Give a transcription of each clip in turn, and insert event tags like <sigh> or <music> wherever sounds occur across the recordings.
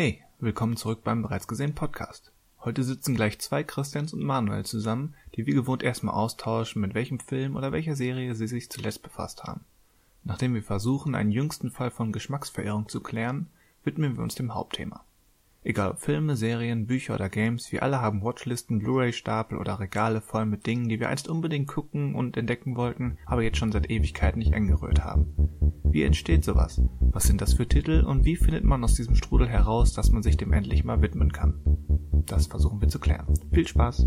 Hey, willkommen zurück beim bereits gesehenen Podcast. Heute sitzen gleich zwei Christians und Manuel zusammen, die wie gewohnt erstmal austauschen, mit welchem Film oder welcher Serie sie sich zuletzt befasst haben. Nachdem wir versuchen, einen jüngsten Fall von Geschmacksverirrung zu klären, widmen wir uns dem Hauptthema. Egal ob Filme, Serien, Bücher oder Games, wir alle haben Watchlisten, Blu-ray-Stapel oder Regale voll mit Dingen, die wir einst unbedingt gucken und entdecken wollten, aber jetzt schon seit Ewigkeiten nicht angerührt haben. Wie entsteht sowas? Was sind das für Titel und wie findet man aus diesem Strudel heraus, dass man sich dem endlich mal widmen kann? Das versuchen wir zu klären. Viel Spaß!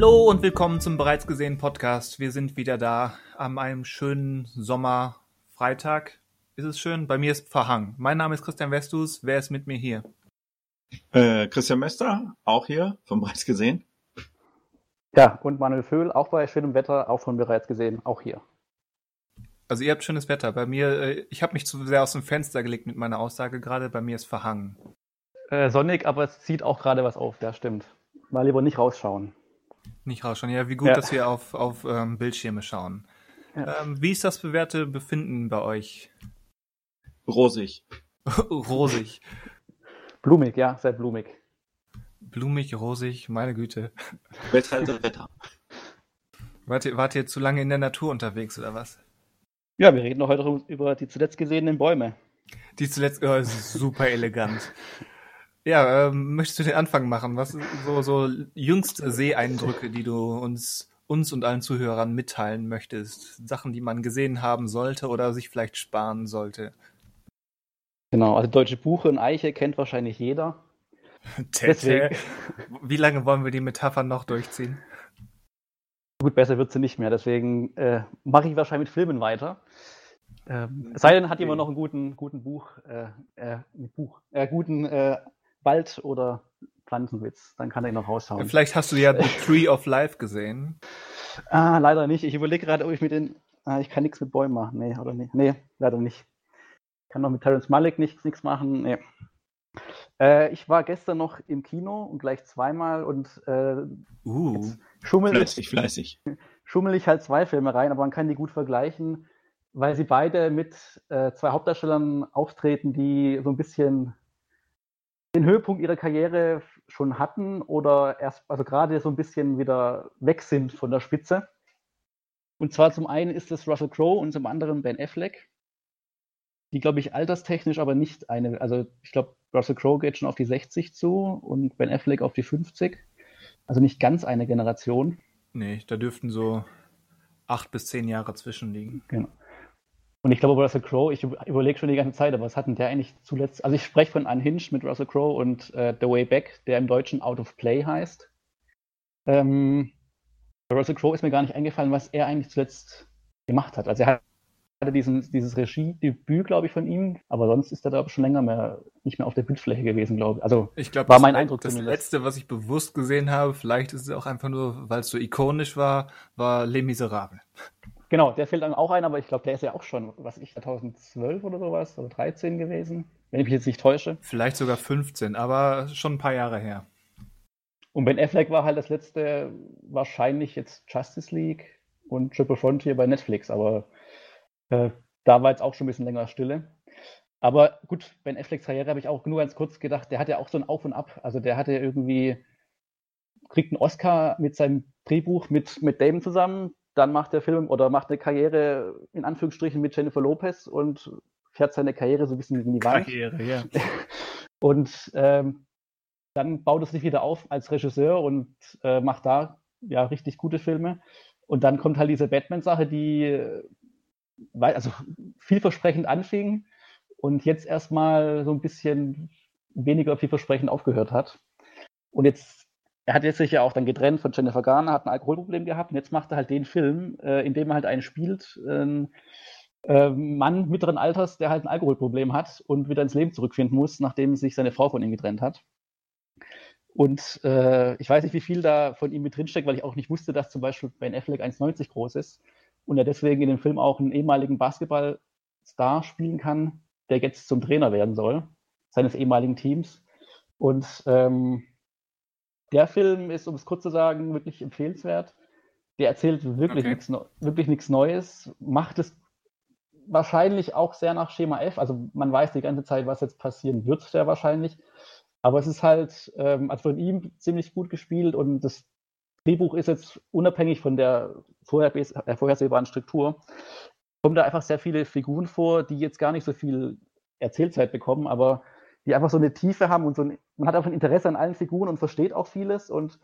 Hallo und willkommen zum bereits gesehenen Podcast. Wir sind wieder da an einem schönen Sommerfreitag. Ist es schön? Bei mir ist verhangen. Mein Name ist Christian Westus. Wer ist mit mir hier? Äh, Christian Mester, auch hier, vom bereits gesehen. Ja, und Manuel Föhl, auch bei schönem Wetter, auch von bereits gesehen, auch hier. Also ihr habt schönes Wetter. Bei mir, äh, ich habe mich zu sehr aus dem Fenster gelegt mit meiner Aussage gerade. Bei mir ist verhangen. Äh, sonnig, aber es zieht auch gerade was auf, ja stimmt. Mal lieber nicht rausschauen. Nicht rausschauen. Ja, wie gut, Ja. dass wir auf, auf ähm, Bildschirme schauen. Ja. Ähm, wie ist das bewährte Befinden bei euch? Rosig. <laughs> Rosig. Blumig, ja, sehr blumig. Blumig, rosig, meine Güte. Wetter ist Wetter. Wart ihr, wart ihr zu lange in der Natur unterwegs oder was? Ja, wir reden noch heute über die zuletzt gesehenen Bäume. Die zuletzt, oh, super elegant. Ja, ähm, möchtest du den Anfang machen? Was sind so, so jüngste Seeeindrücke, die du uns, uns und allen Zuhörern mitteilen möchtest? Sachen, die man gesehen haben sollte oder sich vielleicht sparen sollte? Genau, also Deutsche Buche und Eiche kennt wahrscheinlich jeder. <laughs> Deswegen. Wie lange wollen wir die Metaphern noch durchziehen? Gut, besser wird sie nicht mehr, deswegen äh, mache ich wahrscheinlich mit Filmen weiter. Ähm, sei denn, hat jemand noch einen guten, guten Buch, äh, äh, Buch, äh, guten äh, Wald- oder Pflanzenwitz, dann kann er ihn noch raushauen. Vielleicht hast du ja The Tree of Life gesehen. <laughs> Ah, leider nicht. Ich überlege gerade, ob ich mit den. Ah, ich kann nichts mit Bäumen machen. Nee, oder nicht? Nee, leider nicht. Ich kann noch mit Terence Malick nichts, nichts machen. Nee. Äh, ich war gestern noch im Kino und gleich zweimal und äh, Uh. schummel, Fleißig, fleißig. <laughs> schummel ich halt zwei Filme rein, aber man kann die gut vergleichen, weil sie beide mit äh, zwei Hauptdarstellern auftreten, die so ein bisschen den Höhepunkt ihrer Karriere schon hatten oder erst, also gerade so ein bisschen wieder weg sind von der Spitze. Und zwar zum einen ist es Russell Crowe und zum anderen Ben Affleck, die, glaube ich, alterstechnisch aber nicht eine, also ich glaube, Russell Crowe geht schon auf die 60 zu und Ben Affleck auf die 50. Also nicht ganz eine Generation. Nee, da dürften so acht bis zehn Jahre zwischenliegen. Genau. Und ich glaube, Russell Crowe, ich überlege schon die ganze Zeit, aber was hat denn der eigentlich zuletzt? Also ich spreche von Unhinged mit Russell Crowe und äh, The Way Back, der im Deutschen Out of Play heißt. Ähm, Russell Crowe ist mir gar nicht eingefallen, was er eigentlich zuletzt gemacht hat. Also er hatte diesen, dieses Regiedebüt, glaube ich, von ihm, aber sonst ist er da schon länger mehr, nicht mehr auf der Bildfläche gewesen, glaube ich. Also Ich glaube, War das, mein Eindruck das zumindest. letzte, was ich bewusst gesehen habe, vielleicht ist es auch einfach nur, weil es so ikonisch war, war Les Miserables. Genau, der fällt dann auch ein, aber ich glaube, der ist ja auch schon, was ich, 2012 oder sowas, oder 13 gewesen, wenn ich mich jetzt nicht täusche. Vielleicht sogar 15, aber schon ein paar Jahre her. Und Ben Affleck war halt das letzte, wahrscheinlich jetzt Justice League und Triple Frontier bei Netflix, aber äh, da war jetzt auch schon ein bisschen länger Stille. Aber gut, Ben Afflecks Karriere habe ich auch nur ganz kurz gedacht, der hat ja auch so ein Auf und Ab. Also der hatte irgendwie, kriegt einen Oscar mit seinem Drehbuch mit, mit Damon zusammen, dann macht der Film oder macht eine Karriere in Anführungsstrichen mit Jennifer Lopez und fährt seine Karriere so ein bisschen gegen die Wand. Karriere, ja. <laughs> Und ähm, dann baut es sich wieder auf als Regisseur und äh, macht da ja richtig gute Filme. Und dann kommt halt diese Batman-Sache, die äh, also vielversprechend anfing und jetzt erstmal so ein bisschen weniger vielversprechend aufgehört hat. Und jetzt, er hat jetzt sich ja auch dann getrennt von Jennifer Garner, hat ein Alkoholproblem gehabt und jetzt macht er halt den Film, äh, in dem er halt einen spielt, äh, äh, Mann mittleren Alters, der halt ein Alkoholproblem hat und wieder ins Leben zurückfinden muss, nachdem sich seine Frau von ihm getrennt hat. Und äh, ich weiß nicht, wie viel da von ihm mit drinsteckt, weil ich auch nicht wusste, dass zum Beispiel Ben Affleck 1,90 groß ist und er deswegen in dem Film auch einen ehemaligen Basketballstar spielen kann, der jetzt zum Trainer werden soll, seines ehemaligen Teams. Und ähm, der Film ist, um es kurz zu sagen, wirklich empfehlenswert. Der erzählt wirklich Okay. nichts wirklich nichts Neues, macht es wahrscheinlich auch sehr nach Schema F. Also man weiß die ganze Zeit, was jetzt passieren wird, sehr wahrscheinlich. Aber es ist halt ähm, also von ihm ziemlich gut gespielt und das Drehbuch ist jetzt unabhängig von der äh, vorhersehbaren Struktur, kommen da einfach sehr viele Figuren vor, die jetzt gar nicht so viel Erzählzeit bekommen, aber die einfach so eine Tiefe haben und so ein, man hat einfach ein Interesse an allen Figuren und versteht auch vieles und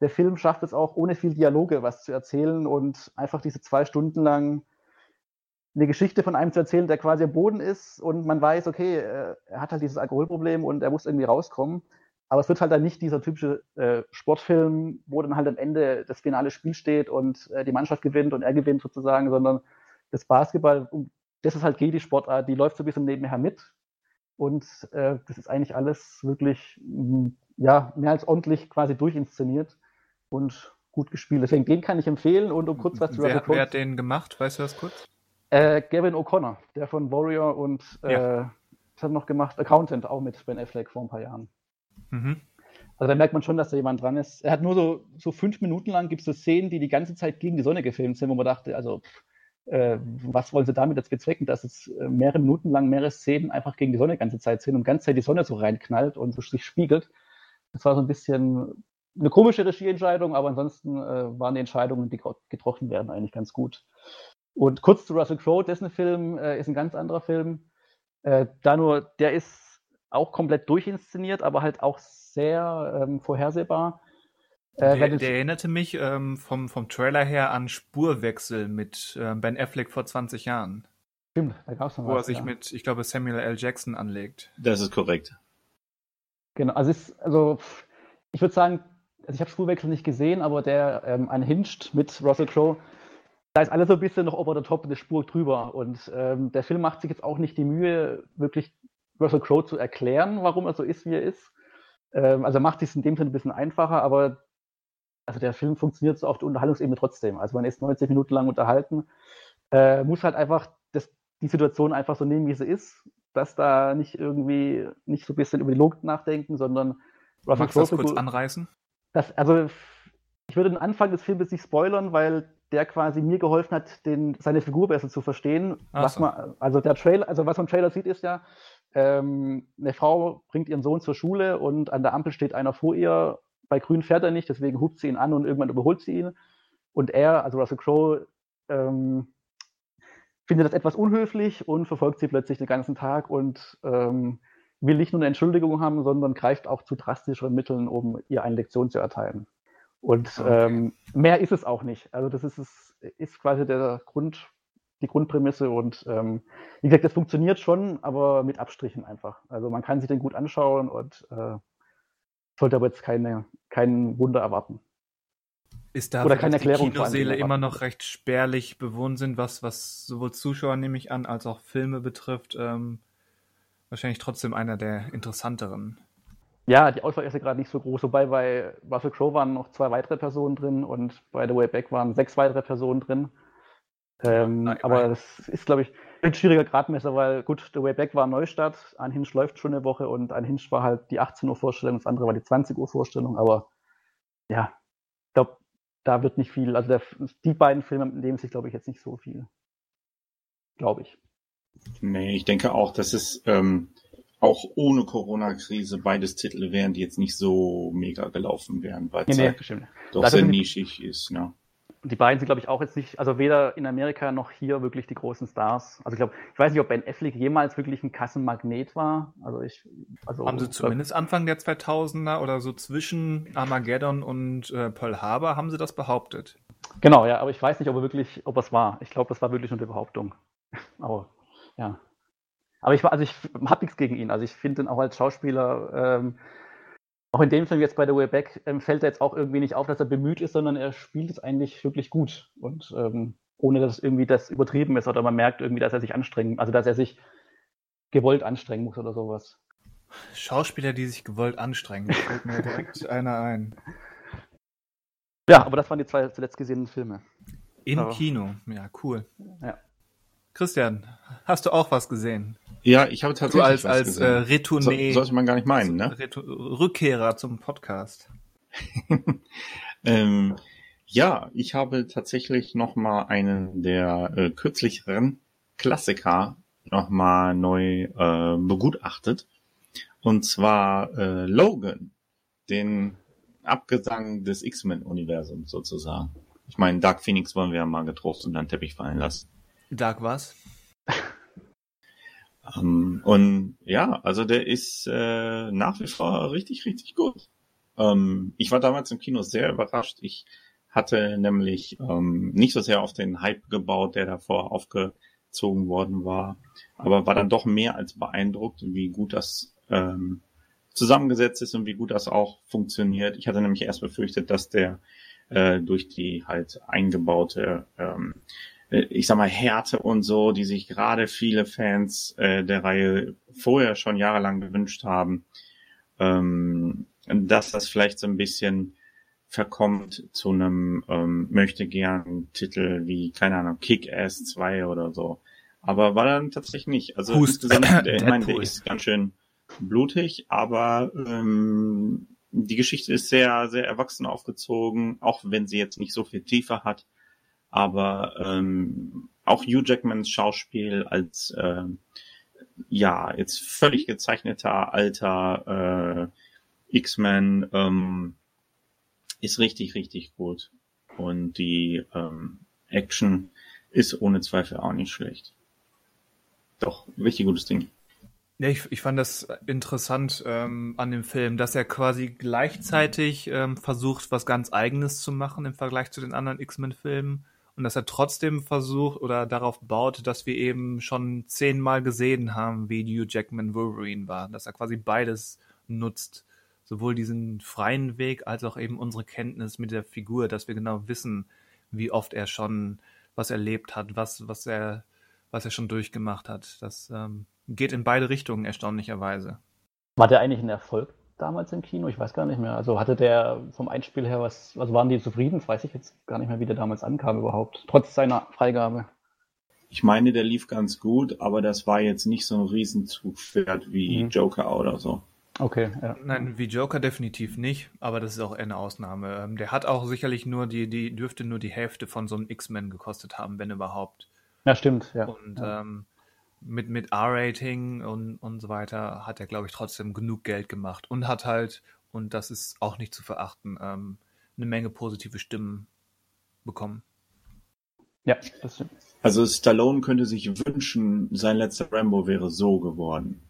der Film schafft es auch ohne viel Dialoge was zu erzählen und einfach diese zwei Stunden lang eine Geschichte von einem zu erzählen, der quasi am Boden ist und man weiß, okay, äh, er hat halt dieses Alkoholproblem und er muss irgendwie rauskommen. Aber es wird halt dann nicht dieser typische äh, Sportfilm, wo dann halt am Ende das finale Spiel steht und äh, die Mannschaft gewinnt und er gewinnt sozusagen, sondern das Basketball, das ist halt geht die Sportart, die läuft so ein bisschen nebenher mit. Und äh, das ist eigentlich alles wirklich mh, ja, mehr als ordentlich quasi durchinszeniert und gut gespielt. Deswegen den kann ich empfehlen und um kurz was zu wer, wer hat den gemacht? Weißt du das kurz? äh, Gavin O'Connor, der von Warrior und äh, Ja. was hat er noch gemacht? Accountant, auch mit Ben Affleck vor ein paar Jahren. Mhm. Also da merkt man schon, dass da jemand dran ist. Er hat nur so, so fünf Minuten lang gibt es so Szenen, die die ganze Zeit gegen die Sonne gefilmt sind, wo man dachte, also pff, äh, was wollen sie damit jetzt bezwecken, dass es äh, mehrere Minuten lang mehrere Szenen einfach gegen die Sonne die ganze Zeit sind und die ganze Zeit die Sonne so reinknallt und so sich spiegelt. Das war so ein bisschen eine komische Regieentscheidung, aber ansonsten äh, waren die Entscheidungen, die getroffen werden, eigentlich ganz gut. Und kurz zu Russell Crowe, dessen Film äh, ist ein ganz anderer Film. Äh, da nur, der ist auch komplett durchinszeniert, aber halt auch sehr ähm, vorhersehbar. Äh, Der, der erinnerte mich ähm, vom, vom Trailer her an Spurwechsel mit ähm, Ben Affleck vor 20 Jahren, stimmt, da gab es noch wo er was. sich ja. mit, ich glaube, Samuel L. Jackson anlegt. Das ist korrekt. Genau, also, es ist, also ich würde sagen, also ich habe Spurwechsel nicht gesehen, aber der ähm, Unhinged mit Russell Crowe, da ist alles so ein bisschen noch over the top, eine Spur drüber. Und ähm, der Film macht sich jetzt auch nicht die Mühe, wirklich Russell Crowe zu erklären, warum er so ist, wie er ist. Ähm, also er macht es in dem Sinne ein bisschen einfacher, aber also der Film funktioniert so auf der Unterhaltungsebene trotzdem. Also man ist 90 Minuten lang unterhalten, äh, muss halt einfach das, die Situation einfach so nehmen, wie sie ist, dass da nicht irgendwie nicht so ein bisschen über die Logik nachdenken, sondern Magst du das kurz anreißen? das, also ich würde den Anfang des Filmes nicht spoilern, weil der quasi mir geholfen hat, den, seine Figur besser zu verstehen. Ach was so. man, also der Trailer, also was man im Trailer sieht, ist ja, ähm, eine Frau bringt ihren Sohn zur Schule und an der Ampel steht einer vor ihr. Bei Grün fährt er nicht, deswegen hupt sie ihn an und irgendwann überholt sie ihn. Und er, also Russell Crowe, ähm, findet das etwas unhöflich und verfolgt sie plötzlich den ganzen Tag und ähm, will nicht nur eine Entschuldigung haben, sondern greift auch zu drastischeren Mitteln, um ihr eine Lektion zu erteilen. Und Okay. ähm, mehr ist es auch nicht. Also das ist, es ist quasi der Grund, die Grundprämisse und ähm, wie gesagt, das funktioniert schon, aber mit Abstrichen einfach. Also man kann sich den gut anschauen und äh, sollte aber jetzt keine, kein Wunder erwarten. Ist da Oder keine Erklärung die Kinoseele immer noch recht spärlich bewohnt sind, was, was sowohl Zuschauer nehme ich an, als auch Filme betrifft, ähm, wahrscheinlich trotzdem einer der interessanteren. Ja, die Auswahl ist ja gerade nicht so groß, wobei bei Russell Crowe waren noch zwei weitere Personen drin und bei The Way Back waren sechs weitere Personen drin. Ähm, Nein, aber nein. das ist, glaube ich, ein schwieriger Gradmesser, weil gut, The Way Back war ein Neustart, ein Hinge läuft schon eine Woche und ein Hinge war halt die 18 Uhr Vorstellung, das andere war die 20 Uhr Vorstellung, aber ja, ich glaube, da wird nicht viel, also der, die beiden Filme nehmen sich, glaube ich, jetzt nicht so viel. Glaube ich. Nee, ich denke auch, dass es ähm, auch ohne Corona-Krise beides Titel wären, die jetzt nicht so mega gelaufen wären, weil es halt bestimmt. doch Dafür sehr nischig ist. Ne? Die beiden sind, glaube ich, auch jetzt nicht, also weder in Amerika noch hier wirklich die großen Stars. Also ich glaube, ich weiß nicht, ob Ben Affleck jemals wirklich ein Kassenmagnet war. Also ich, also Haben sie zumindest Anfang der 2000er oder so zwischen Armageddon und äh, Pearl Harbor haben sie das behauptet. Genau, ja, aber ich weiß nicht, ob er wirklich, ob es war. Ich glaube, das war wirklich nur die Behauptung. <laughs> Aber ja. Aber ich war, also ich habe nichts gegen ihn. Also ich finde ihn auch als Schauspieler, ähm, auch in dem Film jetzt bei The Way Back, ähm, fällt er jetzt auch irgendwie nicht auf, dass er bemüht ist, sondern er spielt es eigentlich wirklich gut. Und ähm, ohne dass irgendwie das übertrieben ist oder man merkt irgendwie, dass er sich anstrengen, also dass er sich gewollt anstrengen muss oder sowas. Schauspieler, die sich gewollt anstrengen, da fällt mir direkt <laughs> einer ein. Ja, aber das waren die zwei zuletzt gesehenen Filme. In Aber- Kino, ja, cool. Ja. Christian, hast du auch was gesehen? Ja, ich habe tatsächlich Du als, was als gesehen. äh, Retourné, so, sollte man gar nicht meinen, ne? <laughs> Rückkehrer zum Podcast. <laughs> Ähm, ja, ich habe tatsächlich noch mal einen der äh, kürzlicheren Klassiker noch mal neu äh, begutachtet. Und zwar äh, Logan, den Abgesang des X-Men-Universums sozusagen. Ich meine, Dark Phoenix wollen wir ja mal getrost unter den Teppich fallen lassen. Dark was? Ähm, und ja, also der ist äh, nach wie vor richtig, richtig gut. Ähm, ich war damals im Kino sehr überrascht. Ich hatte nämlich ähm, nicht so sehr auf den Hype gebaut, der davor aufgezogen worden war, aber war dann doch mehr als beeindruckt, wie gut das ähm, zusammengesetzt ist und wie gut das auch funktioniert. Ich hatte nämlich erst befürchtet, dass der äh, durch die halt eingebaute ähm, äh, ich sag mal, Härte und so, die sich gerade viele Fans äh, der Reihe vorher schon jahrelang gewünscht haben, ähm, dass das vielleicht so ein bisschen verkommt zu einem ähm, möchte gern Titel wie, keine Ahnung, Kick-Ass 2 oder so. Aber war dann tatsächlich nicht. Also Hust. insgesamt, der, ich meine, der ist ganz schön blutig, aber ähm, die Geschichte ist sehr, sehr erwachsen aufgezogen, auch wenn sie jetzt nicht so viel Tiefe hat. Aber ähm, auch Hugh Jackmans Schauspiel als ähm, ja jetzt völlig gezeichneter alter äh, X-Men ähm, ist richtig, richtig gut. Und die ähm, Action ist ohne Zweifel auch nicht schlecht. Doch, richtig gutes Ding. Ja, ich, ich fand das interessant ähm, an dem Film, dass er quasi gleichzeitig ähm, versucht, was ganz Eigenes zu machen im Vergleich zu den anderen X-Men-Filmen und dass er trotzdem versucht oder darauf baut, dass wir eben schon zehnmal gesehen haben, wie Hugh Jackman Wolverine war, dass er quasi beides nutzt, sowohl diesen freien Weg als auch eben unsere Kenntnis mit der Figur, dass wir genau wissen, wie oft er schon was erlebt hat, was was er was er schon durchgemacht hat. Das ähm, geht in beide Richtungen erstaunlicherweise. War der eigentlich ein Erfolg damals im Kino? Ich weiß gar nicht mehr. Also hatte der vom Einspiel her was, also waren die zufrieden? Das weiß ich jetzt gar nicht mehr, wie der damals ankam überhaupt, trotz seiner Freigabe. Ich meine, der lief ganz gut, aber das war jetzt nicht so ein Riesenzugpferd wie Mhm. Joker oder so. Okay, ja. Nein, wie Joker definitiv nicht, aber das ist auch eher eine Ausnahme. Ähm, Der hat auch sicherlich nur die, die dürfte nur die Hälfte von so einem X-Men gekostet haben, wenn überhaupt. Ja, stimmt, ja. Und ja. ähm, mit, mit R-Rating und, und so weiter hat er, glaube ich, trotzdem genug Geld gemacht und hat halt, und das ist auch nicht zu verachten, ähm, eine Menge positive Stimmen bekommen. ja, das stimmt. Also Stallone könnte sich wünschen, sein letzter Rambo wäre so geworden.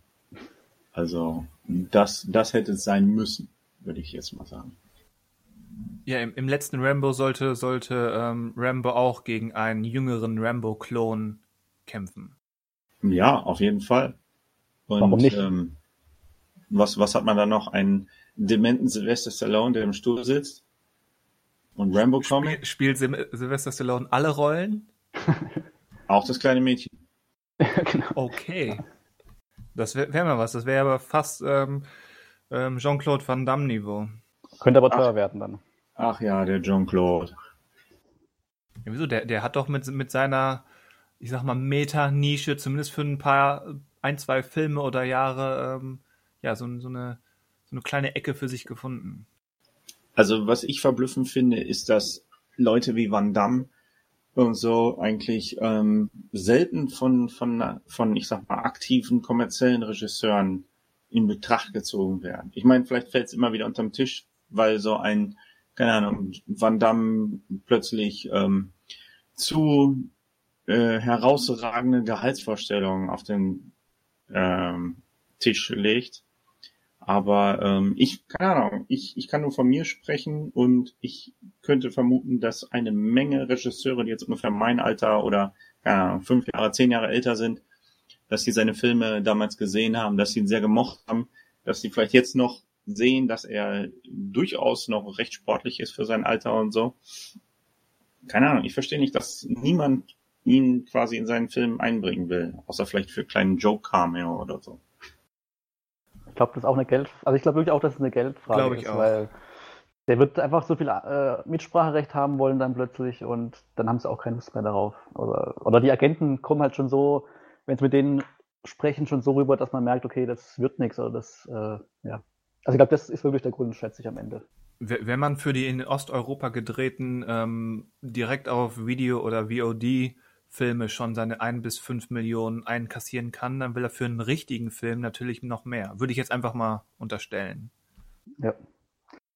Also das, das hätte es sein müssen, würde ich jetzt mal sagen. Ja, im, im letzten Rambo sollte, sollte ähm, Rambo auch gegen einen jüngeren Rambo-Klon kämpfen. Ja, auf jeden Fall. Und, Warum nicht? Ähm, was, was hat man da noch? Einen dementen Sylvester Stallone, der im Stuhl sitzt und Rambo kommt. Spiel, spielt Sil Sylvester Stallone alle Rollen? <laughs> Auch das kleine Mädchen. <laughs> genau. Okay. Das wäre wär mal was. Das wäre aber fast ähm, ähm, Jean-Claude Van Damme-Niveau. Könnte aber Ach. teuer werden dann. Ach ja, der John Claude. Ja, wieso? Der, der hat doch mit, mit seiner, ich sag mal, Meta-Nische, zumindest für ein paar, ein, zwei Filme oder Jahre, ähm, ja, so, so, eine, so eine kleine Ecke für sich gefunden. Also was ich verblüffend finde, ist, dass Leute wie Van Damme und so eigentlich ähm, selten von, von, von, ich sag mal, aktiven kommerziellen Regisseuren in Betracht gezogen werden. Ich meine, vielleicht fällt es immer wieder unterm Tisch, weil so ein, keine Ahnung, Van Damme plötzlich ähm, zu äh, herausragende Gehaltsvorstellungen auf den ähm, Tisch legt. Aber ähm, ich, keine Ahnung, ich, ich kann nur von mir sprechen und ich könnte vermuten, dass eine Menge Regisseure, die jetzt ungefähr mein Alter oder keine Ahnung, fünf Jahre, zehn Jahre älter sind, dass sie seine Filme damals gesehen haben, dass sie ihn sehr gemocht haben, dass sie vielleicht jetzt noch sehen, dass er durchaus noch recht sportlich ist für sein Alter und so. Keine Ahnung, ich verstehe nicht, dass niemand ihn quasi in seinen Film einbringen will, außer vielleicht für kleinen Joke-Cameo oder so. Ich glaube, das ist auch eine Geld, also ich glaube wirklich auch, dass es eine Geldfrage Glaube ich ist, auch. weil Der wird einfach so viel äh, Mitspracherecht haben wollen dann plötzlich und dann haben sie auch keine Lust mehr darauf. Oder, oder die Agenten kommen halt schon so, wenn sie mit denen sprechen, schon so rüber, dass man merkt, okay, das wird nichts oder das, äh, ja. Also ich glaube, das ist wirklich der Grund, schätze ich am Ende. Wenn man für die in Osteuropa gedrehten ähm, direkt auf Video oder VOD Filme schon seine ein bis fünf Millionen einkassieren kann, dann will er für einen richtigen Film natürlich noch mehr. Würde ich jetzt einfach mal unterstellen. Ja.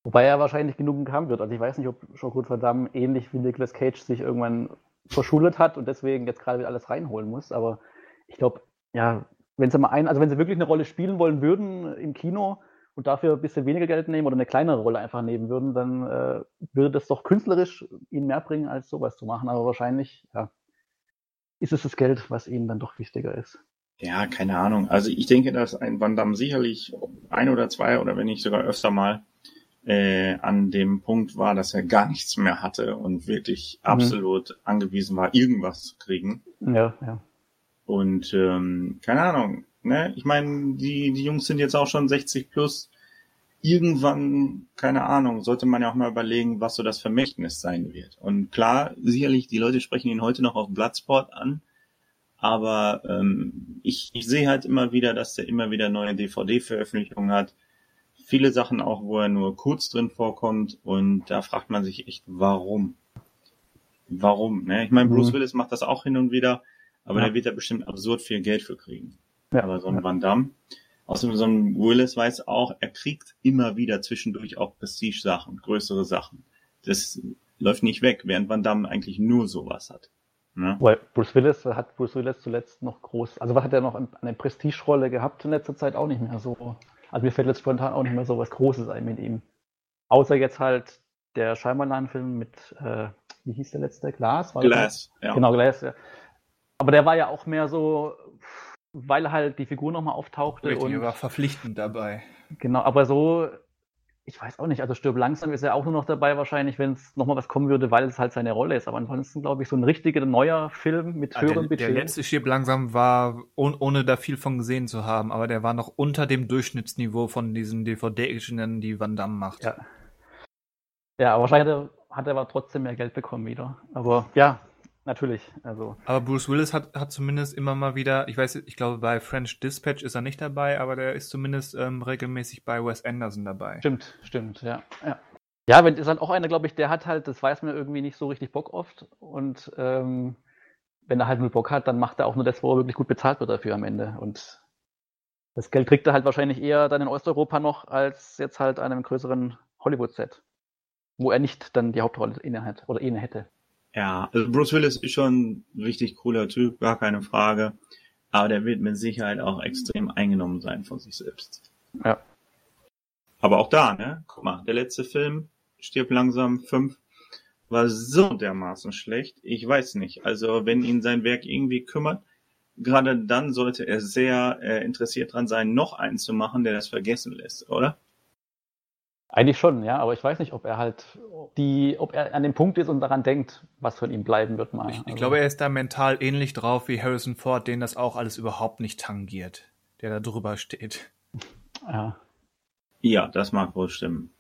Wobei er wahrscheinlich genug haben wird. Also ich weiß nicht, ob Jean-Claude Van ähnlich wie Nicolas Cage sich irgendwann verschuldet hat und deswegen jetzt gerade wieder alles reinholen muss. Aber ich glaube, ja, wenn sie mal ein, also wenn sie wirklich eine Rolle spielen wollen würden im Kino und dafür ein bisschen weniger Geld nehmen oder eine kleinere Rolle einfach nehmen würden, dann äh, würde das doch künstlerisch ihnen mehr bringen, als sowas zu machen. Aber wahrscheinlich, ja, ist es das Geld, was ihnen dann doch wichtiger ist. Ja, keine Ahnung. Also ich denke, dass ein Van Damme sicherlich ein oder zwei oder wenn nicht sogar öfter mal äh, an dem Punkt war, dass er gar nichts mehr hatte und wirklich mhm. absolut angewiesen war, irgendwas zu kriegen. Ja, ja. Und ähm, keine Ahnung, ne? Ich meine, die, die Jungs sind jetzt auch schon 60 plus. Irgendwann, keine Ahnung, sollte man ja auch mal überlegen, was so das Vermächtnis sein wird. Und klar, sicherlich, die Leute sprechen ihn heute noch auf Bloodsport an, aber ähm, ich, ich sehe halt immer wieder, dass der immer wieder neue DVD-Veröffentlichungen hat. Viele Sachen auch, wo er nur kurz drin vorkommt und da fragt man sich echt, warum? Warum? Ne? Ich meine, Bruce mhm. Willis macht das auch hin und wieder, aber ja. da wird er bestimmt absurd viel Geld für kriegen. Ja. Aber so ein Van Damme, außerdem so ein Willis weiß auch, er kriegt immer wieder zwischendurch auch Prestige-Sachen, größere Sachen. Das läuft nicht weg, während Van Damme eigentlich nur sowas hat. Ne? Weil Bruce Willis hat Bruce Willis zuletzt noch groß, also was hat er noch eine Prestige-Rolle gehabt in letzter Zeit auch nicht mehr so. Also mir fällt jetzt spontan auch nicht mehr so was Großes ein mit ihm. Außer jetzt halt der Scheinbalan-Film mit, äh, wie hieß der letzte? Glas? War Glass, ja. Genau, Glass, ja. Aber der war ja auch mehr so, weil halt die Figur nochmal auftauchte. Richtig, und war verpflichtend dabei. Genau, aber so, ich weiß auch nicht, also Stirb langsam ist er auch nur noch dabei wahrscheinlich, wenn es nochmal was kommen würde, weil es halt seine Rolle ist. Aber ansonsten glaube ich, so ein richtiger neuer Film mit ja, höherem Budget. Der letzte Stirb langsam war, ohne, ohne da viel von gesehen zu haben, aber der war noch unter dem Durchschnittsniveau von diesen DVD-Actionen, die Van Damme macht. Ja, ja wahrscheinlich hat er, hat er aber trotzdem mehr Geld bekommen wieder. Aber ja, natürlich. Also. Aber Bruce Willis hat, hat zumindest immer mal wieder, ich weiß, ich glaube, bei French Dispatch ist er nicht dabei, aber der ist zumindest ähm, regelmäßig bei Wes Anderson dabei. Stimmt, stimmt, ja. Ja, ja wenn ist halt auch einer, glaube ich, der hat halt, das weiß man irgendwie nicht so richtig Bock oft. Und ähm, wenn er halt nur Bock hat, dann macht er auch nur das, wo er wirklich gut bezahlt wird dafür am Ende. Und das Geld kriegt er halt wahrscheinlich eher dann in Osteuropa noch, als jetzt halt einem größeren Hollywood-Set, wo er nicht dann die Hauptrolle inne hat oder inne hätte. Ja, also Bruce Willis ist schon ein richtig cooler Typ, gar keine Frage. Aber der wird mit Sicherheit auch extrem eingenommen sein von sich selbst. Ja. Aber auch da, ne? Guck mal, der letzte Film, Stirb langsam 5, war so dermaßen schlecht. Ich weiß nicht. Also, wenn ihn sein Werk irgendwie kümmert, gerade dann sollte er sehr äh, interessiert dran sein, noch einen zu machen, der das vergessen lässt, oder? Eigentlich schon, ja, aber ich weiß nicht, ob er halt die, ob er an dem Punkt ist und daran denkt, was von ihm bleiben wird mal. Ich, ich also. glaube, er ist da mental ähnlich drauf wie Harrison Ford, den das auch alles überhaupt nicht tangiert, der da drüber steht. Ja. Ja, das mag wohl stimmen.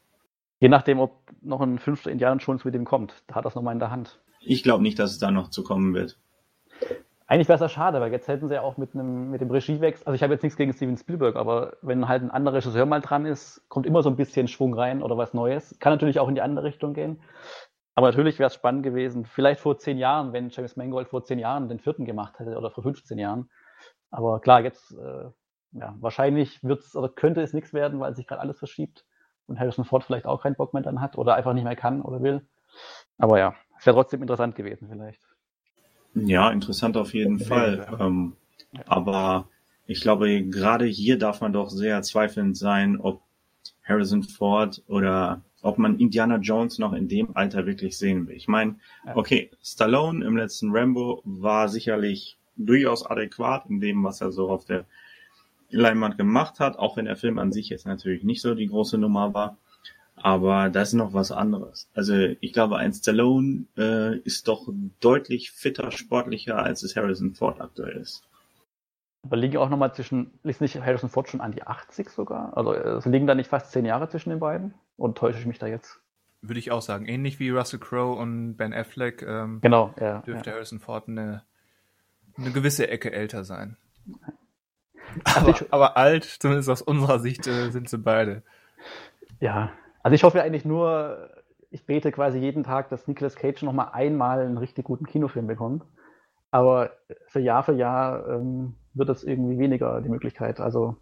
Je nachdem, ob noch ein fünfter Indiana Jones mit ihm kommt, da hat er es nochmal in der Hand. Ich glaube nicht, dass es da noch zu kommen wird. Eigentlich wäre es ja schade, weil jetzt hätten sie ja auch mit, einem, mit dem Regiewechsel, also ich habe jetzt nichts gegen Steven Spielberg, aber wenn halt ein anderer Regisseur mal dran ist, kommt immer so ein bisschen Schwung rein oder was Neues. Kann natürlich auch in die andere Richtung gehen. Aber natürlich wäre es spannend gewesen, vielleicht vor zehn Jahren, wenn James Mangold vor zehn Jahren den vierten gemacht hätte oder vor 15 Jahren. Aber klar, jetzt, äh, ja, wahrscheinlich wird's oder könnte es nichts werden, weil sich gerade alles verschiebt und Harrison Ford vielleicht auch keinen Bock mehr dann hat oder einfach nicht mehr kann oder will. Aber ja, es wäre trotzdem interessant gewesen vielleicht. Ja, interessant auf jeden Fall. Ähm, aber ich glaube, gerade hier darf man doch sehr zweifelnd sein, ob Harrison Ford oder ob man Indiana Jones noch in dem Alter wirklich sehen will. Ich meine, okay, Stallone im letzten Rambo war sicherlich durchaus adäquat in dem, was er so auf der Leinwand gemacht hat, auch wenn der Film an sich jetzt natürlich nicht so die große Nummer war. Aber das ist noch was anderes. Also ich glaube, ein Stallone äh, ist doch deutlich fitter, sportlicher, als es Harrison Ford aktuell ist. Aber liegen auch nochmal zwischen, ist nicht Harrison Ford schon an die 80 sogar? Also es liegen da nicht fast zehn Jahre zwischen den beiden? Und täusche ich mich da jetzt? Würde ich auch sagen. Ähnlich wie Russell Crowe und Ben Affleck ähm, Genau, ja. dürfte ja. Harrison Ford eine, eine gewisse Ecke älter sein. Also Aber, aber alt, zumindest aus unserer Sicht, äh, sind sie beide. Ja, also ich hoffe eigentlich nur, ich bete quasi jeden Tag, dass Nicolas Cage noch mal einmal einen richtig guten Kinofilm bekommt. Aber für Jahr für Jahr ähm, wird es irgendwie weniger die Möglichkeit. Also,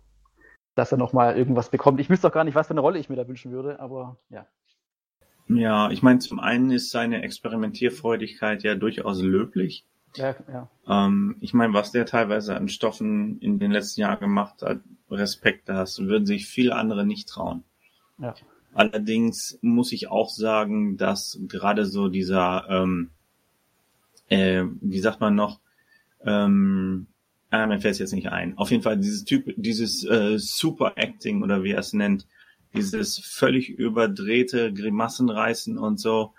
dass er noch mal irgendwas bekommt. Ich wüsste auch gar nicht, was für eine Rolle ich mir da wünschen würde, aber ja. Ja, ich meine, zum einen ist seine Experimentierfreudigkeit ja durchaus löblich. Ja, ja. Ähm, ich meine, was der teilweise an Stoffen in den letzten Jahren gemacht hat, Respekt, das würden sich viele andere nicht trauen. ja. Allerdings muss ich auch sagen, dass gerade so dieser, ähm, äh, wie sagt man noch, ähm, ah, mir fällt es jetzt nicht ein. Auf jeden Fall dieses Typ, dieses äh, Super Acting oder wie er es nennt, dieses völlig überdrehte Grimassenreißen und so,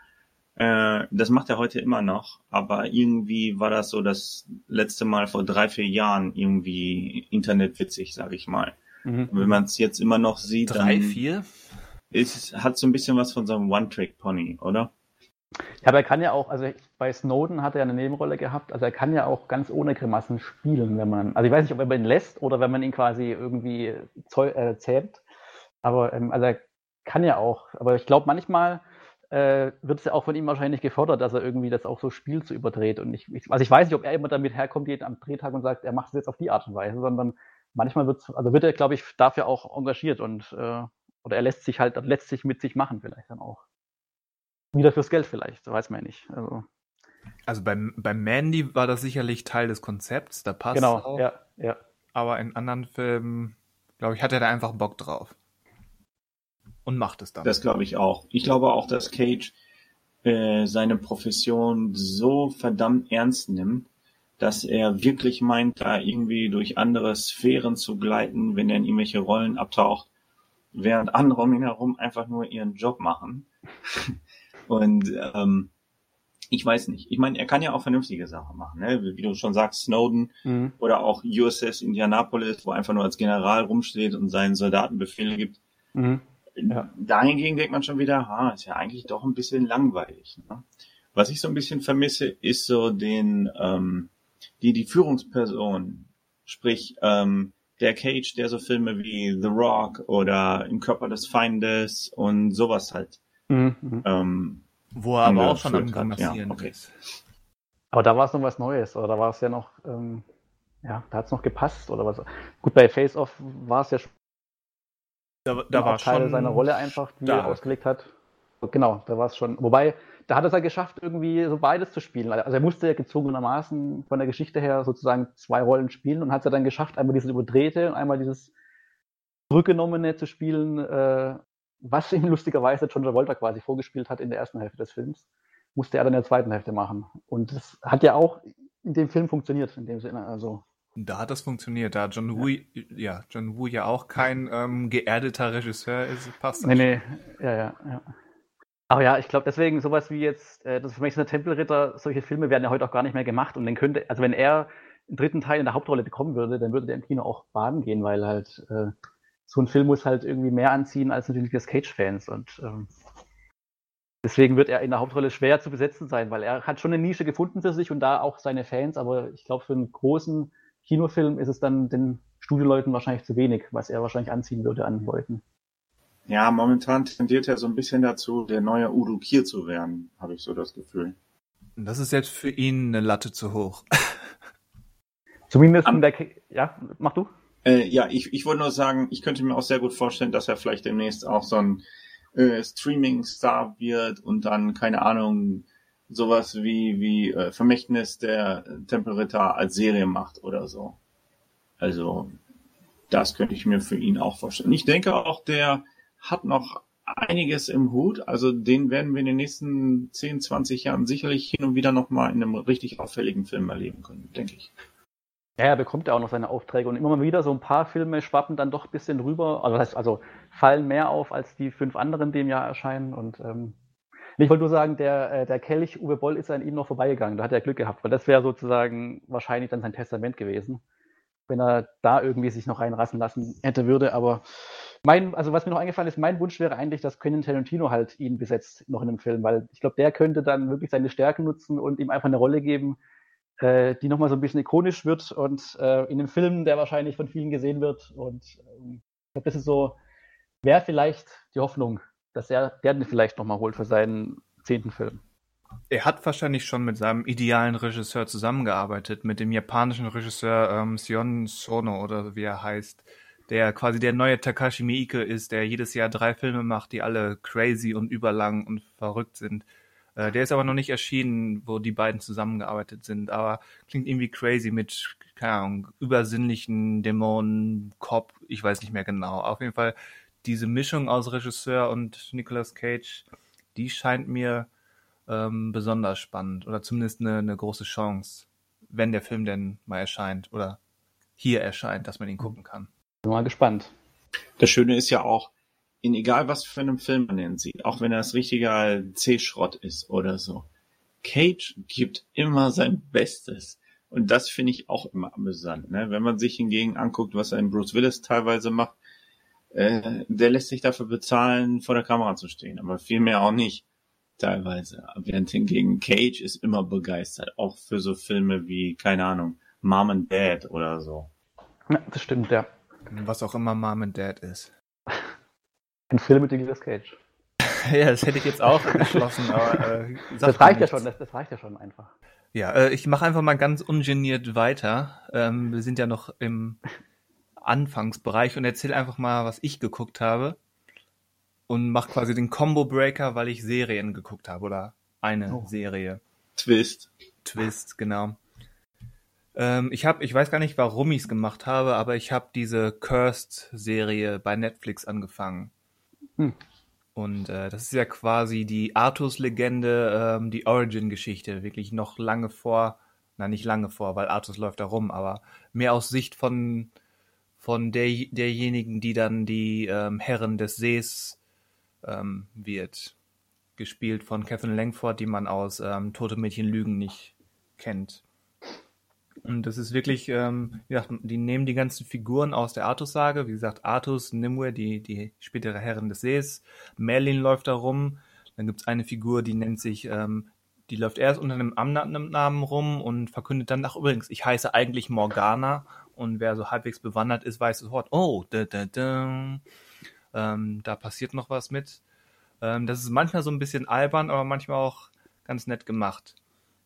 äh, das macht er heute immer noch. Aber irgendwie war das so das letzte Mal vor drei, vier Jahren irgendwie internetwitzig, sag ich mal. Mhm. Wenn man es jetzt immer noch sieht, Drei, dann vier? Ist, hat so ein bisschen was von so einem One-Trick-Pony, oder? Ja, aber er kann ja auch, also bei Snowden hat er eine Nebenrolle gehabt, also er kann ja auch ganz ohne Grimassen spielen, wenn man, also ich weiß nicht, ob man ihn lässt oder wenn man ihn quasi irgendwie äh, zähmt, aber ähm, also er kann ja auch, aber ich glaube manchmal äh, wird es ja auch von ihm wahrscheinlich gefordert, dass er irgendwie das auch so spielt zu überdreht. Und ich, ich also ich weiß nicht, ob er immer damit herkommt jeden am Drehtag und sagt, er macht es jetzt auf die Art und Weise, sondern manchmal wird also wird er, glaube ich, dafür auch engagiert und äh, oder er lässt sich halt, lässt sich mit sich machen vielleicht dann auch. Wieder fürs Geld vielleicht, weiß man ja nicht. Also, Also beim, beim Mandy war das sicherlich Teil des Konzepts, da passt genau, auch. ja, ja. Aber in anderen Filmen, glaube ich, hat er da einfach Bock drauf. Und macht es dann. Das glaube ich auch. Ich glaube auch, dass Cage äh, seine Profession so verdammt ernst nimmt, dass er wirklich meint, da irgendwie durch andere Sphären zu gleiten, wenn er in irgendwelche Rollen abtaucht, während andere um ihn herum einfach nur ihren Job machen. <laughs> Und ähm, ich weiß nicht. Ich meine, er kann ja auch vernünftige Sachen machen, ne? Wie du schon sagst, Snowden Mhm. oder auch USS Indianapolis, wo er einfach nur als General rumsteht und seinen Soldaten Befehle gibt. Mhm. Ja. Dahingegen denkt man schon wieder, ha, ist ja eigentlich doch ein bisschen langweilig. Ne? Was ich so ein bisschen vermisse, ist so den, ähm, die, die Führungsperson, sprich, ähm, der Cage, der so Filme wie The Rock oder Im Körper des Feindes und sowas halt, Mhm. Ähm, Wo er aber auch schon am hat. Ja, okay. ist. Aber da war es noch was Neues, oder da war es ja noch, ähm, ja, da hat es noch gepasst, oder was. Gut, bei Face Off war es ja schon Da, da war Teil schon seiner Rolle einfach, die stark. er ausgelegt hat. Genau, da war es schon. Wobei, da hat er es ja geschafft, irgendwie so beides zu spielen. Also er musste ja gezwungenermaßen von der Geschichte her sozusagen zwei Rollen spielen und hat es ja dann geschafft, einmal dieses Überdrehte und einmal dieses Zurückgenommene zu spielen, äh, was ihm <laughs> lustigerweise John Travolta quasi vorgespielt hat in der ersten Hälfte des Films, musste er dann in der zweiten Hälfte machen. Und das hat ja auch in dem Film funktioniert, in dem Sinne. Also, Da hat das funktioniert. Da John Woo, ja, John Woo ja auch kein ähm, geerdeter Regisseur ist, passt das. Nee, nee, ja, ja, ja. Aber ja, ich glaube deswegen sowas wie jetzt, äh, das ist für mich so Tempelritter, solche Filme werden ja heute auch gar nicht mehr gemacht und dann könnte, also wenn er einen dritten Teil in der Hauptrolle bekommen würde, dann würde der im Kino auch baden gehen, weil halt äh, so ein Film muss halt irgendwie mehr anziehen als natürlich das Cage-Fans und ähm, deswegen wird er in der Hauptrolle schwer zu besetzen sein, weil er hat schon eine Nische gefunden für sich und da auch seine Fans, aber ich glaube für einen großen Kinofilm ist es dann den Studioleuten wahrscheinlich zu wenig, was er wahrscheinlich anziehen würde an Leuten. Ja, momentan tendiert er so ein bisschen dazu, der neue Udo Kier zu werden, habe ich so das Gefühl. Das ist jetzt für ihn eine Latte zu hoch. <laughs> Zumindest Am- in der, Ke- ja, mach du? Äh, ja, ich, ich wollte nur sagen, ich könnte mir auch sehr gut vorstellen, dass er vielleicht demnächst auch so ein äh, Streaming-Star wird und dann, keine Ahnung, sowas wie, wie äh, Vermächtnis der Tempelritter als Serie macht oder so. Also, das könnte ich mir für ihn auch vorstellen. Ich denke auch, der hat noch einiges im Hut. Also, den werden wir in den nächsten 10, 20 Jahren sicherlich hin und wieder nochmal in einem richtig auffälligen Film erleben können, denke ich. Ja, er bekommt ja auch noch seine Aufträge und immer mal wieder so ein paar Filme schwappen dann doch ein bisschen rüber. Also, das heißt, also fallen mehr auf als die fünf anderen, die im Jahr erscheinen. Und ähm, ich wollte nur sagen, der, äh, der Kelch Uwe Boll ist an ihm noch vorbeigegangen. Da hat er Glück gehabt, weil das wäre sozusagen wahrscheinlich dann sein Testament gewesen, wenn er da irgendwie sich noch reinrassen lassen hätte würde. Aber Mein, also was mir noch eingefallen ist, mein Wunsch wäre eigentlich, dass Quentin Tarantino halt ihn besetzt noch in einem Film, weil ich glaube, der könnte dann wirklich seine Stärken nutzen und ihm einfach eine Rolle geben, äh, die nochmal so ein bisschen ikonisch wird und äh, in einem Film, der wahrscheinlich von vielen gesehen wird. Und ähm, ich glaube, das ist so, wäre vielleicht die Hoffnung, dass er der den vielleicht nochmal holt für seinen zehnten Film. Er hat wahrscheinlich schon mit seinem idealen Regisseur zusammengearbeitet, mit dem japanischen Regisseur ähm, Sion Sono oder wie er heißt der quasi der neue Takashi Miike ist, der jedes Jahr drei Filme macht, die alle crazy und überlang und verrückt sind. Äh, der ist aber noch nicht erschienen, wo die beiden zusammengearbeitet sind, aber klingt irgendwie crazy mit, keine Ahnung, übersinnlichen Dämonen, Cop, ich weiß nicht mehr genau. Auf jeden Fall diese Mischung aus Regisseur und Nicolas Cage, die scheint mir ähm, besonders spannend oder zumindest eine, eine große Chance, wenn der Film denn mal erscheint oder hier erscheint, dass man ihn gucken kann. Bin mal gespannt. Das Schöne ist ja auch, in egal was für einem Film man den sieht, auch wenn das richtiger C-Schrott ist oder so, Cage gibt immer sein Bestes. Und das finde ich auch immer amüsant. Ne? Wenn man sich hingegen anguckt, was ein Bruce Willis teilweise macht, äh, der lässt sich dafür bezahlen, vor der Kamera zu stehen, aber vielmehr auch nicht teilweise. Während hingegen Cage ist immer begeistert, auch für so Filme wie, keine Ahnung, Mom and Dad oder so. Ja, das stimmt, ja. Was auch immer Mom and Dad ist. Ein Film mit Nicolas Cage. <laughs> ja, das hätte ich jetzt auch geschlossen, aber äh, das reicht ja schon, das, das, reicht ja schon einfach. Ja, äh, ich mache einfach mal ganz ungeniert weiter. Ähm, wir sind ja noch im Anfangsbereich und erzähle einfach mal, was ich geguckt habe und mache quasi den Combo Breaker, weil ich Serien geguckt habe oder eine oh. Serie. Twist. Twist, genau. Ähm, ich habe, ich weiß gar nicht, warum ich es gemacht habe, aber ich habe diese Cursed-Serie bei Netflix angefangen. Hm. Und äh, das ist ja quasi die Artus-Legende, ähm, die Origin-Geschichte, wirklich noch lange vor, na nicht lange vor, weil Artus läuft da rum, aber mehr aus Sicht von von der, derjenigen, die dann die ähm, Herren des Sees ähm, wird. Gespielt von Kevin Langford, die man aus ähm, Tote Mädchen Lügen nicht kennt. Und das ist wirklich, ähm, wie gesagt, die nehmen die ganzen Figuren aus der Artus-Sage. Wie gesagt, Artus, Nimue, die, die spätere Herrin des Sees. Merlin läuft da rum. Dann gibt's eine Figur, die nennt sich, ähm, die läuft erst unter einem Namen rum und verkündet dann, ach übrigens, ich heiße eigentlich Morgana. Und wer so halbwegs bewandert ist, weiß sofort, oh, da, da, da. Ähm, da passiert noch was mit. Ähm, das ist manchmal so ein bisschen albern, aber manchmal auch ganz nett gemacht.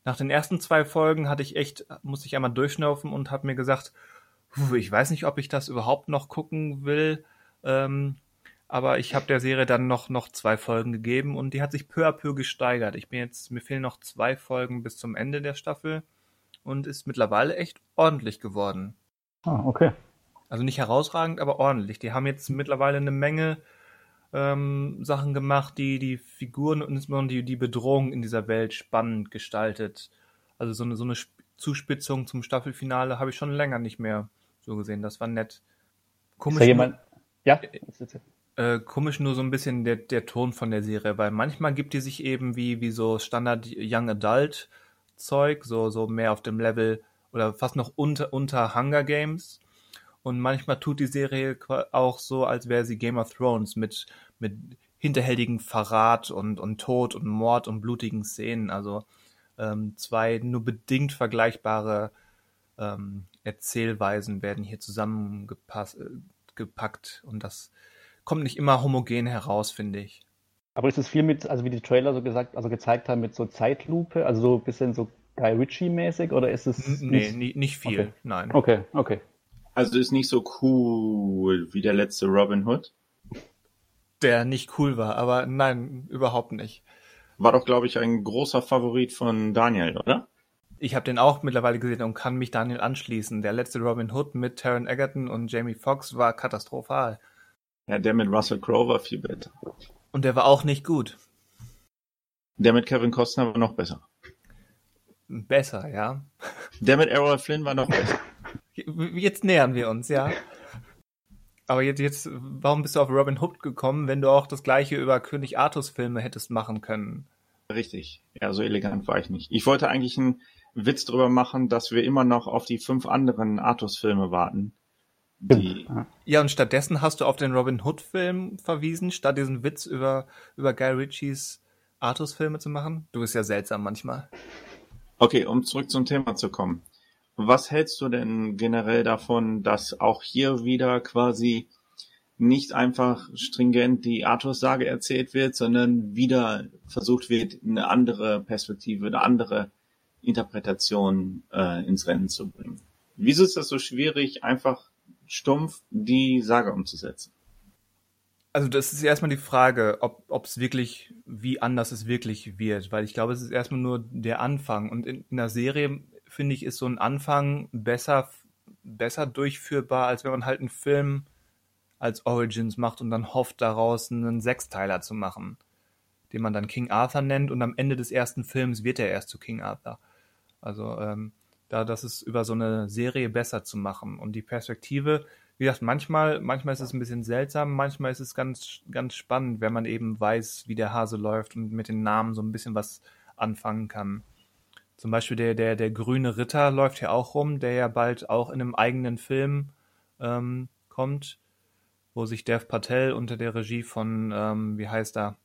Nach den ersten zwei Folgen hatte ich echt, musste ich einmal durchschnaufen und habe mir gesagt, ich weiß nicht, ob ich das überhaupt noch gucken will. Ähm, aber ich habe der Serie dann noch, noch zwei Folgen gegeben und die hat sich peu à peu gesteigert. Ich bin jetzt, mir fehlen noch zwei Folgen bis zum Ende der Staffel und ist mittlerweile echt ordentlich geworden. Ah, okay. Also nicht herausragend, aber ordentlich. Die haben jetzt mittlerweile eine Menge ähm, Sachen gemacht, die die Figuren und insbesondere die, die Bedrohung in dieser Welt spannend gestaltet. Also so eine, so eine Zuspitzung zum Staffelfinale habe ich schon länger nicht mehr so gesehen. Das war nett. Komisch. Ist da jemand? Ja. Äh, komisch nur so ein bisschen der, der Ton von der Serie, weil manchmal gibt die sich eben wie, wie so Standard Young Adult Zeug, so, so mehr auf dem Level oder fast noch unter, unter Hunger Games. Und manchmal tut die Serie auch so, als wäre sie Game of Thrones mit, mit hinterhältigen Verrat und, und Tod und Mord und blutigen Szenen. Also ähm, zwei nur bedingt vergleichbare ähm, Erzählweisen werden hier zusammengepackt äh, und das kommt nicht immer homogen heraus, finde ich. Aber ist es viel mit, also wie die Trailer so gesagt, also gezeigt haben, mit so Zeitlupe, also so ein bisschen so Guy Ritchie-mäßig oder ist es. Nee, nicht, nicht viel, okay. nein. Okay, okay. Also ist nicht so cool wie der letzte Robin Hood. Der nicht cool war, aber nein, überhaupt nicht. War doch, glaube ich, ein großer Favorit von Daniel, oder? Ich habe den auch mittlerweile gesehen und kann mich Daniel anschließen. Der letzte Robin Hood mit Taron Egerton und Jamie Foxx war katastrophal. Ja, der mit Russell Crowe war viel besser. Und der war auch nicht gut. Der mit Kevin Costner war noch besser. Besser, ja. Der mit Errol Flynn war noch besser. <laughs> Jetzt nähern wir uns, ja. Aber jetzt, jetzt, warum bist du auf Robin Hood gekommen, wenn du auch das gleiche über König Artus Filme hättest machen können? Richtig. Ja, so elegant war ich nicht. Ich wollte eigentlich einen Witz drüber machen, dass wir immer noch auf die fünf anderen Artus Filme warten. Die, Ja, und stattdessen hast du auf den Robin Hood-Film verwiesen, statt diesen Witz über, über Guy Ritchies Artus-Filme zu machen. Du bist ja seltsam manchmal. okay, um zurück zum Thema zu kommen. Was hältst du denn generell davon, dass auch hier wieder quasi nicht einfach stringent die Artus-Sage erzählt wird, sondern wieder versucht wird, eine andere Perspektive, eine andere Interpretation äh, ins Rennen zu bringen? Wieso ist das so schwierig, einfach stumpf die Sage umzusetzen? Also das ist erstmal die Frage, ob es wirklich, wie anders es wirklich wird, weil ich glaube, es ist erstmal nur der Anfang. Und in, in einer Serie, finde ich, ist so ein Anfang besser, besser durchführbar, als wenn man halt einen Film als Origins macht und dann hofft, daraus einen Sechsteiler zu machen, den man dann King Arthur nennt und am Ende des ersten Films wird er erst zu King Arthur. Also ähm, da das ist über so eine Serie besser zu machen und die Perspektive, wie gesagt, manchmal, manchmal ist es ein bisschen seltsam, manchmal ist es ganz, ganz spannend, wenn man eben weiß, wie der Hase läuft und mit den Namen so ein bisschen was anfangen kann. Zum Beispiel der, der, der grüne Ritter läuft ja auch rum, der ja bald auch in einem eigenen Film ähm, kommt wo sich Dev Patel unter der Regie von, ähm, wie heißt er,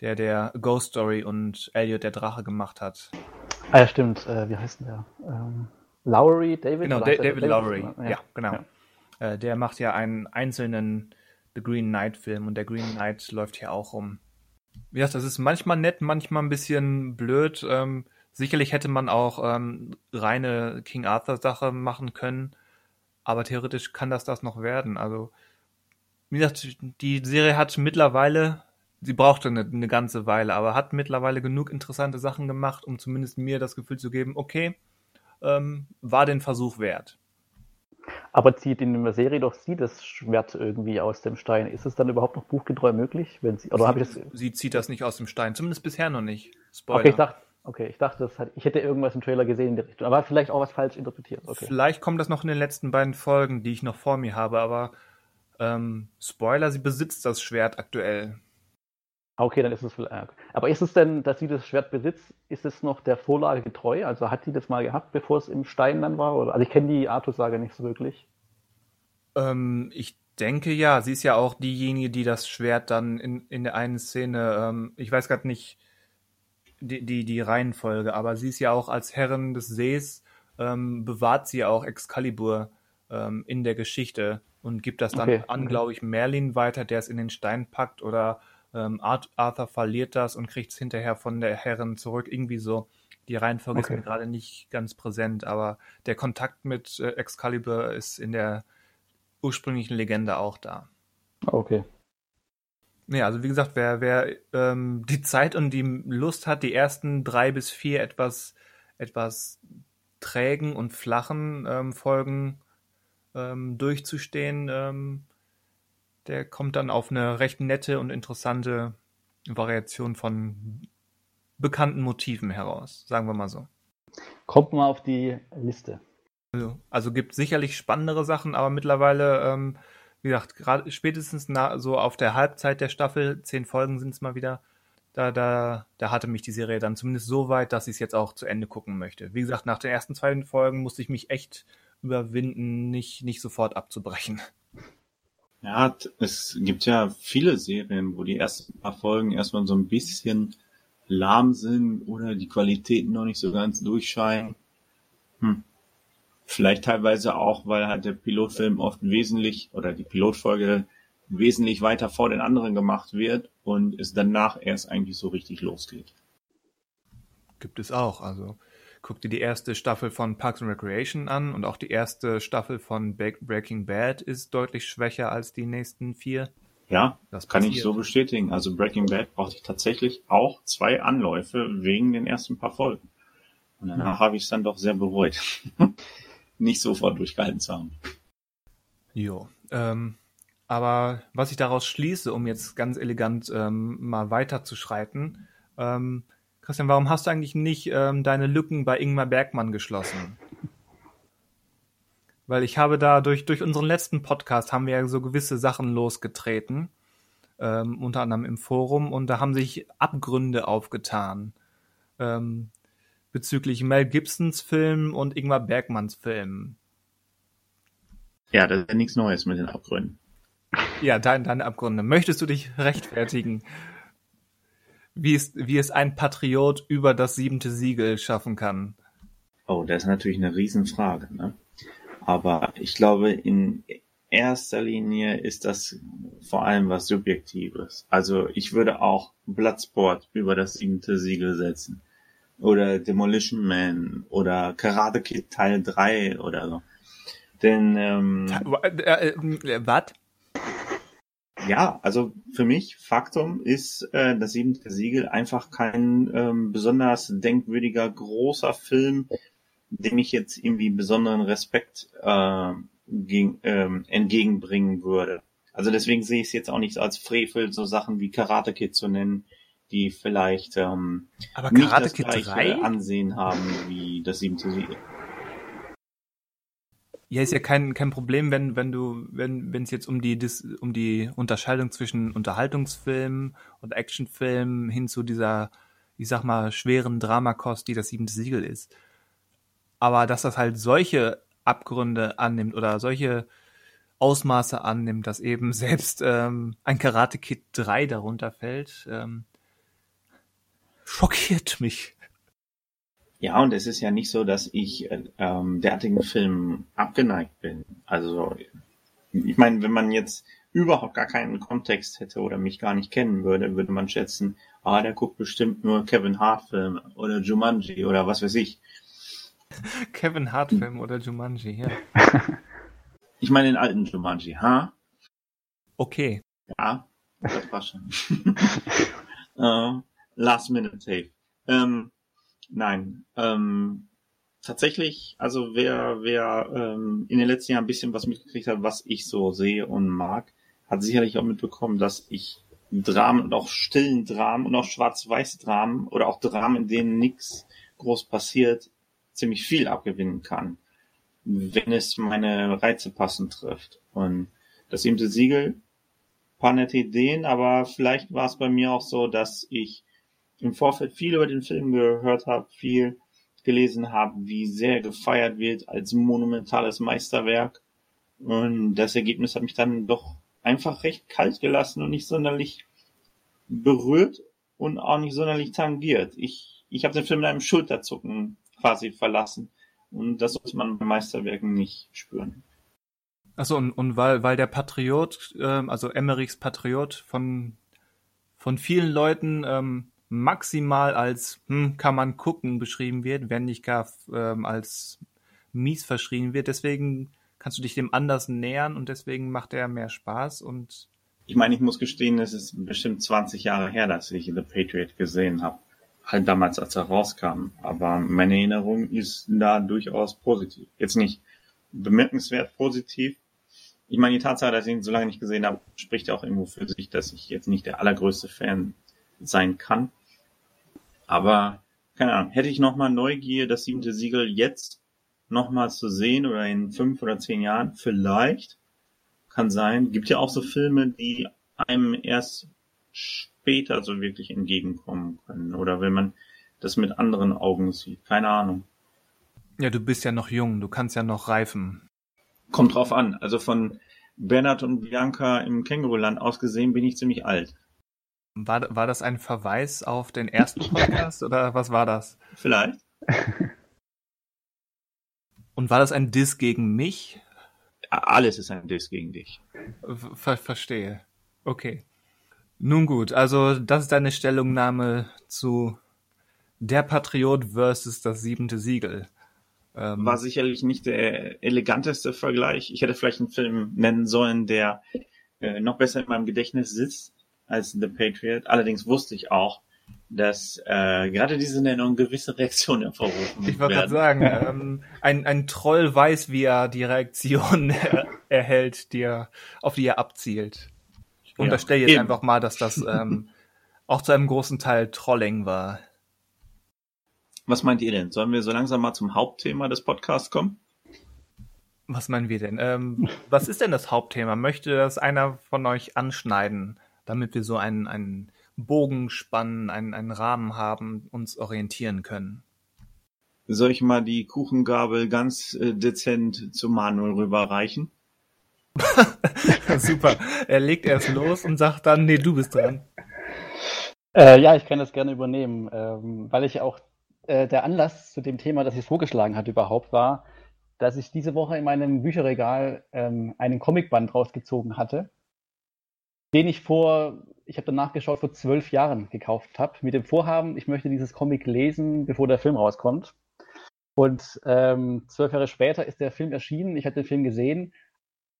der der Ghost Story und Elliot der Drache gemacht hat. Ah ja, stimmt. Äh, wie heißt denn der? Ähm, Lowry, David? Genau, da David, Lowry. Ja, ja genau. Ja. Äh, der macht ja einen einzelnen The Green Knight Film und der Green Knight läuft hier auch rum. Wie gesagt, das ist manchmal nett, manchmal ein bisschen blöd. Ähm, sicherlich hätte man auch ähm, reine King Arthur Sache machen können, aber theoretisch kann das das noch werden. Also wie gesagt, die Serie hat mittlerweile, sie brauchte eine, eine ganze Weile, aber hat mittlerweile genug interessante Sachen gemacht, um zumindest mir das Gefühl zu geben, okay, ähm, war den Versuch wert. Aber zieht in der Serie doch sie das Schwert irgendwie aus dem Stein. Ist es dann überhaupt noch buchgetreu möglich? Wenn sie, oder sie, ich das... sie zieht das nicht aus dem Stein, zumindest bisher noch nicht. Spoiler. Okay, ich dachte, okay, ich dachte, das hat, ich hätte irgendwas im Trailer gesehen in der Richtung, aber vielleicht auch was falsch interpretiert. Okay. Vielleicht kommt das noch in den letzten beiden Folgen, die ich noch vor mir habe, aber ähm, Spoiler, sie besitzt das Schwert aktuell. Ah, okay, dann ist es vielleicht. Aber ist es denn, dass sie das Schwert besitzt, ist es noch der Vorlage getreu? Also hat sie das mal gehabt, bevor es im Stein dann war? Also ich kenne die Artus-Sage nicht so wirklich. Ähm, ich denke ja. Sie ist ja auch diejenige, die das Schwert dann in, in der einen Szene, ähm, ich weiß gerade nicht die, die, die Reihenfolge, aber sie ist ja auch als Herrin des Sees, ähm, bewahrt sie auch Excalibur ähm, in der Geschichte und gibt das dann okay, an, okay. glaube ich, Merlin weiter, der es in den Stein packt oder ähm, Arthur verliert das und kriegt es hinterher von der Herrin zurück. Irgendwie so. Die Reihenfolge okay. ist mir gerade nicht ganz präsent, aber der Kontakt mit äh, Excalibur ist in der ursprünglichen Legende auch da. Okay. Ja, also wie gesagt, wer, wer ähm, die Zeit und die Lust hat, die ersten drei bis vier etwas, etwas trägen und flachen ähm, Folgen ähm, durchzustehen, ähm, der kommt dann auf eine recht nette und interessante Variation von bekannten Motiven heraus, sagen wir mal so. Kommt mal auf die Liste. Also, also gibt sicherlich spannendere Sachen, aber mittlerweile, ähm, wie gesagt, gerade spätestens na, so auf der Halbzeit der Staffel, zehn Folgen sind es mal wieder, da, da, da hatte mich die Serie dann zumindest so weit, dass ich es jetzt auch zu Ende gucken möchte. Wie gesagt, nach den ersten zwei Folgen musste ich mich echt überwinden, nicht, nicht sofort abzubrechen. Ja, es gibt ja viele Serien, wo die ersten paar Folgen erstmal so ein bisschen lahm sind oder die Qualitäten noch nicht so ganz durchscheinen. Hm. Vielleicht teilweise auch, weil halt der Pilotfilm oft wesentlich oder die Pilotfolge wesentlich weiter vor den anderen gemacht wird und es danach erst eigentlich so richtig losgeht. Gibt es auch. Also guck dir die erste Staffel von Parks and Recreation an und auch die erste Staffel von Breaking Bad ist deutlich schwächer als die nächsten vier. Ja, das kann ich so bestätigen. Also Breaking Bad brauchte ich tatsächlich auch zwei Anläufe wegen den ersten paar Folgen. Und danach ja. habe ich es dann doch sehr bereut, <laughs> nicht sofort durchgehalten zu haben. Jo, ähm, aber was ich daraus schließe, um jetzt ganz elegant ähm, mal weiterzuschreiten, ähm, Christian, warum hast du eigentlich nicht ähm, deine Lücken bei Ingmar Bergmann geschlossen? Weil ich habe da durch, durch unseren letzten Podcast haben wir ja so gewisse Sachen losgetreten, ähm, unter anderem im Forum, und da haben sich Abgründe aufgetan ähm, bezüglich Mel Gibsons Film und Ingmar Bergmanns Film. Ja, das ist ja nichts Neues mit den Abgründen. Ja, dein, deine Abgründe. Möchtest du dich rechtfertigen, wie es, wie es ein Patriot über das siebente Siegel schaffen kann? Oh, das ist natürlich eine Riesenfrage. Ne? Aber ich glaube, in erster Linie ist das vor allem was Subjektives. Also ich würde auch Bloodsport über das siebente Siegel setzen. Oder Demolition Man oder Karate Kid Teil 3 oder so. Denn ähm, äh, äh, was? Ja, also für mich Faktum ist äh, das siebente Siegel einfach kein ähm, besonders denkwürdiger großer Film, dem ich jetzt irgendwie besonderen Respekt äh, gegen, ähm, entgegenbringen würde. Also deswegen sehe ich es jetzt auch nicht als Frevel, so Sachen wie Karate Kid zu nennen, die vielleicht ähm, Aber nicht Karate das Kid gleiche 3? Ansehen haben wie das siebente Siegel. Ja, ist ja kein, kein Problem, wenn, wenn du, wenn, wenn es jetzt um die, Dis, um die Unterscheidung zwischen Unterhaltungsfilm und Actionfilm hin zu dieser, ich sag mal, schweren Dramakost, die das siebente Siegel ist. Aber dass das halt solche Abgründe annimmt oder solche Ausmaße annimmt, dass eben <laughs> selbst ähm, ein Karate Kid 3 darunter fällt, ähm, schockiert mich. Ja, und es ist ja nicht so, dass ich äh, ähm, derartigen Filmen abgeneigt bin. Also ich meine, wenn man jetzt überhaupt gar keinen Kontext hätte oder mich gar nicht kennen würde, würde man schätzen, ah, der guckt bestimmt nur Kevin Hart Filme oder Jumanji oder was weiß ich. <laughs> Kevin Hart Film oder Jumanji, ja. <laughs> Ich meine den alten Jumanji, ha? Okay. Ja, das war schon. <laughs> äh, Last Minute Tape. Ähm, nein, ähm, tatsächlich, also wer, wer ähm, in den letzten Jahren ein bisschen was mitgekriegt hat, was ich so sehe und mag, hat sicherlich auch mitbekommen, dass ich Dramen und auch stillen Dramen und auch schwarz-weiß Dramen oder auch Dramen, in denen nichts groß passiert, ziemlich viel abgewinnen kann, wenn es meine Reize passend trifft. Und das siebte Siegel, paar nette Ideen, aber vielleicht war es bei mir auch so, dass ich im Vorfeld viel über den Film gehört habe, viel gelesen habe, wie sehr gefeiert wird als monumentales Meisterwerk. Und das Ergebnis hat mich dann doch einfach recht kalt gelassen und nicht sonderlich berührt und auch nicht sonderlich tangiert. Ich, ich habe den Film mit einem Schulterzucken quasi verlassen. Und das sollte man bei Meisterwerken nicht spüren. Achso, und, und weil, weil der Patriot, ähm, also Emmerichs Patriot von, von vielen Leuten ähm, maximal als hm, kann man gucken beschrieben wird, wenn nicht gar ähm, als mies verschrien wird. Deswegen kannst du dich dem anders nähern und deswegen macht er mehr Spaß und Ich meine, ich muss gestehen, es ist bestimmt 20 Jahre her, dass ich The Patriot gesehen habe. Halt damals, als er rauskam. Aber meine Erinnerung ist da durchaus positiv. Jetzt nicht bemerkenswert positiv. Ich meine, die Tatsache, dass ich ihn so lange nicht gesehen habe, spricht ja auch irgendwo für sich, dass ich jetzt nicht der allergrößte Fan sein kann. Aber, keine Ahnung, hätte ich nochmal Neugier, das siebente Siegel jetzt nochmal zu sehen oder in fünf oder zehn Jahren, vielleicht, kann sein. Gibt ja auch so Filme, die einem erst später so wirklich entgegenkommen können. Oder wenn man das mit anderen Augen sieht. Keine Ahnung. ja, du bist ja noch jung, du kannst ja noch reifen. Kommt drauf an. Also von Bernhard und Bianca im Känguruland aus gesehen bin ich ziemlich alt. War, war das ein Verweis auf den ersten Podcast <laughs> oder was war das? Vielleicht. Und war das ein Diss gegen mich? Alles ist ein Diss gegen dich. Ver verstehe. Okay. Nun gut, also das ist deine Stellungnahme zu Der Patriot versus das siebente Siegel. Ähm, War sicherlich nicht der eleganteste Vergleich. Ich hätte vielleicht einen Film nennen sollen, der äh, noch besser in meinem Gedächtnis sitzt als The Patriot. Allerdings wusste ich auch, dass äh, gerade diese Nennung gewisse Reaktionen hervorrufen ich wollte gerade sagen, ähm, ein, ein Troll weiß, wie er die Reaktion <laughs> er, erhält, die er, auf die er abzielt. Ich Ja, unterstelle jetzt eben. einfach mal, dass das ähm, auch zu einem großen Teil Trolling war. Was meint ihr denn? Sollen wir so langsam mal zum Hauptthema des Podcasts kommen? Was meinen wir denn? Ähm, was ist denn das Hauptthema? Möchte das einer von euch anschneiden, damit wir so einen, einen Bogen spannen, einen, einen Rahmen haben, uns orientieren können? Soll ich mal die Kuchengabel ganz äh, dezent zu Manuel rüberreichen? <laughs> Super. Er legt erst los und sagt dann, nee, du bist dran. Äh, ja, ich kann das gerne übernehmen, ähm, weil ich auch äh, der Anlass zu dem Thema, das ich vorgeschlagen hatte, überhaupt war, dass ich diese Woche in meinem Bücherregal ähm, einen Comicband rausgezogen hatte, den ich vor, ich habe danach geschaut, vor zwölf Jahren gekauft habe, mit dem Vorhaben, ich möchte dieses Comic lesen, bevor der Film rauskommt. Und ähm, zwölf Jahre später ist der Film erschienen, ich hatte den Film gesehen,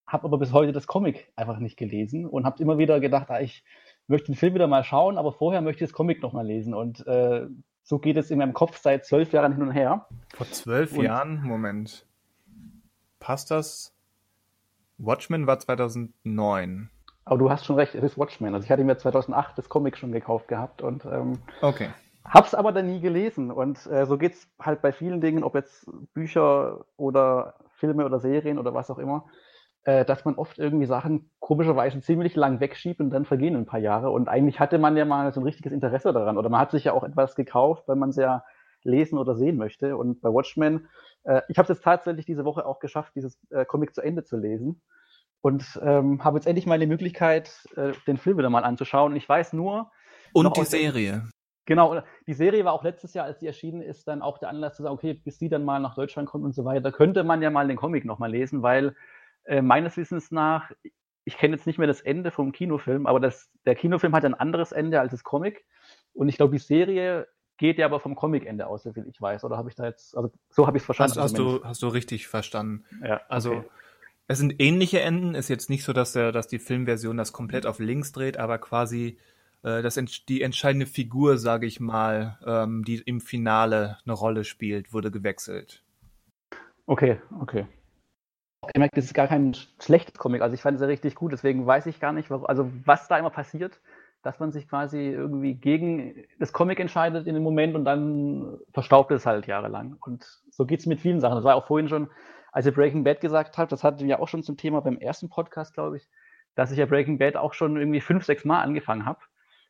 habe aber bis heute das Comic einfach nicht gelesen und habe immer wieder gedacht, ah, ich möchte den Film wieder mal schauen, aber vorher möchte ich das Comic noch mal lesen. Und äh, so geht es in meinem Kopf seit zwölf Jahren hin und her. Vor zwölf und, Jahren? Moment. Passt das? Watchmen war 2009. Aber du hast schon recht, es ist Watchmen. Also ich hatte mir 2008 das Comic schon gekauft gehabt und ähm, okay. hab's aber dann nie gelesen. Und äh, so geht's halt bei vielen Dingen, ob jetzt Bücher oder Filme oder Serien oder was auch immer äh, dass man oft irgendwie Sachen komischerweise ziemlich lang wegschiebt und dann vergehen ein paar Jahre. Und eigentlich hatte man ja mal so ein richtiges Interesse daran. Oder man hat sich ja auch etwas gekauft, weil man es ja lesen oder sehen möchte. Und bei Watchmen, äh, ich habe es jetzt tatsächlich diese Woche auch geschafft, dieses äh, Comic zu Ende zu lesen. Und ähm, habe jetzt endlich mal die Möglichkeit, äh, den Film wieder mal anzuschauen. Und ich weiß nur. Und die Serie. Genau, die Serie war auch letztes Jahr, als die erschienen ist, dann auch der Anlass zu sagen, okay, bis die dann mal nach Deutschland kommt und so weiter, könnte man ja mal den Comic nochmal lesen, weil äh, meines Wissens nach, ich kenne jetzt nicht mehr das Ende vom Kinofilm, aber das, der Kinofilm hat ein anderes Ende als das Comic. Und ich glaube, die Serie geht ja aber vom Comic-Ende aus, so viel ich weiß. Oder habe ich da jetzt, also so habe ich es verstanden. Hast, hast du, hast du richtig verstanden. Ja, also okay. Es sind ähnliche Enden. Ist jetzt nicht so, dass, der, dass die Filmversion das komplett auf links dreht, aber quasi äh, das, die entscheidende Figur, sage ich mal, ähm, die im Finale eine Rolle spielt, wurde gewechselt. Okay, okay gemerkt, das ist gar kein schlechtes Comic. Also ich fand es ja richtig gut, deswegen weiß ich gar nicht, also was da immer passiert, dass man sich quasi irgendwie gegen das Comic entscheidet in dem Moment und dann verstaubt es halt jahrelang. Und so geht es mit vielen Sachen. Das war auch vorhin schon, als ihr Breaking Bad gesagt habt, das hatten wir ja auch schon zum Thema beim ersten Podcast, glaube ich, dass ich ja Breaking Bad auch schon irgendwie fünf, sechs Mal angefangen habe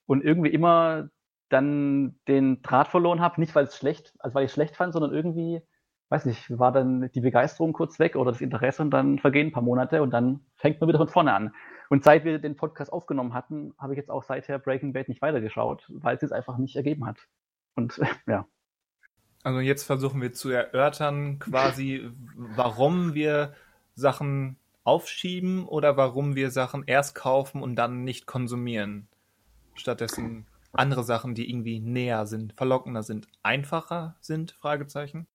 und irgendwie immer dann den Draht verloren habe, nicht weil es schlecht, also weil ich es schlecht fand, sondern irgendwie weiß nicht, war dann die Begeisterung kurz weg oder das Interesse und dann vergehen ein paar Monate und dann fängt man wieder von vorne an. Und seit wir den Podcast aufgenommen hatten, habe ich jetzt auch seither Breaking Bad nicht weitergeschaut, weil es es einfach nicht ergeben hat. Und <laughs> ja. Also jetzt versuchen wir zu erörtern, quasi, warum wir Sachen aufschieben oder warum wir Sachen erst kaufen und dann nicht konsumieren. Stattdessen andere Sachen, die irgendwie näher sind, verlockender sind, einfacher sind, Fragezeichen.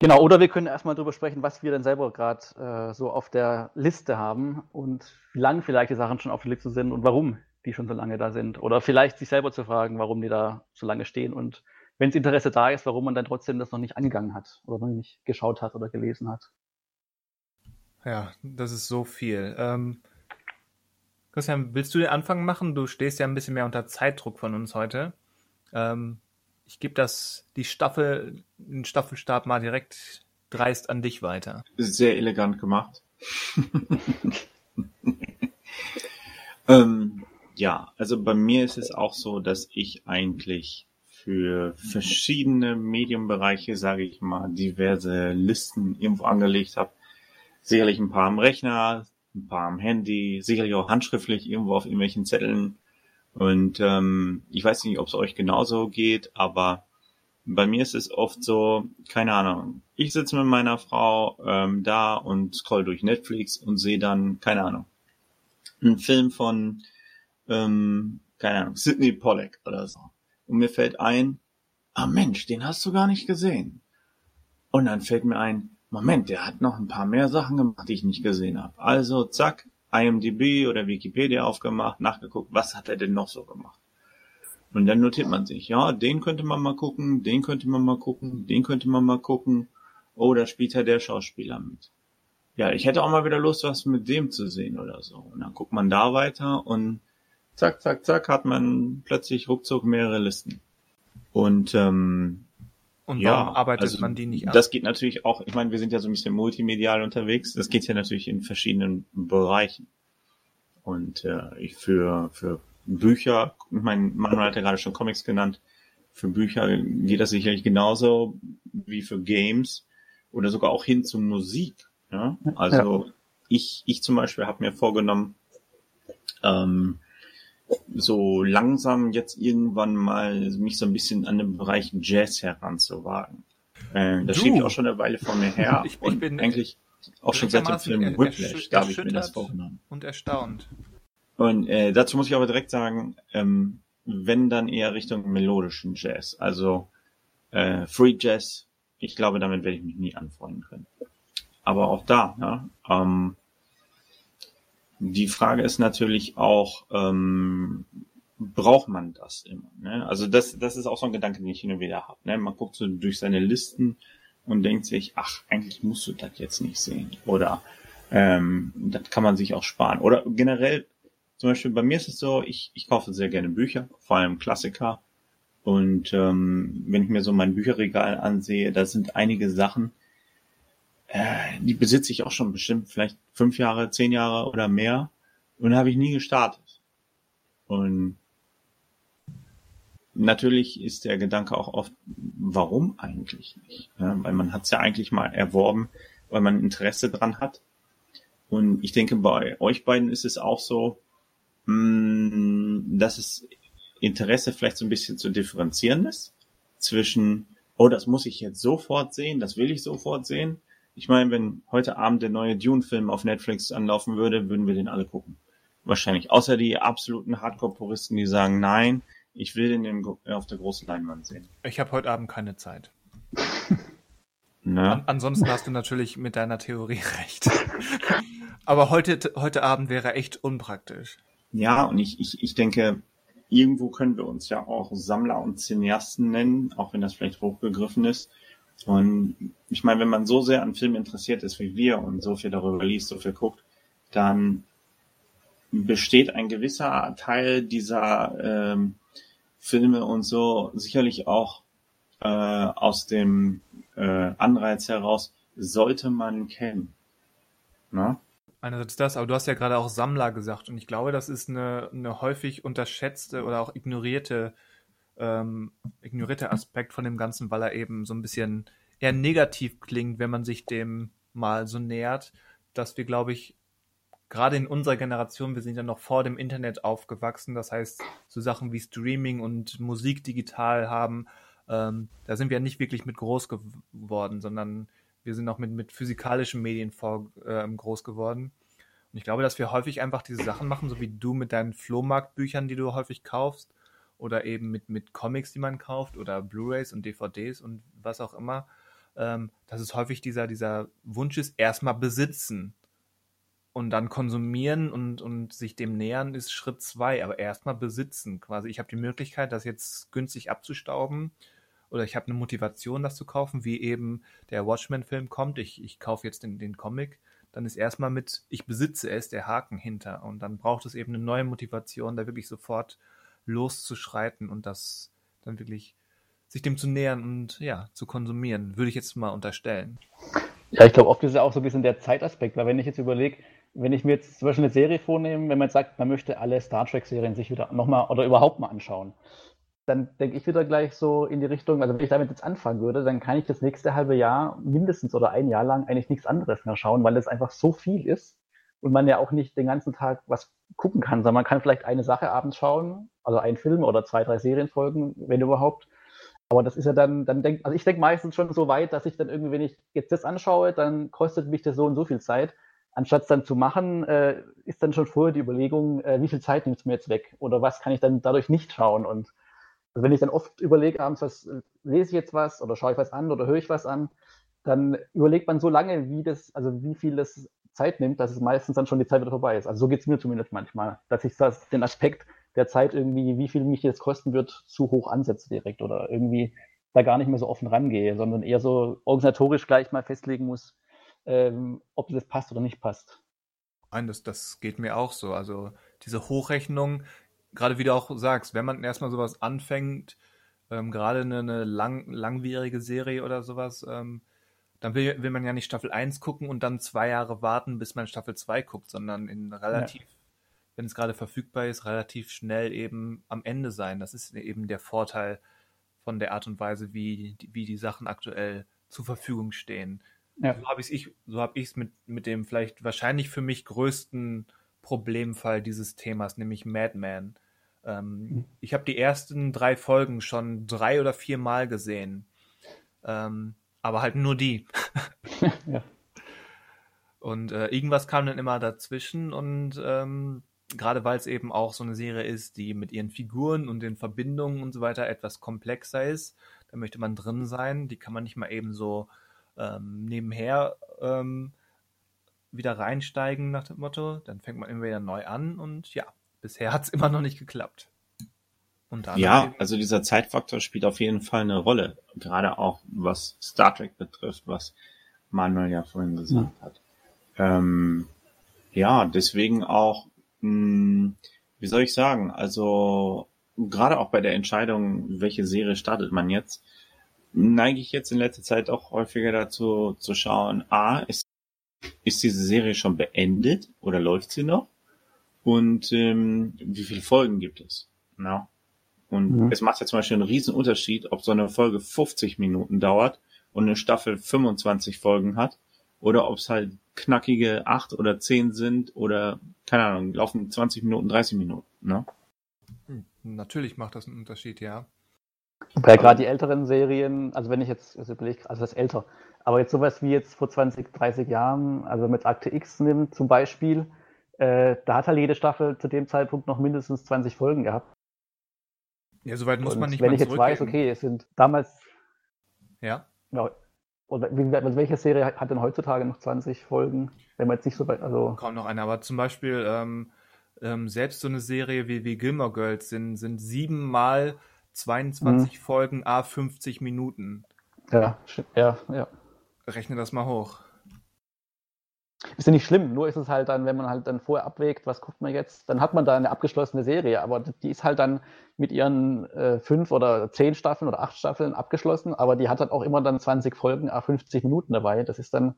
Genau, oder wir können erstmal darüber sprechen, was wir denn selber gerade äh, so auf der Liste haben und wie lange vielleicht die Sachen schon auf der Liste sind und warum die schon so lange da sind. Oder vielleicht sich selber zu fragen, warum die da so lange stehen und wenn das Interesse da ist, warum man dann trotzdem das noch nicht angegangen hat oder noch nicht geschaut hat oder gelesen hat. Ja, das ist so viel. Ähm, Christian, willst du den Anfang machen? Du stehst ja ein bisschen mehr unter Zeitdruck von uns heute. Ähm, ich gebe das, die Staffel, den Staffelstab mal direkt dreist an dich weiter. Sehr elegant gemacht. <laughs> ähm, ja, also bei mir ist es auch so, dass ich eigentlich für verschiedene Medienbereiche, sage ich mal, diverse Listen irgendwo angelegt habe. Sicherlich ein paar am Rechner, ein paar am Handy, sicherlich auch handschriftlich irgendwo auf irgendwelchen Zetteln und ähm, ich weiß nicht, ob es euch genauso geht, aber bei mir ist es oft so, keine Ahnung, ich sitze mit meiner Frau ähm, da und scroll durch Netflix und sehe dann, keine Ahnung, einen Film von, ähm, keine Ahnung, Sidney Pollack oder so. Und mir fällt ein, ah Mensch, den hast du gar nicht gesehen. Und dann fällt mir ein, Moment, der hat noch ein paar mehr Sachen gemacht, die ich nicht gesehen habe. Also zack, IMDb oder Wikipedia aufgemacht, nachgeguckt, was hat er denn noch so gemacht. Und dann notiert man sich, ja, den könnte man mal gucken, den könnte man mal gucken, den könnte man mal gucken. Oh, da spielt ja der Schauspieler mit. Ja, ich hätte auch mal wieder Lust, was mit dem zu sehen oder so. Und dann guckt man da weiter und zack, zack, zack, hat man plötzlich ruckzuck mehrere Listen. Und ähm, und ja, arbeitet also man die nicht ab? Das geht natürlich auch, ich meine, wir sind ja so ein bisschen multimedial unterwegs. Das geht ja natürlich in verschiedenen Bereichen. Und äh, ich für, für Bücher, ich meine, Manuel hat ja gerade schon Comics genannt, für Bücher geht das sicherlich genauso wie für Games oder sogar auch hin zu Musik. Ja? Also ja. ich, ich zum Beispiel habe mir vorgenommen, ähm, so langsam jetzt irgendwann mal mich so ein bisschen an den Bereich Jazz heranzuwagen. Äh, das steht auch schon eine Weile vor mir her. <laughs> ich, ich bin eigentlich auch schon seit dem Film Whiplash, da habe ich mir das vorgenommen. Und erstaunt. Und äh, dazu muss ich aber direkt sagen, ähm, wenn dann eher Richtung melodischen Jazz, also äh, Free Jazz, ich glaube, damit werde ich mich nie anfreunden können. Aber auch da, ja, ähm, die Frage ist natürlich auch, ähm, braucht man das immer? Ne? Also das, das ist auch so ein Gedanke, den ich hin und wieder habe. Ne? Man guckt so durch seine Listen und denkt sich, ach, eigentlich musst du das jetzt nicht sehen. Oder ähm, das kann man sich auch sparen. Oder generell, zum Beispiel bei mir ist es so, ich, ich kaufe sehr gerne Bücher, vor allem Klassiker. Und ähm, wenn ich mir so mein Bücherregal ansehe, da sind einige Sachen, die besitze ich auch schon bestimmt vielleicht fünf Jahre, zehn Jahre oder mehr und habe ich nie gestartet. Und natürlich ist der Gedanke auch oft, warum eigentlich nicht? Ja, weil man hat es ja eigentlich mal erworben, weil man Interesse dran hat. Und ich denke, bei euch beiden ist es auch so, mh, mm, dass es Interesse vielleicht so ein bisschen zu differenzieren ist zwischen, oh, das muss ich jetzt sofort sehen, das will ich sofort sehen, ich meine, wenn heute Abend der neue Dune-Film auf Netflix anlaufen würde, würden wir den alle gucken. Wahrscheinlich. Außer die absoluten Hardcore-Puristen, die sagen, nein, ich will den auf der großen Leinwand sehen. Ich habe heute Abend keine Zeit. <laughs> An ansonsten hast du natürlich mit deiner Theorie <laughs> recht. Aber heute, heute Abend wäre echt unpraktisch. Ja, und ich, ich, ich denke, irgendwo können wir uns ja auch Sammler und Cineasten nennen, auch wenn das vielleicht hochgegriffen ist. Und ich meine, wenn man so sehr an Filmen interessiert ist wie wir und so viel darüber liest, so viel guckt, dann besteht ein gewisser Teil dieser ähm, Filme und so sicherlich auch äh, aus dem äh, Anreiz heraus, sollte man kennen. Na? Einerseits das, aber du hast ja gerade auch Sammler gesagt und ich glaube, das ist eine, eine häufig unterschätzte oder auch ignorierte ähm, ignorierte Aspekt von dem Ganzen, weil er eben so ein bisschen eher negativ klingt, wenn man sich dem mal so nähert, dass wir, glaube ich, gerade in unserer Generation, wir sind ja noch vor dem Internet aufgewachsen, das heißt, so Sachen wie Streaming und Musik digital haben, ähm, da sind wir nicht wirklich mit groß geworden, sondern wir sind auch mit, mit physikalischen Medien vor, äh, groß geworden. Und ich glaube, dass wir häufig einfach diese Sachen machen, so wie du mit deinen Flohmarktbüchern, die du häufig kaufst, oder eben mit, mit Comics, die man kauft oder Blu-rays und DVDs und was auch immer, ähm, dass es häufig dieser, dieser Wunsch ist, erstmal besitzen und dann konsumieren und, und sich dem nähern ist Schritt zwei, aber erstmal besitzen quasi. Ich habe die Möglichkeit, das jetzt günstig abzustauben oder ich habe eine Motivation, das zu kaufen, wie eben der Watchmen-Film kommt. Ich, ich kaufe jetzt den, den Comic. Dann ist erstmal mit, ich besitze es, der Haken hinter. Und dann braucht es eben eine neue Motivation, da wirklich sofort loszuschreiten und das dann wirklich sich dem zu nähern und ja, zu konsumieren, würde ich jetzt mal unterstellen. Ja, ich glaube, oft ist es auch so ein bisschen der Zeitaspekt, weil wenn ich jetzt überlege, wenn ich mir jetzt zum Beispiel eine Serie vornehme, wenn man jetzt sagt, man möchte alle Star Trek-Serien sich wieder nochmal oder überhaupt mal anschauen, dann denke ich wieder gleich so in die Richtung, also wenn ich damit jetzt anfangen würde, dann kann ich das nächste halbe Jahr mindestens oder ein Jahr lang eigentlich nichts anderes mehr schauen, weil es einfach so viel ist und man ja auch nicht den ganzen Tag was gucken kann, sondern man kann vielleicht eine Sache abends schauen, also einen Film oder zwei, drei Serienfolgen, wenn überhaupt. Aber das ist ja dann, dann denk, also ich denke meistens schon so weit, dass ich dann irgendwie, wenn ich jetzt das anschaue, dann kostet mich das so und so viel Zeit. Anstatt es dann zu machen, äh, ist dann schon vorher die Überlegung, äh, wie viel Zeit nimmt es mir jetzt weg? Oder was kann ich dann dadurch nicht schauen? Und also wenn ich dann oft überlege, abends, was äh, lese ich jetzt was oder schaue ich was an oder höre ich was an, dann überlegt man so lange, wie das, also wie viel das Zeit nimmt, dass es meistens dann schon die Zeit wieder vorbei ist. Also so geht es mir zumindest manchmal, dass ich das, den Aspekt der Zeit irgendwie, wie viel mich jetzt kosten wird, zu hoch ansetze direkt oder irgendwie da gar nicht mehr so offen rangehe, sondern eher so organisatorisch gleich mal festlegen muss, ähm, ob das passt oder nicht passt. Nein, das, das geht mir auch so. Also diese Hochrechnung, gerade wie du auch sagst, wenn man erstmal sowas anfängt, ähm, gerade eine, eine lang, langwierige Serie oder sowas, ähm, dann will, will man ja nicht Staffel 1 gucken und dann zwei Jahre warten, bis man Staffel 2 guckt, sondern in relativ, ja. wenn es gerade verfügbar ist, relativ schnell eben am Ende sein. Das ist eben der Vorteil von der Art und Weise, wie, wie die Sachen aktuell zur Verfügung stehen. Ja. So habe ich so habe ich es mit mit dem vielleicht wahrscheinlich für mich größten Problemfall dieses Themas, nämlich Madman. Ähm, mhm. Ich habe die ersten drei Folgen schon drei oder vier Mal gesehen, ähm, aber halt nur die. <laughs> ja. Und äh, irgendwas kam dann immer dazwischen und ähm, gerade weil es eben auch so eine Serie ist, die mit ihren Figuren und den Verbindungen und so weiter etwas komplexer ist, da möchte man drin sein. Die kann man nicht mal eben so ähm, nebenher ähm, wieder reinsteigen nach dem Motto. Dann fängt man immer wieder neu an und ja, bisher hat es immer noch nicht geklappt. Ja, also dieser Zeitfaktor spielt auf jeden Fall eine Rolle. Gerade auch was Star Trek betrifft, was Manuel ja vorhin gesagt ja. hat. Ähm, ja, deswegen auch, mh, hm, wie soll ich sagen, also gerade auch bei der Entscheidung, welche Serie startet man jetzt, neige ich jetzt in letzter Zeit auch häufiger dazu zu schauen, a, ist, ist diese Serie schon beendet oder läuft sie noch? Und ähm, wie viele Folgen gibt es? Na? Und mhm. es macht ja zum Beispiel einen riesen Unterschied, ob so eine Folge 50 Minuten dauert und eine Staffel 25 Folgen hat oder ob es halt knackige 8 oder 10 sind oder, keine Ahnung, laufen 20 Minuten, 30 Minuten. Ne? Hm, natürlich macht das einen Unterschied, ja. Weil gerade die älteren Serien, also wenn ich jetzt, also überlege, also das ist älter, aber jetzt sowas wie jetzt vor 20, 30 Jahren, also wenn man jetzt Akte X nimmt zum Beispiel, äh, da hat halt jede Staffel zu dem Zeitpunkt noch mindestens 20 Folgen gehabt. Ja, soweit muss Und man nicht Wenn ich jetzt weiß, okay, es sind damals. Ja. ja oder wie, welche Serie hat denn heutzutage noch 20 Folgen? Wenn man jetzt nicht so weit, also. Kaum noch eine, aber zum Beispiel ähm, ähm, selbst so eine Serie wie, wie Gilmore Girls sind, sind siebenmal 22 mhm. Folgen, a 50 Minuten. Ja, ja, ja. Rechne das mal hoch. Ist ja nicht schlimm, nur ist es halt dann, wenn man halt dann vorher abwägt, was guckt man jetzt, dann hat man da eine abgeschlossene Serie, aber die ist halt dann mit ihren äh, fünf oder zehn Staffeln oder acht Staffeln abgeschlossen, aber die hat halt auch immer dann 20 Folgen, a 50 Minuten dabei. Das ist dann,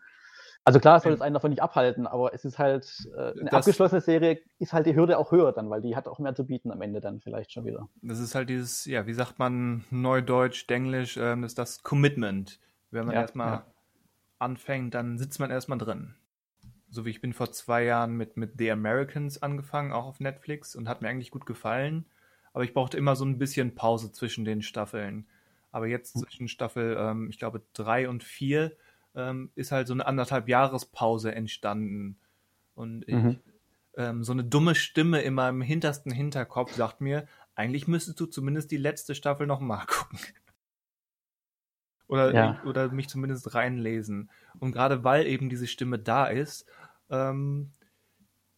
also klar, soll es einen davon nicht abhalten, aber es ist halt, äh, eine das, abgeschlossene Serie ist halt die Hürde auch höher dann, weil die hat auch mehr zu bieten am Ende dann vielleicht schon wieder. Das ist halt dieses, ja, wie sagt man Neudeutsch, Denglisch, ähm, das ist das Commitment. Wenn man ja, erstmal ja. anfängt, dann sitzt man erstmal drin. So wie ich bin vor zwei Jahren mit, mit The Americans angefangen, auch auf Netflix und hat mir eigentlich gut gefallen. Aber ich brauchte immer so ein bisschen Pause zwischen den Staffeln. Aber jetzt hm. zwischen Staffel, ähm, ich glaube, drei und vier ähm, ist halt so eine anderthalb Jahrespause entstanden. Und ich, mhm. ähm, so eine dumme Stimme in meinem hintersten Hinterkopf sagt mir, eigentlich müsstest du zumindest die letzte Staffel noch mal <laughs> gucken. Oder, ja. oder mich zumindest reinlesen. Und gerade weil eben diese Stimme da ist, ähm,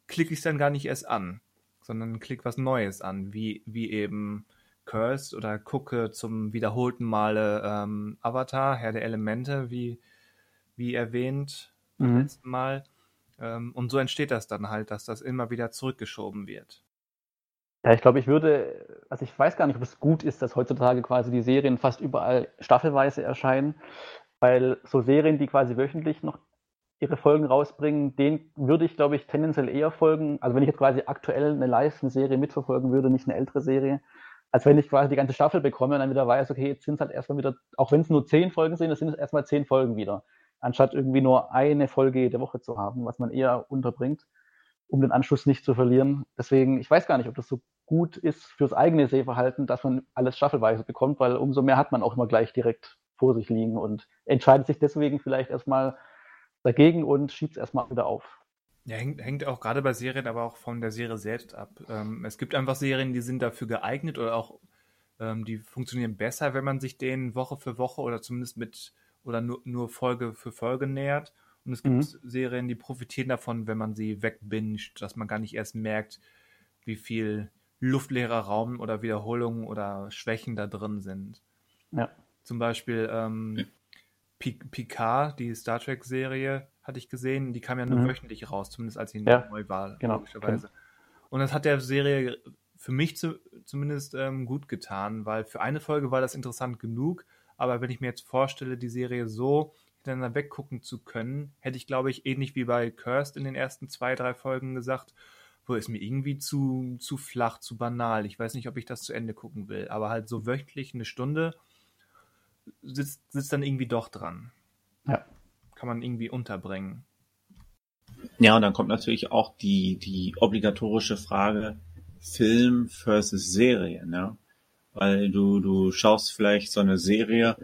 klicke ich es dann gar nicht erst an, sondern klicke was Neues an, wie, wie eben Cursed oder gucke zum wiederholten Male ähm, Avatar, Herr der Elemente, wie wie erwähnt beim mhm. letzten Mal. Ähm, und so entsteht das dann halt, dass das immer wieder zurückgeschoben wird. Ja, ich glaube, ich würde, also ich weiß gar nicht, ob es gut ist, dass heutzutage quasi die Serien fast überall staffelweise erscheinen, weil so Serien, die quasi wöchentlich noch ihre Folgen rausbringen, denen würde ich, glaube ich, tendenziell eher folgen. Also wenn ich jetzt quasi aktuell eine Live-Serie mitverfolgen würde, nicht eine ältere Serie, als wenn ich quasi die ganze Staffel bekomme und dann wieder weiß, okay, jetzt sind es halt erstmal wieder, auch wenn es nur zehn Folgen sind, das sind es erstmal zehn Folgen wieder anstatt irgendwie nur eine Folge jede Woche zu haben, was man eher unterbringt, um den Anschluss nicht zu verlieren. Deswegen, ich weiß gar nicht, ob das so gut ist fürs eigene Sehverhalten, dass man alles staffelweise bekommt, weil umso mehr hat man auch immer gleich direkt vor sich liegen und entscheidet sich deswegen vielleicht erstmal dagegen und schiebt es erstmal wieder auf. Ja, hängt, hängt auch gerade bei Serien aber auch von der Serie selbst ab. Ähm, es gibt einfach Serien, die sind dafür geeignet oder auch ähm, die funktionieren besser, wenn man sich denen Woche für Woche oder zumindest mit oder nur, nur Folge für Folge nähert. Und es gibt mhm. Serien, die profitieren davon, wenn man sie wegbinged, dass man gar nicht erst merkt, wie viel luftleerer Raum oder Wiederholungen oder Schwächen da drin sind. Ja. Zum Beispiel ähm, Picard, die Star Trek-Serie, hatte ich gesehen, die kam ja nur mhm. wöchentlich raus, zumindest als sie ja. neu war, genau. logischerweise. Und das hat der Serie für mich zu, zumindest ähm, gut getan, weil für eine Folge war das interessant genug, aber wenn ich mir jetzt vorstelle, die Serie so hintereinander weggucken zu können, hätte ich, glaube ich, ähnlich wie bei Cursed in den ersten zwei, drei Folgen gesagt, wo ist mir irgendwie zu, zu flach, zu banal. Ich weiß nicht, ob ich das zu Ende gucken will, aber halt so wöchentlich eine Stunde sitzt, sitzt dann irgendwie doch dran. Ja. kann man irgendwie unterbringen. Ja, und dann kommt natürlich auch die, die obligatorische Frage Film versus Serie, ne? Weil du, du schaust vielleicht so eine Serie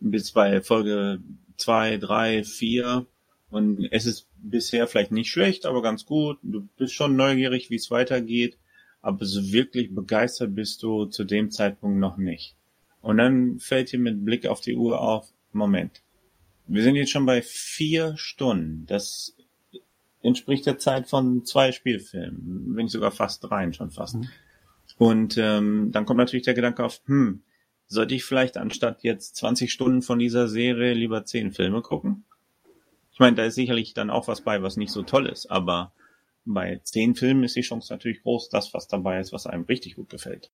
bis bei Folge zwei, drei, vier und es ist bisher vielleicht nicht schlecht, aber ganz gut. Du bist schon neugierig, wie es weitergeht, aber so wirklich begeistert bist du zu dem Zeitpunkt noch nicht. Und dann fällt dir mit Blick auf die Uhr auf, Moment. Wir sind jetzt schon bei vier Stunden. Das entspricht der Zeit von zwei Spielfilmen, wenn nicht sogar fast dreien schon fast. Mhm. Und ähm, dann kommt natürlich der Gedanke auf, hm, sollte ich vielleicht anstatt jetzt 20 Stunden von dieser Serie lieber zehn Filme gucken? Ich meine, da ist sicherlich dann auch was bei, was nicht so toll ist, aber bei zehn Filmen ist die Chance natürlich groß, dass was dabei ist, was einem richtig gut gefällt.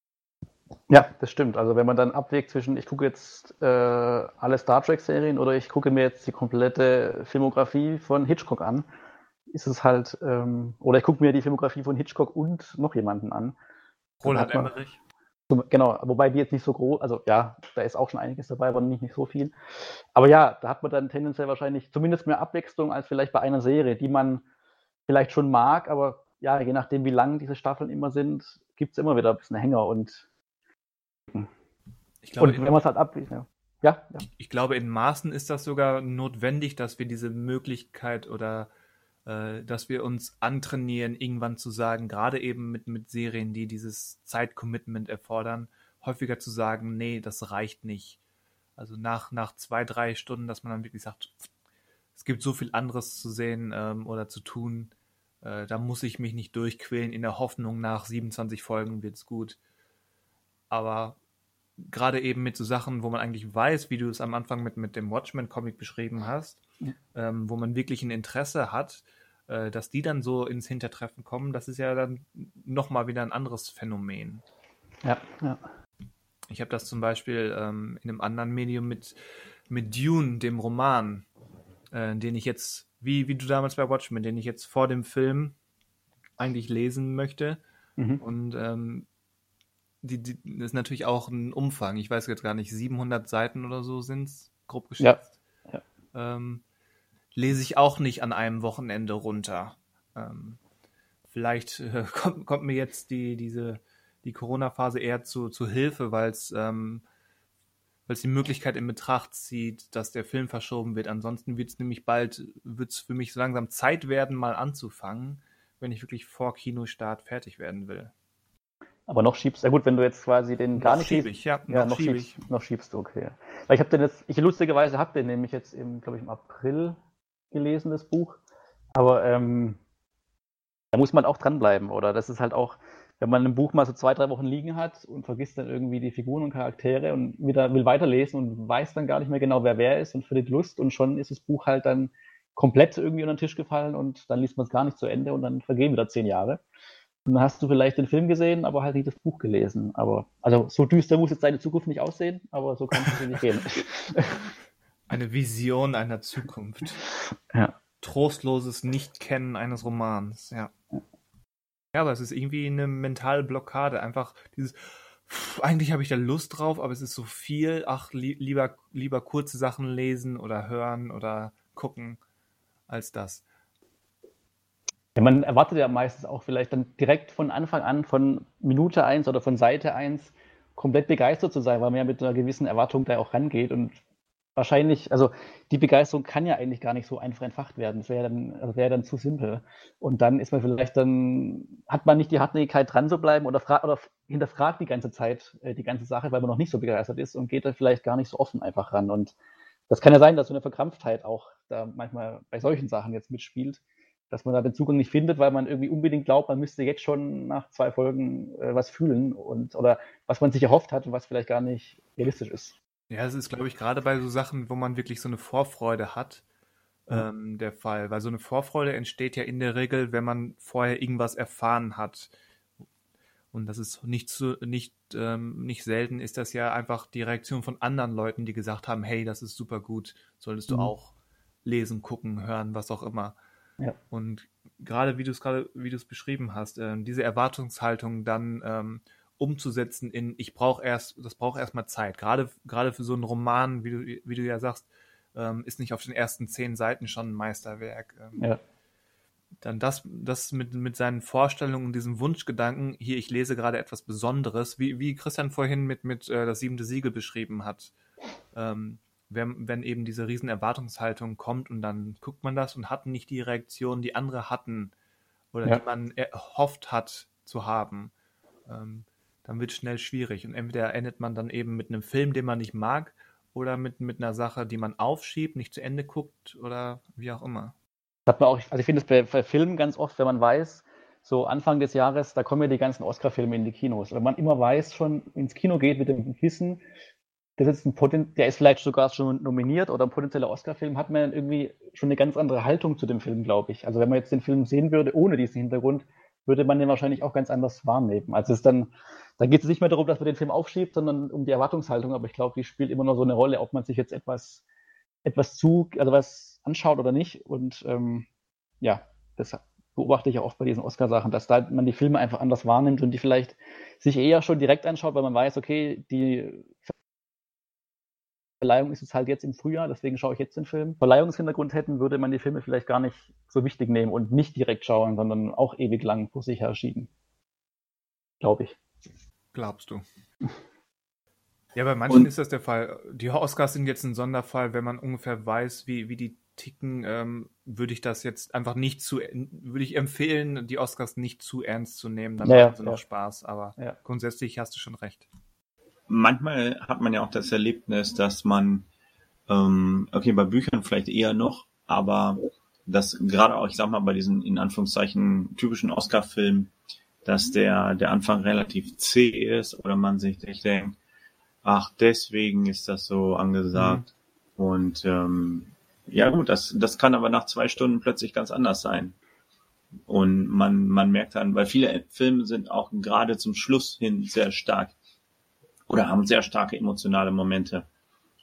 Ja, das stimmt. Also wenn man dann abwägt zwischen, ich gucke jetzt äh, alle Star Trek-Serien oder ich gucke mir jetzt die komplette Filmografie von Hitchcock an, ist es halt, ähm, oder ich gucke mir die Filmografie von Hitchcock und noch jemanden an. Roland Emmerich. Genau, wobei die jetzt nicht so groß, also ja, da ist auch schon einiges dabei, aber nicht, nicht so viel. Aber ja, da hat man dann tendenziell wahrscheinlich zumindest mehr Abwechslung als vielleicht bei einer Serie, die man vielleicht schon mag, aber ja, je nachdem, wie lang diese Staffeln immer sind, gibt es immer wieder ein bisschen Hänger und, ich glaube, und wenn man es halt ab, ja. Ja, ja. Ich glaube, in Maßen ist das sogar notwendig, dass wir diese Möglichkeit oder dass wir uns antrainieren, irgendwann zu sagen, gerade eben mit, mit Serien, die dieses Zeitcommitment erfordern, häufiger zu sagen, nee, das reicht nicht. Also nach, nach zwei, drei Stunden, dass man dann wirklich sagt, es gibt so viel anderes zu sehen ähm, oder zu tun, äh, da muss ich mich nicht durchquälen in der Hoffnung, nach 27 Folgen wird's gut. Aber gerade eben mit so Sachen, wo man eigentlich weiß, wie du es am Anfang mit, mit dem Watchmen-Comic beschrieben hast. Ähm, wo man wirklich ein Interesse hat, äh, dass die dann so ins Hintertreffen kommen, das ist ja dann nochmal wieder ein anderes Phänomen. Ja, ja. Ich habe das zum Beispiel ähm, in einem anderen Medium mit, mit Dune, dem Roman, äh, den ich jetzt, wie, wie du damals bei Watchmen, den ich jetzt vor dem Film eigentlich lesen möchte. Mhm. Und ähm, die, die, das ist natürlich auch ein Umfang. Ich weiß jetzt gar nicht, 700 Seiten oder so sind es, grob geschätzt. Ja. ja. Ähm, lese ich auch nicht an einem Wochenende runter. Ähm, vielleicht äh, <laughs> kommt, kommt, mir jetzt die, diese, die Corona-Phase eher zu, zu Hilfe, weil es ähm, die Möglichkeit in Betracht zieht, dass der Film verschoben wird. Ansonsten wird es nämlich bald, wird es für mich so langsam Zeit werden, mal anzufangen, wenn ich wirklich vor Kinostart fertig werden will. Aber noch schiebst, ja gut, wenn du jetzt quasi den gar nicht schieb ich, ja, ja noch, noch schiebst, ich. noch schiebst du, okay. Weil ich habe den jetzt, ich lustigerweise habe den nämlich jetzt im, glaube ich, im April gelesen, das Buch. Aber ähm, da muss man auch dranbleiben, oder? Das ist halt auch, wenn man ein Buch mal so zwei, drei Wochen liegen hat und vergisst dann irgendwie die Figuren und Charaktere und wieder will weiterlesen und weiß dann gar nicht mehr genau, wer wer ist und verliert Lust und schon ist das Buch halt dann komplett irgendwie unter den Tisch gefallen und dann liest man es gar nicht zu Ende und dann vergehen wieder zehn Jahre. Und dann hast du vielleicht den Film gesehen, aber halt nicht das Buch gelesen. Aber, also so düster muss jetzt deine Zukunft nicht aussehen, aber so kann es nicht gehen. <laughs> Eine Vision einer Zukunft. Ja. Trostloses Nicht-Kennen eines Romans, ja. Ja, aber es ist irgendwie eine mentale Blockade. Einfach dieses, pff, eigentlich habe ich da Lust drauf, aber es ist so viel. Ach, li lieber, lieber kurze Sachen lesen oder hören oder gucken als das. Ja, man erwartet ja meistens auch vielleicht dann direkt von Anfang an, von Minute 1 oder von Seite 1 komplett begeistert zu sein, weil man ja mit einer gewissen Erwartung da auch rangeht und wahrscheinlich, also die Begeisterung kann ja eigentlich gar nicht so einfach entfacht werden. Das wäre dann, also wäre dann zu simpel. Und dann ist man vielleicht dann, hat man nicht die Hartnäckigkeit dran zu bleiben oder, oder hinterfragt die ganze Zeit äh, die ganze Sache, weil man noch nicht so begeistert ist und geht dann vielleicht gar nicht so offen einfach ran. Und das kann ja sein, dass so eine Verkrampftheit auch da manchmal bei solchen Sachen jetzt mitspielt dass man da den Zugang nicht findet, weil man irgendwie unbedingt glaubt, man müsste jetzt schon nach zwei Folgen äh, was fühlen und oder was man sich erhofft hat und was vielleicht gar nicht realistisch ist. Ja, es ist, glaube ich, gerade bei so Sachen, wo man wirklich so eine Vorfreude hat, ähm, der Fall. Weil so eine Vorfreude entsteht ja in der Regel, wenn man vorher irgendwas erfahren hat. Und das ist nicht zu, nicht, ähm, nicht selten, ist das ja einfach die Reaktion von anderen Leuten, die gesagt haben, hey, das ist super gut, solltest du mhm. auch lesen, gucken, hören, was auch immer. Ja. Und gerade wie du es gerade, wie du es beschrieben hast, äh, diese Erwartungshaltung dann ähm, umzusetzen in, ich brauche erst, das braucht erstmal Zeit. Gerade, gerade für so einen Roman, wie du, wie du ja sagst, ähm, ist nicht auf den ersten zehn Seiten schon ein Meisterwerk. Ähm, Ja. Dann das, das mit, mit seinen Vorstellungen und diesem Wunschgedanken, hier, ich lese gerade etwas Besonderes, wie, wie Christian vorhin mit, mit äh, das siebente Siegel beschrieben hat. Ähm, wenn, wenn eben diese riesen Erwartungshaltung kommt und dann guckt man das und hat nicht die Reaktion, die andere hatten oder Ja. die man erhofft hat zu haben, ähm, dann wird es schnell schwierig. Und entweder endet man dann eben mit einem Film, den man nicht mag, oder mit, mit einer Sache, die man aufschiebt, nicht zu Ende guckt oder wie auch immer. Hat man auch, also ich finde es bei, bei Filmen ganz oft, wenn man weiß, so Anfang des Jahres, da kommen ja die ganzen Oscar-Filme in die Kinos. Wenn man immer weiß, schon ins Kino geht mit dem Wissen, das ist ein der ist vielleicht sogar schon nominiert oder ein potenzieller Oscar-Film, hat man irgendwie schon eine ganz andere Haltung zu dem Film, glaube ich. Also wenn man jetzt den Film sehen würde ohne diesen Hintergrund, würde man den wahrscheinlich auch ganz anders wahrnehmen. Also es dann, dann geht es nicht mehr darum, dass man den Film aufschiebt, sondern um die Erwartungshaltung. Aber ich glaube, die spielt immer noch so eine Rolle, ob man sich jetzt etwas, etwas zu, also was anschaut oder nicht. Und ähm, ja, das beobachte ich oft bei diesen Oscar-Sachen, dass da man die Filme einfach anders wahrnimmt und die vielleicht sich eher schon direkt anschaut, weil man weiß, okay, die Verleihung ist es halt jetzt im Frühjahr, deswegen schaue ich jetzt den Film. Verleihungshintergrund hätten, würde man die Filme vielleicht gar nicht so wichtig nehmen und nicht direkt schauen, sondern auch ewig lang vor sich her schieben. Glaube ich. Glaubst du? <laughs> Ja, bei manchen Und- ist das der Fall. Die Oscars sind jetzt ein Sonderfall, wenn man ungefähr weiß, wie, wie die ticken, ähm, würde ich das jetzt einfach nicht zu, würde ich empfehlen, die Oscars nicht zu ernst zu nehmen, dann Ja, machen sie noch ja. Spaß, aber Ja. grundsätzlich hast du schon recht. Manchmal hat man ja auch das Erlebnis, dass man, ähm, okay, bei Büchern vielleicht eher noch, aber dass gerade auch, ich sag mal, bei diesen in Anführungszeichen typischen Oscar-Filmen, dass der, der Anfang relativ zäh ist oder man sich echt denkt, ach, deswegen ist das so angesagt. Und ähm, ja gut, das, das kann aber nach zwei Stunden plötzlich ganz anders sein. Und man, man merkt dann, weil viele Filme sind auch gerade zum Schluss hin sehr stark oder haben sehr starke emotionale Momente.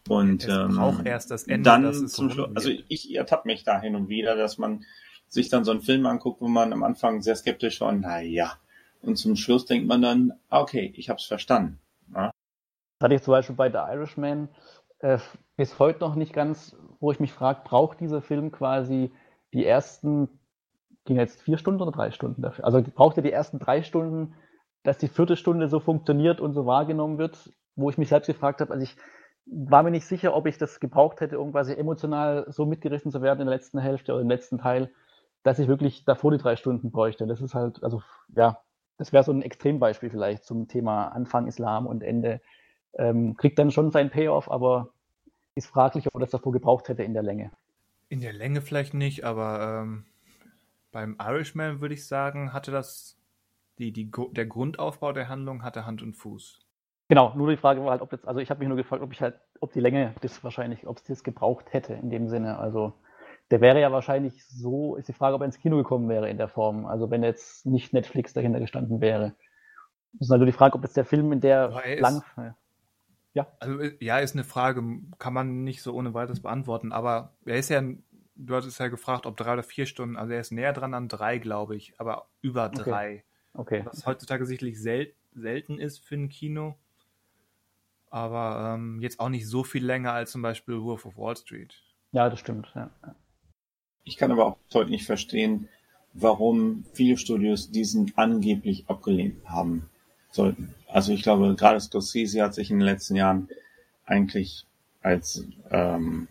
Und Es ähm, braucht erst das Ende, dann dass es zum Schluss, also ich ertappe mich da hin und wieder, dass man sich dann so einen Film anguckt, wo man am Anfang sehr skeptisch war, na ja. Und zum Schluss denkt man dann, ah, okay, ich habe es verstanden. Ja? Das hatte ich zum Beispiel bei The Irishman äh, bis heute noch nicht ganz, wo ich mich frage, braucht dieser Film quasi die ersten, ging jetzt vier Stunden oder drei Stunden dafür? Also braucht er die ersten drei Stunden, dass die vierte Stunde so funktioniert und so wahrgenommen wird, wo ich mich selbst gefragt habe, also ich war mir nicht sicher, ob ich das gebraucht hätte, um quasi emotional so mitgerissen zu werden in der letzten Hälfte oder im letzten Teil, dass ich wirklich davor die drei Stunden bräuchte. Das ist halt, also ja, das wäre so ein Extrembeispiel vielleicht zum Thema Anfang Islam und Ende ähm, kriegt dann schon seinen Payoff, aber ist fraglich, ob er das davor gebraucht hätte in der Länge. In der Länge vielleicht nicht, aber ähm, beim Irishman würde ich sagen, hatte das die, die, der Grundaufbau der Handlung hatte Hand und Fuß. Genau, nur die Frage war halt, ob jetzt, also ich habe mich nur gefragt, ob ich halt, ob die Länge das wahrscheinlich, ob es das gebraucht hätte in dem Sinne. Also der wäre ja wahrscheinlich so, ist die Frage, ob er ins Kino gekommen wäre in der Form. Also wenn jetzt nicht Netflix dahinter gestanden wäre. Das ist also die Frage, ob jetzt der Film in der er ist- lang. Also äh, ja, ist eine Frage, kann man nicht so ohne weiteres beantworten, aber er ist ja, du hattest ja gefragt, ob drei oder vier Stunden, also er ist näher dran an drei, glaube ich, aber über drei. Okay. Was heutzutage sicherlich sel selten ist für ein Kino, aber ähm, jetzt auch nicht so viel länger als zum Beispiel Wolf of Wall Street. Ja, das stimmt. Ja. Ich kann aber auch heute nicht verstehen, warum viele Studios diesen angeblich abgelehnt haben sollten. Also ich glaube, gerade Scorsese hat sich in den letzten Jahren eigentlich als ähm,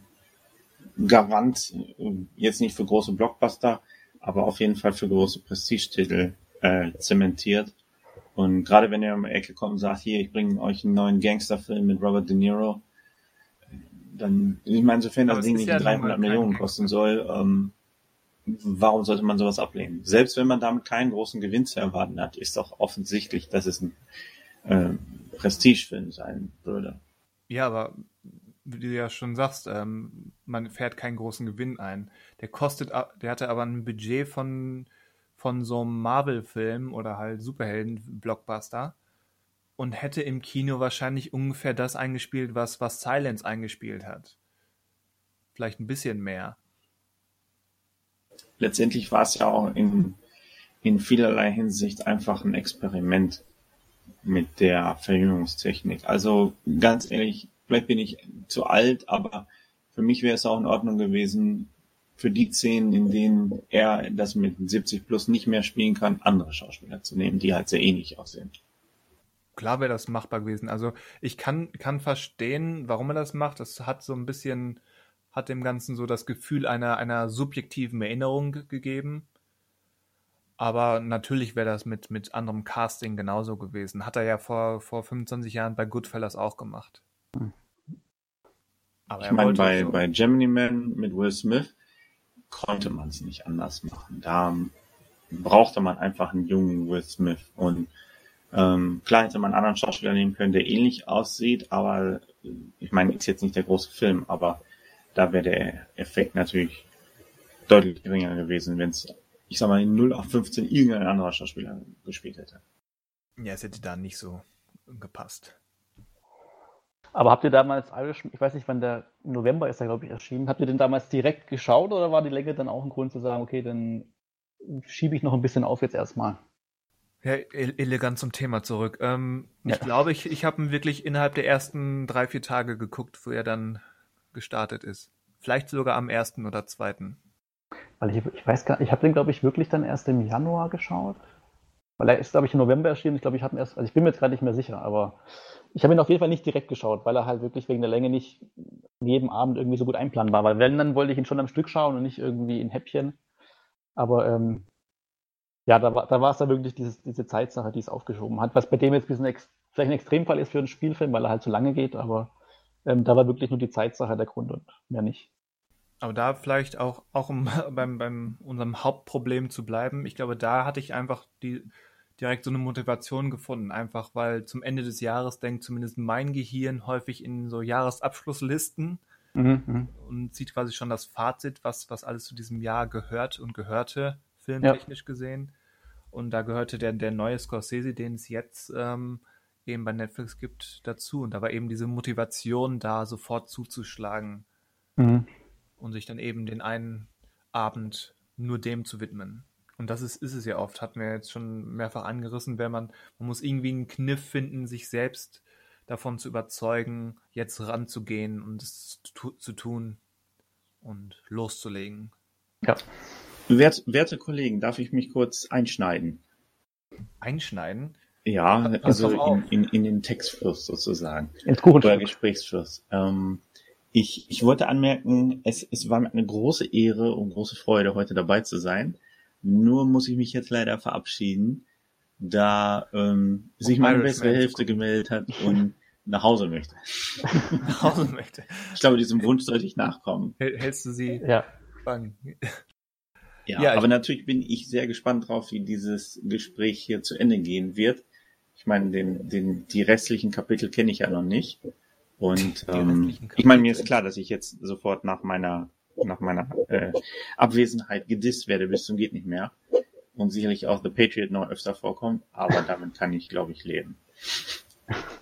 Garant, äh, jetzt nicht für große Blockbuster, aber auf jeden Fall für große Prestigetitel äh, zementiert. Und gerade wenn er um die Ecke kommt und sagt, hier, ich bringe euch einen neuen Gangsterfilm mit Robert De Niro, dann, ich meine, sofern das Ding nicht ja nun mal 300 kein Millionen kosten soll, ähm, warum sollte man sowas ablehnen? Selbst wenn man damit keinen großen Gewinn zu erwarten hat, ist doch offensichtlich, dass es ein äh, Prestigefilm sein würde. Ja, aber wie du ja schon sagst, ähm, man fährt keinen großen Gewinn ein. Der kostet, der hatte aber ein Budget von, von so einem Marvel-Film oder halt Superhelden-Blockbuster und hätte im Kino wahrscheinlich ungefähr das eingespielt, was, was Silence eingespielt hat. Vielleicht ein bisschen mehr. Letztendlich war es ja auch in, in vielerlei Hinsicht einfach ein Experiment mit der Verjüngungstechnik. Also ganz ehrlich, vielleicht bin ich zu alt, aber für mich wäre es auch in Ordnung gewesen, für die Szenen, in denen er das mit 70 plus nicht mehr spielen kann, andere Schauspieler zu nehmen, die halt sehr ähnlich aussehen. Klar wäre das machbar gewesen. Also ich kann, kann verstehen, warum er das macht. Das hat so ein bisschen, hat dem Ganzen so das Gefühl einer, einer subjektiven Erinnerung gegeben. Aber natürlich wäre das mit, mit anderem Casting genauso gewesen. Hat er ja vor, vor 25 Jahren bei Goodfellas auch gemacht. Hm. Aber ich meine, bei, so. bei Gemini Man mit Will Smith konnte man es nicht anders machen. Da brauchte man einfach einen jungen Will Smith. Und ähm, klar hätte man einen anderen Schauspieler nehmen können, der ähnlich aussieht, aber ich meine, ist jetzt nicht der große Film, aber da wäre der Effekt natürlich deutlich geringer gewesen, wenn es ich sag mal, in 0 auf 15 irgendein anderer Schauspieler gespielt hätte. Ja, es hätte da nicht so gepasst. Aber habt ihr damals Irish, ich weiß nicht, wann der November ist, da glaube ich erschienen, habt ihr den damals direkt geschaut oder war die Länge dann auch ein Grund zu sagen, okay, dann schiebe ich noch ein bisschen auf jetzt erstmal? Ja, elegant zum Thema zurück. Ähm, ja. Ich glaube, ich, ich habe ihn wirklich innerhalb der ersten drei, vier Tage geguckt, wo er dann gestartet ist. Vielleicht sogar am ersten oder zweiten. Weil ich, ich weiß gar ich habe den, glaube ich, wirklich dann erst im Januar geschaut. Weil er ist, glaube ich, im November erschienen. Ich glaube, ich habe ihn erst, also ich bin mir jetzt gerade nicht mehr sicher, aber ich habe ihn auf jeden Fall nicht direkt geschaut, weil er halt wirklich wegen der Länge nicht jeden Abend irgendwie so gut einplanbar war. Wenn, dann wollte ich ihn schon am Stück schauen und nicht irgendwie in Häppchen. Aber ähm, ja, da war, da war es dann wirklich dieses, diese Zeitsache, die es aufgeschoben hat, was bei dem jetzt ein bisschen vielleicht ein Extremfall ist für einen Spielfilm, weil er halt so lange geht, aber ähm, da war wirklich nur die Zeitsache der Grund und mehr nicht. Aber da vielleicht auch, auch um <laughs> beim, beim unserem Hauptproblem zu bleiben, ich glaube, da hatte ich einfach die direkt so eine Motivation gefunden, einfach weil zum Ende des Jahres denkt zumindest mein Gehirn häufig in so Jahresabschlusslisten mhm, mhm. und sieht quasi schon das Fazit, was, was alles zu diesem Jahr gehört und gehörte, filmtechnisch ja. gesehen. Und da gehörte der, der neue Scorsese, den es jetzt ähm, eben bei Netflix gibt, dazu. Und da war eben diese Motivation da, sofort zuzuschlagen. Mhm und sich dann eben den einen Abend nur dem zu widmen. Und das ist, ist es ja oft, hatten wir jetzt schon mehrfach angerissen, wenn man, man muss irgendwie einen Kniff finden, sich selbst davon zu überzeugen, jetzt ranzugehen und es zu, zu tun und loszulegen. Ja. Wert, werte Kollegen, darf ich mich kurz einschneiden? Einschneiden? Ja, also in, in, in den Textfluss sozusagen. Ins Oder Gesprächsfluss. Ähm, ich, ich wollte anmerken, es, es war mir eine große Ehre und große Freude, heute dabei zu sein. Nur muss ich mich jetzt leider verabschieden, da ähm, sich meine bessere Hälfte gemeldet hat und <laughs> nach Hause möchte. nach Hause möchte. Ich glaube, diesem Wunsch sollte ich nachkommen. Hältst du sie ja. fangen? Ja, ja, aber natürlich bin ich sehr gespannt drauf, wie dieses Gespräch hier zu Ende gehen wird. Ich meine, den, den, die restlichen Kapitel kenne ich ja noch nicht. Und ähm, ich meine, mir ist klar, dass ich jetzt sofort nach meiner nach meiner äh, Abwesenheit gedisst werde bis zum geht nicht mehr und sicherlich auch The Patriot noch öfter vorkommt, aber damit kann ich, glaube ich, leben.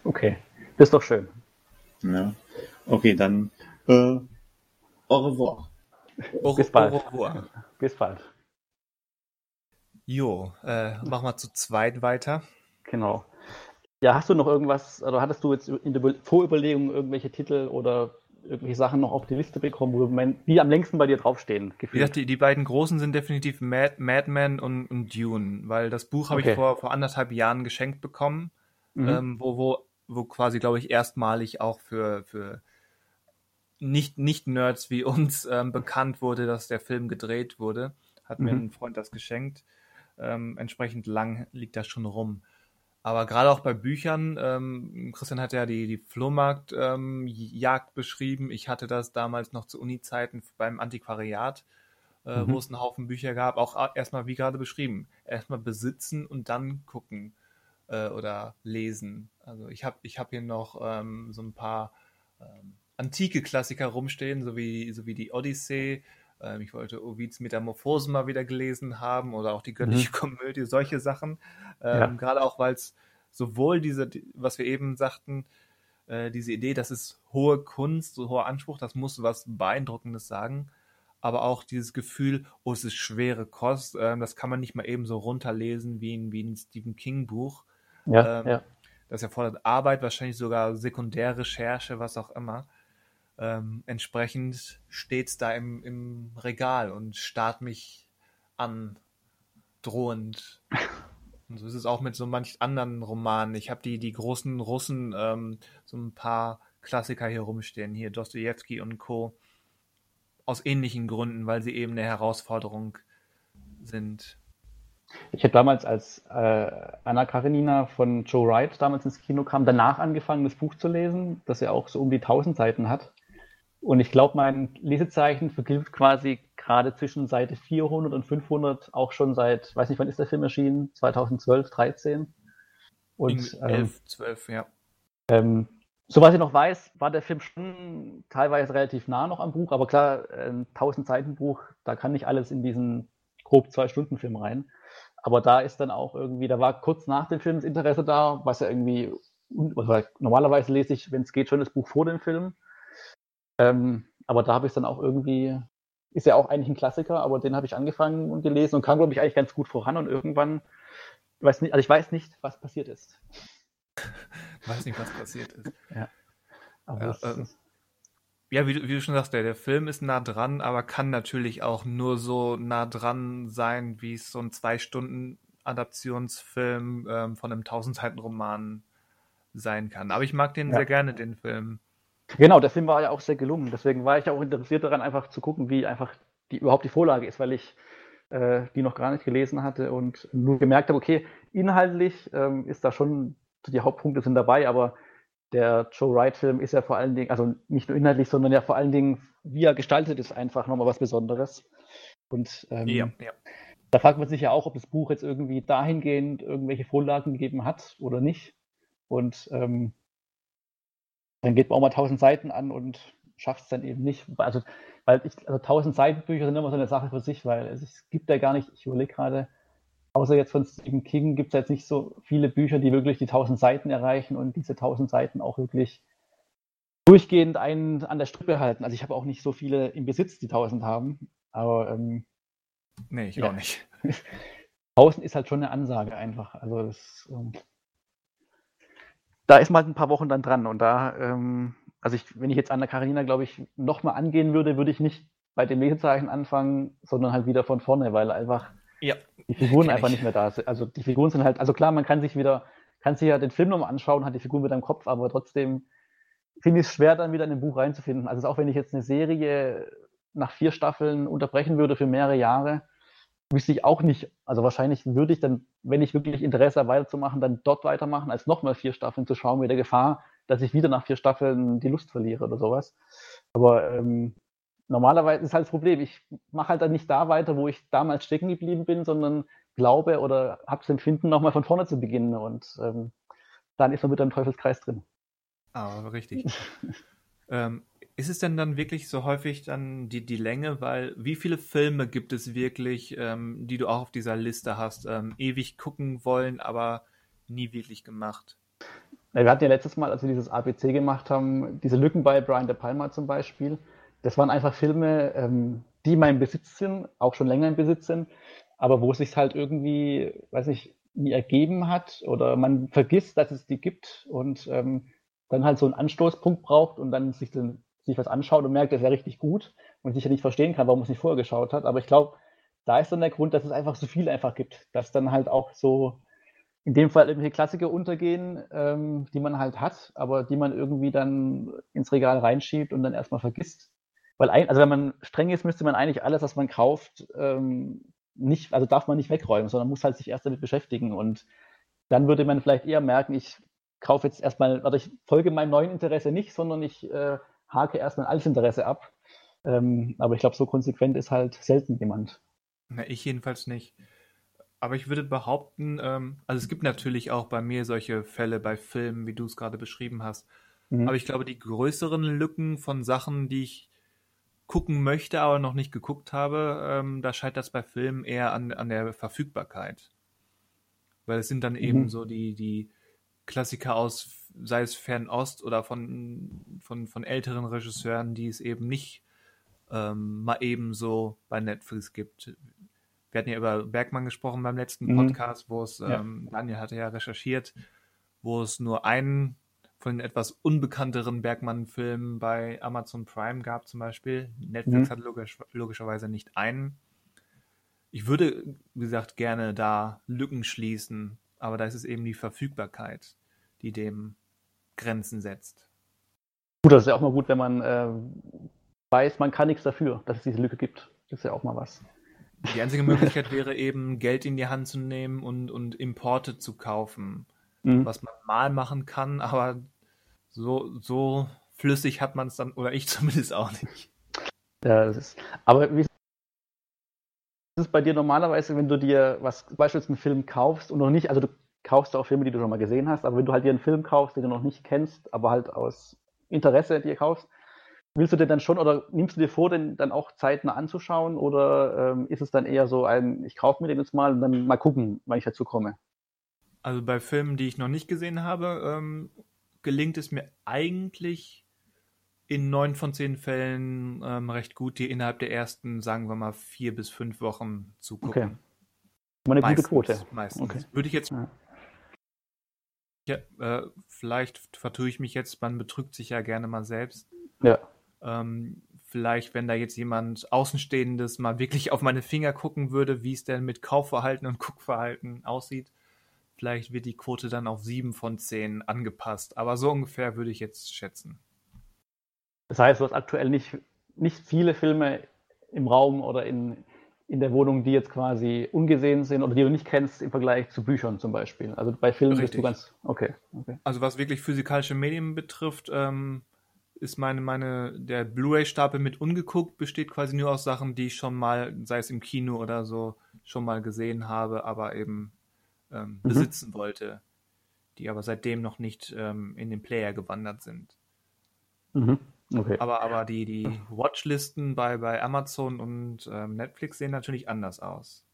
Okay, das ist doch schön. Ja. Okay, dann äh, au revoir. Au, Bis bald. Au revoir. Bis bald. Jo, äh, machen wir zu zweit weiter. Genau. Ja, hast du noch irgendwas, oder hattest du jetzt in der Vorüberlegung irgendwelche Titel oder irgendwelche Sachen noch auf die Liste bekommen, wo die am längsten bei dir draufstehen? Gefühlt? Ja, die, die beiden großen sind definitiv Mad, Madman und, und Dune, weil das Buch habe okay. ich vor, vor anderthalb Jahren geschenkt bekommen, mhm. ähm, wo, wo, wo quasi, glaube ich, erstmalig auch für, für nicht, nicht Nerds wie uns ähm, bekannt wurde, dass der Film gedreht wurde. Hat mhm. mir ein Freund das geschenkt. Ähm, entsprechend lang liegt das schon rum. Aber gerade auch bei Büchern, ähm, Christian hat ja die, die Flohmarktjagd ähm, beschrieben. Ich hatte das damals noch zu Uni-Zeiten beim Antiquariat, äh, mhm. wo es einen Haufen Bücher gab. Auch erstmal, wie gerade beschrieben, erstmal besitzen und dann gucken äh, oder lesen. Also ich habe ich hab hier noch ähm, so ein paar ähm, antike Klassiker rumstehen, so wie, so wie die Odyssee, ähm, ich wollte Ovids Metamorphosen mal wieder gelesen haben oder auch die göttliche mhm. <laughs> Komödie, solche Sachen. Ähm, ja. Gerade auch, weil es sowohl diese, was wir eben sagten, äh, diese Idee, das ist hohe Kunst, so hoher Anspruch, das muss was Beeindruckendes sagen, aber auch dieses Gefühl, oh, es ist schwere Kost, äh, das kann man nicht mal eben so runterlesen wie ein, wie ein Stephen King Buch. Ja, ähm, ja. Das erfordert Arbeit, wahrscheinlich sogar Sekundärrecherche, was auch immer. Ähm, entsprechend steht's da im, im Regal und starrt mich an, drohend. <laughs> Und so ist es auch mit so manch anderen Romanen. Ich habe die, die großen Russen, ähm, so ein paar Klassiker hier rumstehen, hier Dostoevsky und Co. Aus ähnlichen Gründen, weil sie eben eine Herausforderung sind. Ich habe damals, als äh, Anna Karenina von Joe Wright damals ins Kino kam, danach angefangen, das Buch zu lesen, das ja auch so um die 1000 Seiten hat. Und ich glaube, mein Lesezeichen vergilt quasi gerade zwischen Seite 400 und 500 auch schon seit, weiß nicht, wann ist der Film erschienen? 2012, 13? Und, 11, ähm, 12, ja. Ähm, Soweit ich noch weiß, war der Film schon teilweise relativ nah noch am Buch, aber klar, ein 1000 Seiten Buch, da kann nicht alles in diesen grob zwei Stunden Film rein. Aber da ist dann auch irgendwie, da war kurz nach dem Film das Interesse da, was ja irgendwie, normalerweise lese ich, wenn es geht, schon das Buch vor dem Film. Ähm, aber da habe ich dann auch irgendwie, ist ja auch eigentlich ein Klassiker, aber den habe ich angefangen und gelesen und kam, glaube ich, eigentlich ganz gut voran und irgendwann, weiß nicht, also ich weiß nicht, was passiert ist. <laughs> weiß nicht, was passiert ist. Ja. Aber ja, ähm, ja wie, wie, du schon sagst, der, der Film ist nah dran, aber kann natürlich auch nur so nah dran sein, wie es so ein zwei Stunden Adaptionsfilm ähm, von einem 1000 Seiten Roman sein kann. Aber ich mag den ja. sehr gerne, den Film. Genau, der Film war ja auch sehr gelungen. Deswegen war ich auch interessiert daran, einfach zu gucken, wie einfach die, überhaupt die Vorlage ist, weil ich äh, die noch gar nicht gelesen hatte und nur gemerkt habe, okay, inhaltlich ähm, ist da schon, die Hauptpunkte sind dabei, aber der Joe Wright-Film ist ja vor allen Dingen, also nicht nur inhaltlich, sondern ja vor allen Dingen, wie er gestaltet ist, einfach nochmal was Besonderes. Und ähm, ja, ja. da fragt man sich ja auch, ob das Buch jetzt irgendwie dahingehend irgendwelche Vorlagen gegeben hat oder nicht. Und ähm, dann geht man auch mal 1000 Seiten an und schafft es dann eben nicht. Also, weil ich, also 1000 Seiten Bücher sind immer so eine Sache für sich, weil es, es gibt ja gar nicht, ich überlege gerade, außer jetzt von Stephen King gibt es jetzt nicht so viele Bücher, die wirklich die 1000 Seiten erreichen und diese 1000 Seiten auch wirklich durchgehend einen an der Strippe halten. Also ich habe auch nicht so viele im Besitz, die 1000 haben, aber ähm, nee, ich ja. auch nicht. <laughs> 1000 ist halt schon eine Ansage einfach. Also das, ähm, da ist man halt ein paar Wochen dann dran. Und da, ähm, also ich, wenn ich jetzt Anna Karina, glaube ich, nochmal angehen würde, würde ich nicht bei dem Lesezeichen anfangen, sondern halt wieder von vorne, weil einfach ja, die Figuren einfach ich. nicht mehr da sind. Also die Figuren sind halt, also klar, man kann sich wieder, kann sich ja den Film nochmal anschauen, hat die Figuren wieder im Kopf, aber trotzdem finde ich es schwer, dann wieder in ein Buch reinzufinden. Also auch wenn ich jetzt eine Serie nach vier Staffeln unterbrechen würde für mehrere Jahre, wüsste ich auch nicht, also wahrscheinlich würde ich dann, wenn ich wirklich Interesse habe, weiterzumachen, dann dort weitermachen, als nochmal vier Staffeln zu schauen, mit der Gefahr, dass ich wieder nach vier Staffeln die Lust verliere oder sowas. Aber ähm, normalerweise ist halt das Problem, ich mache halt dann nicht da weiter, wo ich damals stecken geblieben bin, sondern glaube oder habe das Empfinden, nochmal von vorne zu beginnen und ähm, dann ist man mit einem Teufelskreis drin. Ah, richtig. <laughs> ähm, ist es denn dann wirklich so häufig dann die, die Länge? Weil wie viele Filme gibt es wirklich, ähm, die du auch auf dieser Liste hast, ähm, ewig gucken wollen, aber nie wirklich gemacht? Wir hatten ja letztes Mal, als wir dieses ABC gemacht haben, diese Lücken bei Brian De Palma zum Beispiel. Das waren einfach Filme, ähm, die in meinem Besitz sind, auch schon länger im Besitz sind, aber wo es sich halt irgendwie, weiß ich, nie ergeben hat oder man vergisst, dass es die gibt und ähm, dann halt so einen Anstoßpunkt braucht und dann sich dann sich was anschaut und merkt, das wäre richtig gut und sicher nicht verstehen kann, warum es nicht vorher geschaut hat. Aber ich glaube, da ist dann der Grund, dass es einfach so viel einfach gibt, dass dann halt auch so in dem Fall irgendwelche Klassiker untergehen, ähm, die man halt hat, aber die man irgendwie dann ins Regal reinschiebt und dann erstmal vergisst. Weil, ein, also wenn man streng ist, müsste man eigentlich alles, was man kauft, ähm, nicht, also darf man nicht wegräumen, sondern muss halt sich erst damit beschäftigen. Und dann würde man vielleicht eher merken, ich kaufe jetzt erstmal, oder ich folge meinem neuen Interesse nicht, sondern ich äh, hake erstmal alles Interesse ab. Ähm, aber ich glaube, so konsequent ist halt selten jemand. Na, ich jedenfalls nicht. Aber ich würde behaupten, ähm, also es gibt natürlich auch bei mir solche Fälle bei Filmen, wie du es gerade beschrieben hast. Mhm. Aber ich glaube, die größeren Lücken von Sachen, die ich gucken möchte, aber noch nicht geguckt habe, ähm, da scheitert es bei Filmen eher an, an der Verfügbarkeit. Weil es sind dann mhm. eben so die, die Klassiker aus sei es Fernost oder von, von, von älteren Regisseuren, die es eben nicht ähm, mal eben so bei Netflix gibt. Wir hatten ja über Bergmann gesprochen beim letzten mhm. Podcast, wo es, ja. ähm, Daniel hatte ja recherchiert, wo es nur einen von den etwas unbekannteren Bergmann-Filmen bei Amazon Prime gab zum Beispiel. Netflix mhm. hat logisch, logischerweise nicht einen. Ich würde, wie gesagt, gerne da Lücken schließen, aber da ist es eben die Verfügbarkeit, die dem Grenzen setzt. Gut, das ist ja auch mal gut, wenn man äh, weiß, man kann nichts dafür, dass es diese Lücke gibt. Das ist ja auch mal was. Die einzige Möglichkeit <laughs> wäre eben, Geld in die Hand zu nehmen und, und Importe zu kaufen. Mhm. Was man mal machen kann, aber so, so flüssig hat man es dann, oder ich <laughs> zumindest auch nicht. Ja, das ist. Aber wie es bei dir normalerweise, wenn du dir was, beispielsweise einen Film kaufst und noch nicht, also du kaufst auch Filme, die du schon mal gesehen hast, aber wenn du halt dir einen Film kaufst, den du noch nicht kennst, aber halt aus Interesse dir kaufst, willst du dir dann schon oder nimmst du dir vor, den dann auch zeitnah anzuschauen oder ähm, ist es dann eher so ein, ich kaufe mir den jetzt mal und dann mal gucken, wann ich dazu komme? Also bei Filmen, die ich noch nicht gesehen habe, ähm, gelingt es mir eigentlich in neun von zehn Fällen ähm, recht gut, die innerhalb der ersten, sagen wir mal, vier bis fünf Wochen zu gucken. Okay. Mal eine meistens, gute Quote. Meistens. Okay. Würde ich jetzt. Ja. Ja, äh, vielleicht vertue ich mich jetzt, man betrügt sich ja gerne mal selbst. Ja. Ähm, vielleicht, wenn da jetzt jemand Außenstehendes mal wirklich auf meine Finger gucken würde, wie es denn mit Kaufverhalten und Guckverhalten aussieht, vielleicht wird die Quote dann auf sieben von zehn angepasst. Aber so ungefähr würde ich jetzt schätzen. Das heißt, du hast aktuell nicht, nicht viele Filme im Raum oder in, in der Wohnung, die jetzt quasi ungesehen sind oder die du nicht kennst im Vergleich zu Büchern zum Beispiel. Also bei Filmen Richtig. bist du ganz. Okay, okay. Also was wirklich physikalische Medien betrifft, ähm, ist meine, meine, der Blu-ray-Stapel mit ungeguckt besteht quasi nur aus Sachen, die ich schon mal, sei es im Kino oder so, schon mal gesehen habe, aber eben ähm, mhm. besitzen wollte, die aber seitdem noch nicht ähm, in den Player gewandert sind. Mhm. Okay. Aber, aber die, die Watchlisten bei, bei Amazon und ähm, Netflix sehen natürlich anders aus.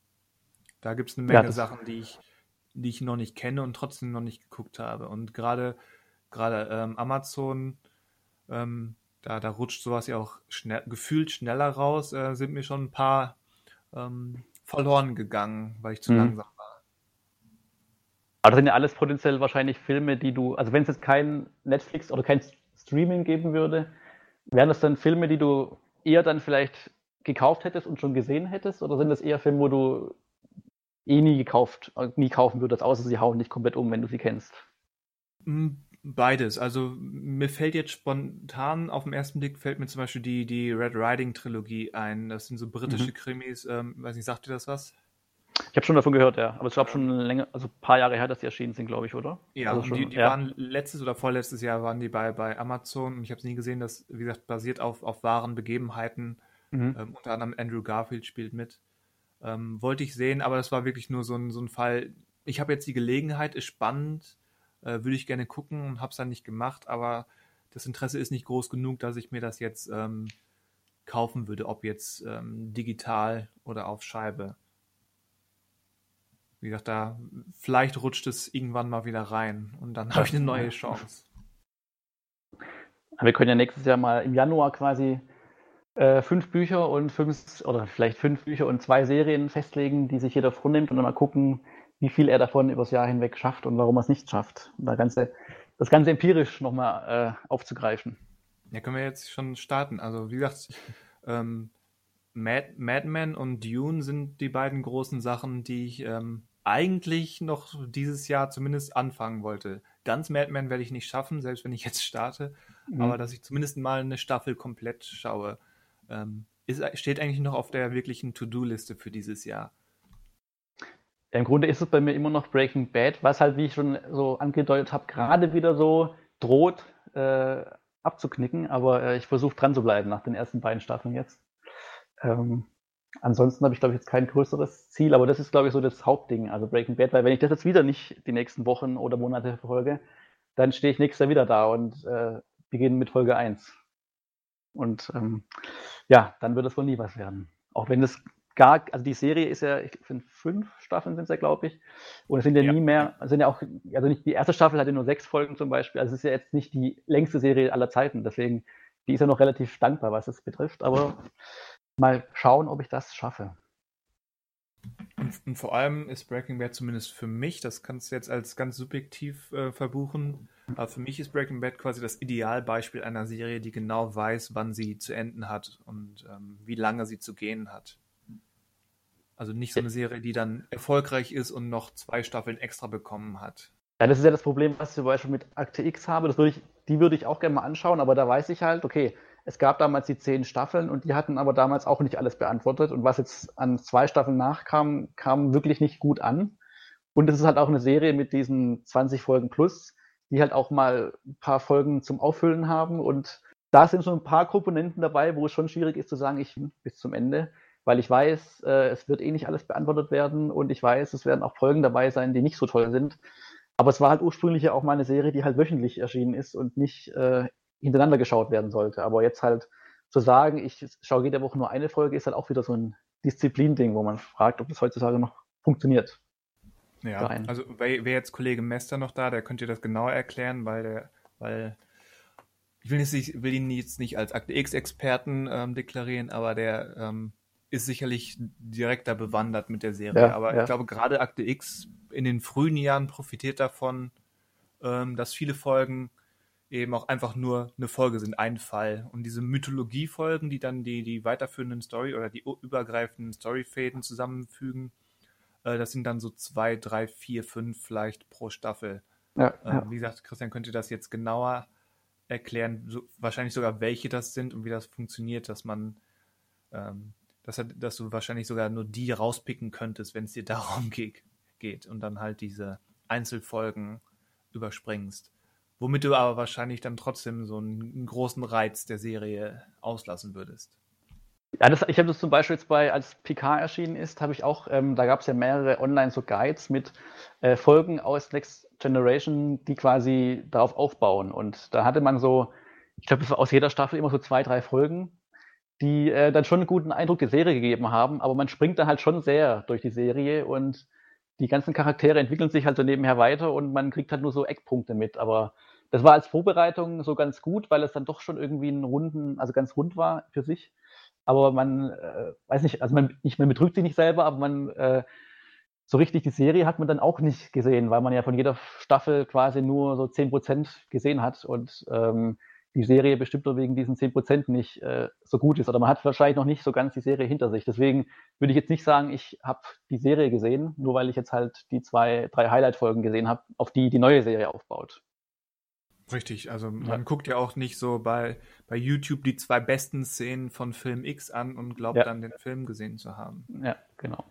Da gibt es eine Menge ja, Sachen, die ich, die ich noch nicht kenne und trotzdem noch nicht geguckt habe. Und gerade gerade ähm, Amazon, ähm, da, da rutscht sowas ja auch schnell, gefühlt schneller raus, äh, sind mir schon ein paar ähm, verloren gegangen, weil ich zu mhm. langsam war. Aber das sind ja alles potenziell wahrscheinlich Filme, die du, also wenn es jetzt kein Netflix oder kein Streaming geben würde, Wären das dann Filme, die du eher dann vielleicht gekauft hättest und schon gesehen hättest? Oder sind das eher Filme, wo du eh nie gekauft, äh, nie kaufen würdest, außer sie hauen dich komplett um, wenn du sie kennst? Mm, beides. Also mir fällt jetzt spontan auf den ersten Blick fällt mir zum Beispiel die, die Red Riding Trilogie ein. Das sind so britische mhm. Krimis. Ähm, weiß nicht, sagt dir das was? Ich habe schon davon gehört, ja. Aber es gab schon länger, also ein paar Jahre her, dass die erschienen sind, glaube ich, oder? Ja, also schon, die, die ja. waren letztes oder vorletztes Jahr waren die bei, bei Amazon und ich habe es nie gesehen, das, wie gesagt, basiert auf, auf wahren Begebenheiten. Mhm. Ähm, unter anderem Andrew Garfield spielt mit. Ähm, wollte ich sehen, aber das war wirklich nur so ein, so ein Fall. Ich habe jetzt die Gelegenheit, ist spannend, äh, würde ich gerne gucken und habe es dann nicht gemacht, aber das Interesse ist nicht groß genug, dass ich mir das jetzt ähm, kaufen würde, ob jetzt ähm, digital oder auf Scheibe wie gesagt, da vielleicht rutscht es irgendwann mal wieder rein und dann habe ich eine neue Chance. Wir können ja nächstes Jahr mal im Januar quasi äh, fünf Bücher und fünf oder vielleicht fünf Bücher und zwei Serien festlegen, die sich jeder vornimmt und dann mal gucken, wie viel er davon übers Jahr hinweg schafft und warum er es nicht schafft. Und da ganze, das Ganze empirisch nochmal äh, aufzugreifen. Ja, können wir jetzt schon starten. Also wie gesagt, ähm, Mad, Madman und Dune sind die beiden großen Sachen, die ich ähm, eigentlich noch dieses Jahr zumindest anfangen wollte. Ganz Madman werde ich nicht schaffen, selbst wenn ich jetzt starte, mhm. aber dass ich zumindest mal eine Staffel komplett schaue, ähm, ist, steht eigentlich noch auf der wirklichen To-Do-Liste für dieses Jahr. Im Grunde ist es bei mir immer noch Breaking Bad, was halt, wie ich schon so angedeutet habe, gerade wieder so droht äh, abzuknicken, aber äh, ich versuche dran zu bleiben nach den ersten beiden Staffeln jetzt. Ähm, Ansonsten habe ich, glaube ich, jetzt kein größeres Ziel, aber das ist, glaube ich, so das Hauptding, also Breaking Bad, weil wenn ich das jetzt wieder nicht die nächsten Wochen oder Monate verfolge, dann stehe ich nächstes Jahr wieder da und äh, beginne mit Folge 1. Und ähm, ja, dann wird es wohl nie was werden. Auch wenn es gar, also die Serie ist ja, ich finde, fünf Staffeln sind es ja, glaube ich. Und es sind ja, ja, nie mehr, sind ja auch, also nicht, die erste Staffel hatte nur sechs Folgen zum Beispiel, also es ist ja jetzt nicht die längste Serie aller Zeiten, deswegen, die ist ja noch relativ dankbar, was es betrifft, aber mal schauen, ob ich das schaffe. Und, und, vor allem ist Breaking Bad zumindest für mich, das kannst du jetzt als ganz subjektiv äh, verbuchen, aber für mich ist Breaking Bad quasi das Idealbeispiel einer Serie, die genau weiß, wann sie zu enden hat und ähm, wie lange sie zu gehen hat. Also nicht so eine Serie, die dann erfolgreich ist und noch zwei Staffeln extra bekommen hat. Ja, das ist ja das Problem, was ich zum Beispiel mit Akte X habe. Das würde ich, die würde ich auch gerne mal anschauen, aber da weiß ich halt, okay, es gab damals die zehn Staffeln und die hatten aber damals auch nicht alles beantwortet. Und was jetzt an zwei Staffeln nachkam, kam wirklich nicht gut an. Und es ist halt auch eine Serie mit diesen 20 Folgen plus, die halt auch mal ein paar Folgen zum Auffüllen haben. Und da sind so ein paar Komponenten dabei, wo es schon schwierig ist zu sagen, ich bis zum Ende, weil ich weiß, äh, es wird eh nicht alles beantwortet werden und ich weiß, es werden auch Folgen dabei sein, die nicht so toll sind. Aber es war halt ursprünglich ja auch mal eine Serie, die halt wöchentlich erschienen ist und nicht äh, hintereinander geschaut werden sollte. Aber jetzt halt zu sagen, ich schaue jede Woche nur eine Folge, ist halt auch wieder so ein Disziplin-Ding, wo man fragt, ob das heutzutage noch funktioniert. Ja, also wäre wär jetzt Kollege Mester noch da, der könnte das genauer erklären, weil der, weil ich will, nicht, will ihn jetzt nicht als Akte X-Experten ähm, deklarieren, aber der ähm, ist sicherlich direkter bewandert mit der Serie. Ja, aber ja. ich glaube, gerade Akte X in den frühen Jahren profitiert davon, ähm, dass viele Folgen eben auch einfach nur eine Folge sind, ein Fall. Und diese Mythologie-Folgen, die dann die, die weiterführenden Story oder die übergreifenden Storyfäden zusammenfügen, äh, das sind dann so zwei, drei, vier, fünf vielleicht pro Staffel. Ja, äh, ja. Wie gesagt, Christian könnte das jetzt genauer erklären, so, wahrscheinlich sogar welche das sind und wie das funktioniert, dass man, ähm, dass, dass du wahrscheinlich sogar nur die rauspicken könntest, wenn es dir <laughs> darum geht, geht und dann halt diese Einzelfolgen überspringst. Womit du aber wahrscheinlich dann trotzdem so einen großen Reiz der Serie auslassen würdest. Ja, das, ich habe das zum Beispiel jetzt bei, als PK erschienen ist, habe ich auch, ähm, da gab es ja mehrere online so Guides mit äh, Folgen aus Next Generation, die quasi darauf aufbauen. Und da hatte man so, ich glaube, es war aus jeder Staffel immer so zwei, drei Folgen, die äh, dann schon einen guten Eindruck der Serie gegeben haben, aber man springt dann halt schon sehr durch die Serie und die ganzen Charaktere entwickeln sich halt so nebenher weiter und man kriegt halt nur so Eckpunkte mit. Aber das war als Vorbereitung so ganz gut, weil es dann doch schon irgendwie einen runden, also ganz rund war für sich aber man äh, weiß nicht, also man nicht, man betrügt sich nicht selber, aber man äh, so richtig die Serie hat man dann auch nicht gesehen, weil man ja von jeder Staffel quasi nur so 10% gesehen hat und ähm, die Serie bestimmt nur wegen diesen 10% nicht äh, so gut ist. Oder man hat wahrscheinlich noch nicht so ganz die Serie hinter sich. Deswegen würde ich jetzt nicht sagen, ich habe die Serie gesehen, nur weil ich jetzt halt die zwei, drei Highlight-Folgen gesehen habe, auf die die neue Serie aufbaut. Richtig, also man ja. guckt ja auch nicht so bei, bei YouTube die zwei besten Szenen von Film X an und glaubt ja. dann den Film gesehen zu haben. Ja, genau.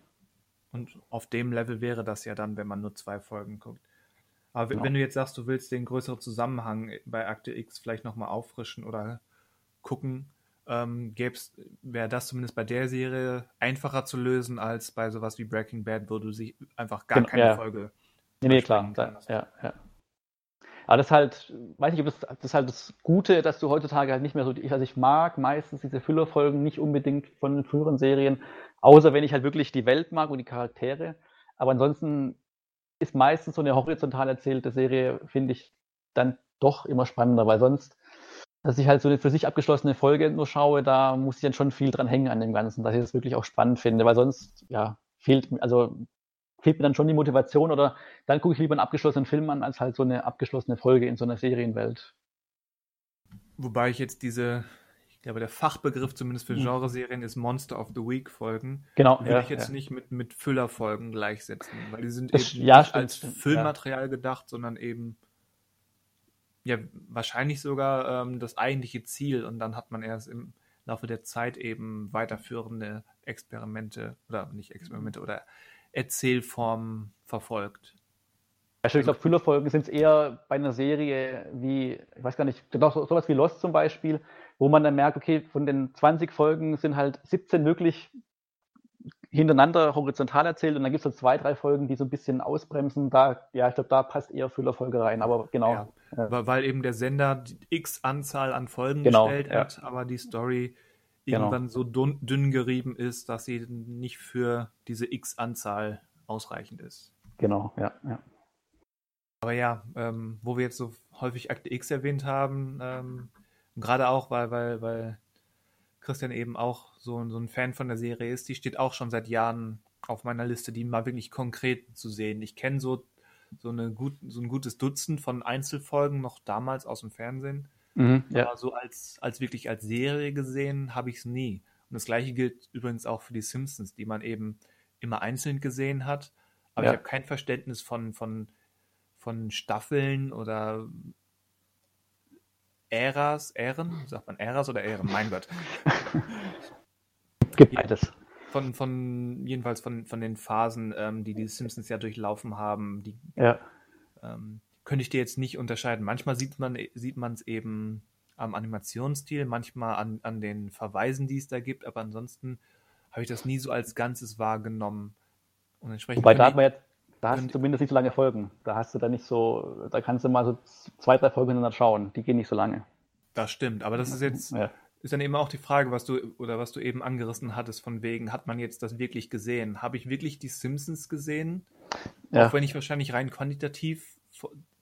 Und auf dem Level wäre das ja dann, wenn man nur zwei Folgen guckt. Aber genau. wenn du jetzt sagst, du willst den größeren Zusammenhang bei Akte X vielleicht nochmal auffrischen oder gucken, ähm, wäre das zumindest bei der Serie einfacher zu lösen als bei sowas wie Breaking Bad, wo du sich einfach gar genau, keine ja. Folge. Nee, nee, klar. ja, ja. Aber das ist halt, weiß ob das, das ist halt das Gute, dass du heutzutage halt nicht mehr so, ich, also ich mag meistens diese Füllerfolgen nicht unbedingt von den früheren Serien, außer wenn ich halt wirklich die Welt mag und die Charaktere. Aber ansonsten ist meistens so eine horizontal erzählte Serie, finde ich, dann doch immer spannender, weil sonst, dass ich halt so eine für sich abgeschlossene Folge nur schaue, da muss ich dann schon viel dran hängen an dem Ganzen, dass ich das wirklich auch spannend finde, weil sonst, ja, fehlt, also fehlt mir dann schon die Motivation oder dann gucke ich lieber einen abgeschlossenen Film an, als halt so eine abgeschlossene Folge in so einer Serienwelt. Wobei ich jetzt diese, ich glaube, der Fachbegriff zumindest für hm. Genreserien ist Monster of the Week Folgen. Genau. Würde ja, ich jetzt ja. nicht mit, mit Füllerfolgen gleichsetzen, weil die sind das, eben ja, nicht als Füllmaterial gedacht, sondern eben ja, wahrscheinlich sogar ähm, das eigentliche Ziel und dann hat man erst im Laufe der Zeit eben weiterführende Experimente oder nicht Experimente oder Erzählform verfolgt. Also ich glaube, Füllerfolgen sind es eher bei einer Serie wie, ich weiß gar nicht, doch sowas wie Lost zum Beispiel, wo man dann merkt, okay, von den 20 Folgen sind halt 17 wirklich hintereinander horizontal erzählt und dann gibt es so zwei, drei Folgen, die so ein bisschen ausbremsen. Da, ja, ich glaube, da passt eher Füllerfolge rein, aber genau. Ja, ja. Weil eben der Sender x Anzahl an Folgen genau, gestellt ja. hat, aber die Story Genau. irgendwann genau. so dünn, dünn gerieben ist, dass sie nicht für diese X-Anzahl ausreichend ist. Genau, ja, ja. Aber ja, ähm, wo wir jetzt so häufig Akte X erwähnt haben, ähm, gerade auch, weil, weil, weil Christian eben auch so, so ein Fan von der Serie ist, die steht auch schon seit Jahren auf meiner Liste, die mal wirklich konkret zu sehen. Ich kenne so, so, eine gut, so ein gutes Dutzend von Einzelfolgen noch damals aus dem Fernsehen. Mhm, ja. Aber so als, als wirklich als Serie gesehen habe ich es nie. Und das gleiche gilt übrigens auch für die Simpsons, die man eben immer einzeln gesehen hat. Aber ja. ich habe kein Verständnis von, von, von Staffeln oder Äras, Ähren, sagt man Äras oder Ähren? Mein Gott. <laughs> Gibt beides. Von, von, jedenfalls von, von den Phasen, ähm, die die Simpsons ja durchlaufen haben, die ja. ähm, könnte ich dir jetzt nicht unterscheiden. Manchmal sieht man sieht es eben am Animationsstil, manchmal an, an den Verweisen, die es da gibt, aber ansonsten habe ich das nie so als Ganzes wahrgenommen. Und entsprechend Wobei da hat man jetzt, da hast du zumindest nicht so lange Folgen. Da hast du da nicht so, da kannst du mal so zwei, drei Folgen hintereinander schauen. Die gehen nicht so lange. Das stimmt, aber das ist jetzt, ja. ist dann eben auch die Frage, was du, oder was du eben angerissen hattest, von wegen, hat man jetzt das wirklich gesehen? Habe ich wirklich die Simpsons gesehen? Ja. Auch wenn ich wahrscheinlich rein quantitativ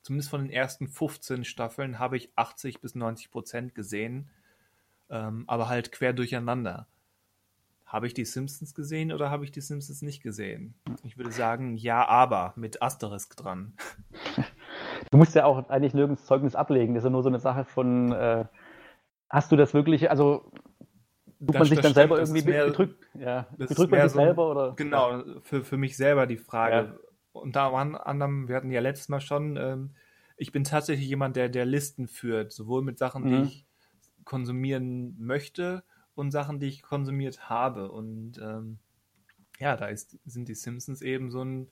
zumindest von den ersten 15 Staffeln habe ich 80 bis 90 Prozent gesehen, ähm, aber halt quer durcheinander. Habe ich die Simpsons gesehen oder habe ich die Simpsons nicht gesehen? Ich würde sagen, ja, aber mit Asterisk dran. Du musst ja auch eigentlich nirgends Zeugnis ablegen. Das ist ja nur so eine Sache von, äh, hast du das wirklich, also tut man sich dann selber irgendwie mehr, bedrückt, ja, bedrückt man sich so, selber oder? Genau, für, für mich selber die Frage. Ja unter anderem, wir hatten ja letztes Mal schon, ähm, ich bin tatsächlich jemand, der, der Listen führt, sowohl mit Sachen, mhm. die ich konsumieren möchte und Sachen, die ich konsumiert habe. Und ähm, ja, da ist, sind die Simpsons eben so ein,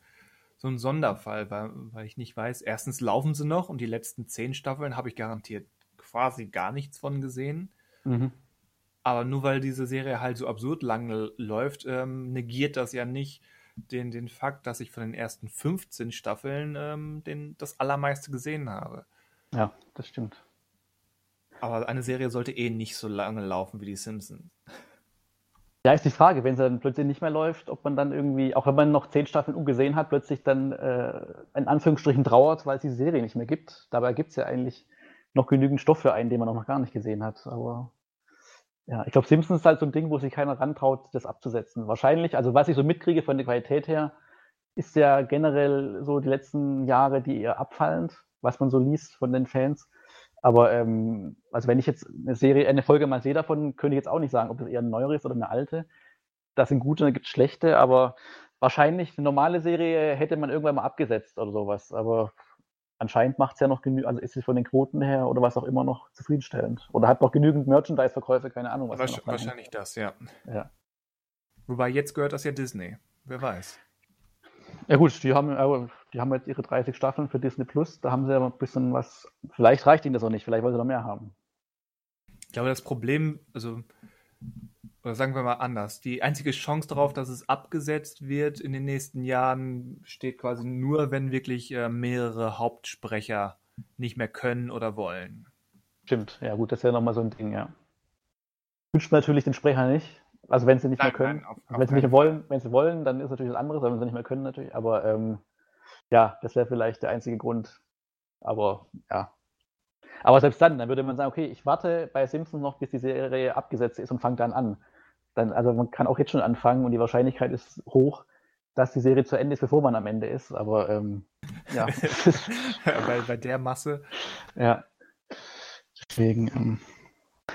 so ein Sonderfall, weil, weil ich nicht weiß, erstens laufen sie noch und die letzten zehn Staffeln habe ich garantiert quasi gar nichts von gesehen. Mhm. Aber nur weil diese Serie halt so absurd lang läuft, ähm, negiert das ja nicht, den, den Fakt, dass ich von den ersten 15 Staffeln ähm, den, das Allermeiste gesehen habe. Ja, das stimmt. Aber eine Serie sollte eh nicht so lange laufen wie die Simpsons. Ja, ist die Frage, wenn sie dann plötzlich nicht mehr läuft, ob man dann irgendwie, auch wenn man noch zehn Staffeln umgesehen hat, plötzlich dann äh, in Anführungsstrichen trauert, weil es die Serie nicht mehr gibt. Dabei gibt es ja eigentlich noch genügend Stoff für einen, den man auch noch gar nicht gesehen hat. Aber ja, ich glaube, Simpsons ist halt so ein Ding, wo sich keiner rantraut, das abzusetzen. Wahrscheinlich, also was ich so mitkriege von der Qualität her, ist ja generell so die letzten Jahre die eher abfallend, was man so liest von den Fans. Aber ähm, also wenn ich jetzt eine Serie, eine Folge mal sehe davon, könnte ich jetzt auch nicht sagen, ob das eher eine neuere ist oder eine alte. Das sind gute, da gibt es schlechte, aber wahrscheinlich eine normale Serie hätte man irgendwann mal abgesetzt oder sowas. Aber anscheinend macht es ja noch genügend, also ist es von den Quoten her oder was auch immer noch zufriedenstellend. Oder hat noch genügend Merchandise-Verkäufe, keine Ahnung. Was Wahrscheinlich, wahrscheinlich das, ja. ja. Wobei jetzt gehört das ja Disney. Wer weiß. Ja gut, die haben, äh, die haben jetzt ihre 30 Staffeln für Disney Plus. Da haben sie ja ein bisschen was. Vielleicht reicht ihnen das auch nicht, vielleicht wollen sie noch mehr haben. Ich glaube, das Problem, also oder sagen wir mal anders, die einzige Chance darauf, dass es abgesetzt wird in den nächsten Jahren, steht quasi nur, wenn wirklich äh, mehrere Hauptsprecher nicht mehr können oder wollen. Stimmt, ja gut, das ist ja nochmal so ein Ding, ja. Wünscht natürlich den Sprecher nicht. Also wenn sie nicht nein, mehr können. Nein, auf, auf wenn sie nicht wollen, wenn sie wollen, dann ist natürlich was anderes, wenn sie nicht mehr können natürlich. Aber ähm, ja, das wäre vielleicht der einzige Grund. Aber ja, aber selbst dann, dann würde man sagen, okay, ich warte bei Simpsons noch, bis die Serie abgesetzt ist und fange dann an dann, also man kann auch jetzt schon anfangen und die Wahrscheinlichkeit ist hoch, dass die Serie zu Ende ist, bevor man am Ende ist. Aber ähm, ja. <laughs> bei, bei der Masse. Ja. Deswegen. Ähm,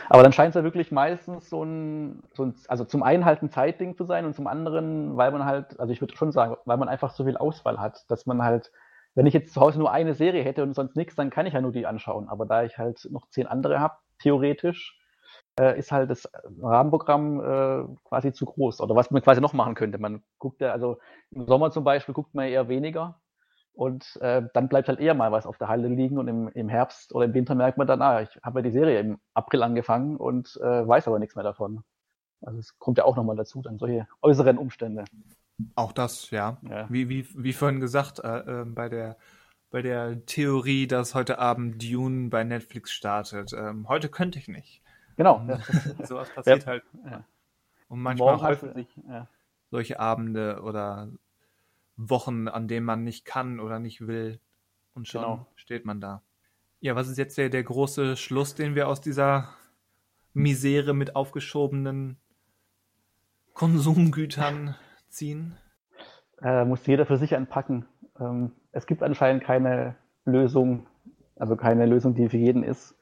aber dann scheint es ja wirklich meistens so ein, so ein, also zum einen halt ein Zeitding zu sein und zum anderen, weil man halt, also ich würde schon sagen, weil man einfach so viel Auswahl hat, dass man halt, wenn ich jetzt zu Hause nur eine Serie hätte und sonst nichts, dann kann ich ja nur die anschauen. Aber da ich halt noch zehn andere habe, theoretisch, äh, ist halt das Rahmenprogramm äh, quasi zu groß. Oder was man quasi noch machen könnte. Man guckt ja, also im Sommer zum Beispiel guckt man eher weniger und äh, dann bleibt halt eher mal was auf der Halle liegen und im, im Herbst oder im Winter merkt man dann, ah, ich habe ja die Serie im April angefangen und äh, weiß aber nichts mehr davon. Also es kommt ja auch nochmal dazu, dann solche äußeren Umstände. Auch das, ja. ja. Wie, wie, wie vorhin gesagt, äh, äh, bei der bei der Theorie, dass heute Abend Dune bei Netflix startet. Ähm, heute könnte ich nicht. Genau. Ja. <laughs> Sowas passiert ja. halt. Ja. Und manchmal Morgen häufen sich solche Abende oder Wochen, an denen man nicht kann oder nicht will. Und schon genau. steht man da. Ja, was ist jetzt der, der große Schluss, den wir aus dieser Misere mit aufgeschobenen Konsumgütern ziehen? äh, muss jeder für sich anpacken. Ähm, es gibt anscheinend keine Lösung, also keine Lösung, die für jeden ist.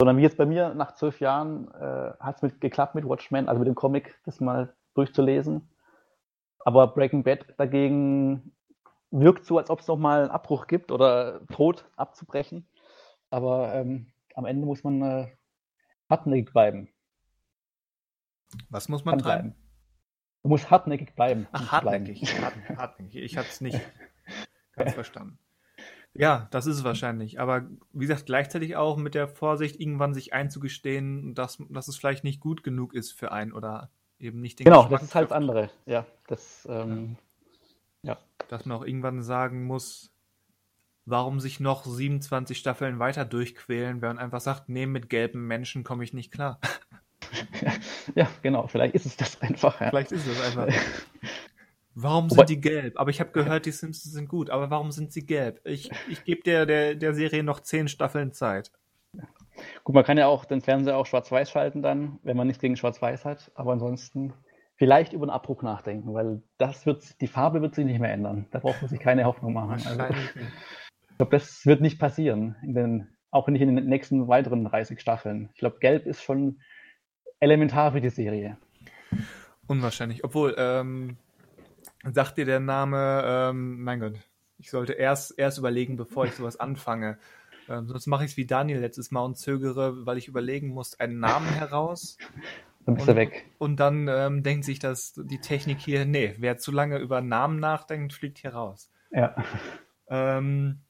Sondern wie jetzt bei mir nach zwölf Jahren äh, hat es mit, geklappt mit Watchmen, also mit dem Comic, das mal durchzulesen. Aber Breaking Bad dagegen wirkt so, als ob es nochmal einen Abbruch gibt oder Tod abzubrechen. Aber ähm, am Ende muss man äh, hartnäckig bleiben. Was muss man bleiben? Man muss hartnäckig bleiben. Ach, hartnäckig. hartnäckig. Ich hatte es nicht <laughs> ganz verstanden. Ja, das ist es wahrscheinlich. Aber wie gesagt, gleichzeitig auch mit der Vorsicht, irgendwann sich einzugestehen, dass, dass es vielleicht nicht gut genug ist für einen oder eben nicht den Genau, Geschmack das ist halt das andere. Ja, das, ähm, ja. Dass man auch irgendwann sagen muss, warum sich noch 27 Staffeln weiter durchquälen, wenn man einfach sagt, nee, mit gelben Menschen komme ich nicht klar. <laughs> ja, genau, vielleicht ist es das einfach. Ja. Vielleicht ist es einfach. <laughs> Warum sind die gelb? Aber ich habe gehört, die Simpsons sind gut. Aber warum sind sie gelb? Ich, ich gebe der, der, der Serie noch zehn Staffeln Zeit. Gut, man kann ja auch den Fernseher auch schwarz-weiß schalten dann, wenn man nichts gegen schwarz-weiß hat. Aber ansonsten vielleicht über einen Abbruch nachdenken, weil das wird, die Farbe wird sich nicht mehr ändern. Da braucht man sich keine Hoffnung machen. Also, ich glaube, das wird nicht passieren. In den, auch nicht in den nächsten weiteren 30 Staffeln. Ich glaube, gelb ist schon elementar für die Serie. Unwahrscheinlich. Obwohl, ähm, sagt dir der Name, ähm, mein Gott, ich sollte erst, erst überlegen, bevor ich sowas anfange. Ähm, sonst mache ich es wie Daniel letztes Mal und zögere, weil ich überlegen muss, einen Namen heraus. Dann bist und, du weg. Und dann ähm, denkt sich dass die Technik hier, nee, wer zu lange über Namen nachdenkt, fliegt hier raus. Ja. Ähm,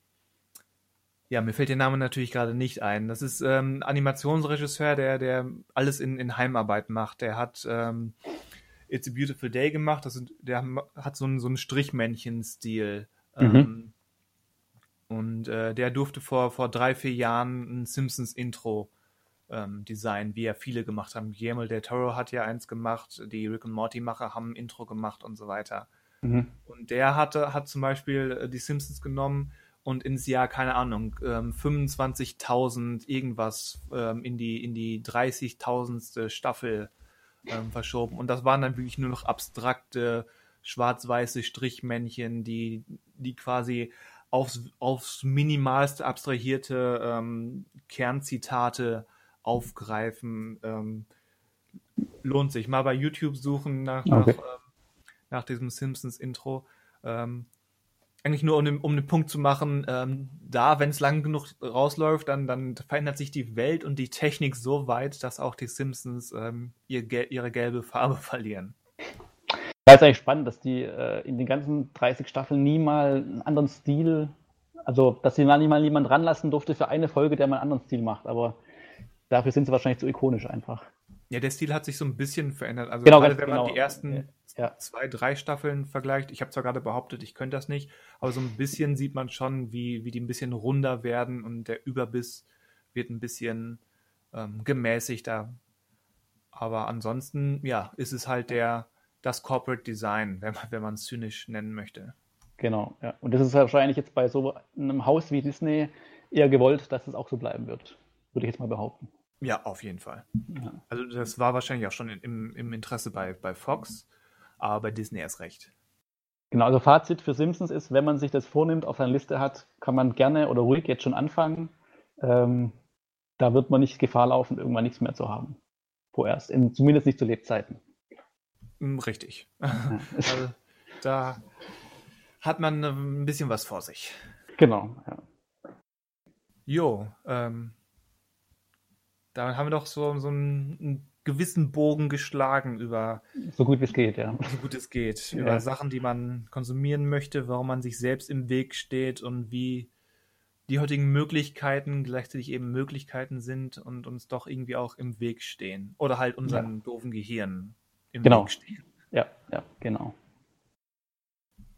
ja, mir fällt der Name natürlich gerade nicht ein. Das ist ähm, Animationsregisseur, der, der alles in, in Heimarbeit macht. Der hat ähm, It's a Beautiful Day gemacht. Das sind, der hat so einen, so einen Strichmännchen-Stil. Mhm. Ähm, und äh, der durfte vor, vor drei, vier Jahren ein Simpsons-Intro ähm, designen, wie ja viele gemacht haben. Guillermo del Toro hat ja eins gemacht, die Rick und Morty-Macher haben ein Intro gemacht und so weiter. Mhm. Und der hatte, hat zum Beispiel äh, die Simpsons genommen und ins Jahr, keine Ahnung, ähm, 25.000 irgendwas ähm, in die, in die 30.000. Staffel ähm, verschoben. Und das waren dann wirklich nur noch abstrakte, schwarz-weiße Strichmännchen, die, die quasi aufs, aufs minimalste abstrahierte ähm, Kernzitate aufgreifen. Ähm, lohnt sich. Mal bei YouTube suchen nach, okay. nach, ähm, nach diesem Simpsons-Intro. Ähm, eigentlich nur um den, um den Punkt zu machen, ähm, da, wenn es lang genug rausläuft, dann, dann verändert sich die Welt und die Technik so weit, dass auch die Simpsons ähm, ihr, ihre gelbe Farbe <laughs> verlieren. Da ist eigentlich spannend, dass die äh, in den ganzen 30 Staffeln nie mal einen anderen Stil, also dass sie nie mal niemand ranlassen durfte für eine Folge, der mal einen anderen Stil macht, aber dafür sind sie wahrscheinlich zu ikonisch einfach. Ja, der Stil hat sich so ein bisschen verändert. Also genau, gerade wenn genau. man die ersten ja. zwei, drei Staffeln vergleicht, ich habe zwar gerade behauptet, ich könnte das nicht, aber so ein bisschen sieht man schon, wie, wie die ein bisschen runder werden und der Überbiss wird ein bisschen ähm, gemäßigter. Aber ansonsten, ja, ist es halt der, das Corporate Design, wenn man, wenn man es zynisch nennen möchte. Genau, ja. Und das ist wahrscheinlich jetzt bei so einem Haus wie Disney eher gewollt, dass es auch so bleiben wird. Würde ich jetzt mal behaupten. Ja, auf jeden Fall. Ja. Also das war wahrscheinlich auch schon im, im Interesse bei, bei Fox, aber bei Disney erst recht. Genau, also Fazit für Simpsons ist, wenn man sich das vornimmt, auf seiner Liste hat, kann man gerne oder ruhig jetzt schon anfangen. Ähm, da wird man nicht Gefahr laufen, irgendwann nichts mehr zu haben. Vorerst, in, zumindest nicht zu Lebzeiten. Mm, richtig. <laughs> also, da hat man ein bisschen was vor sich. Genau, ja. Jo, ähm, da haben wir doch so, so einen, einen, gewissen Bogen geschlagen über. So gut wie es geht, ja. So gut es geht. Ja. Über Sachen, die man konsumieren möchte, warum man sich selbst im Weg steht und wie die heutigen Möglichkeiten gleichzeitig eben Möglichkeiten sind und uns doch irgendwie auch im Weg stehen. Oder halt unseren ja. doofen Gehirn im genau. Weg stehen. Ja, ja, genau.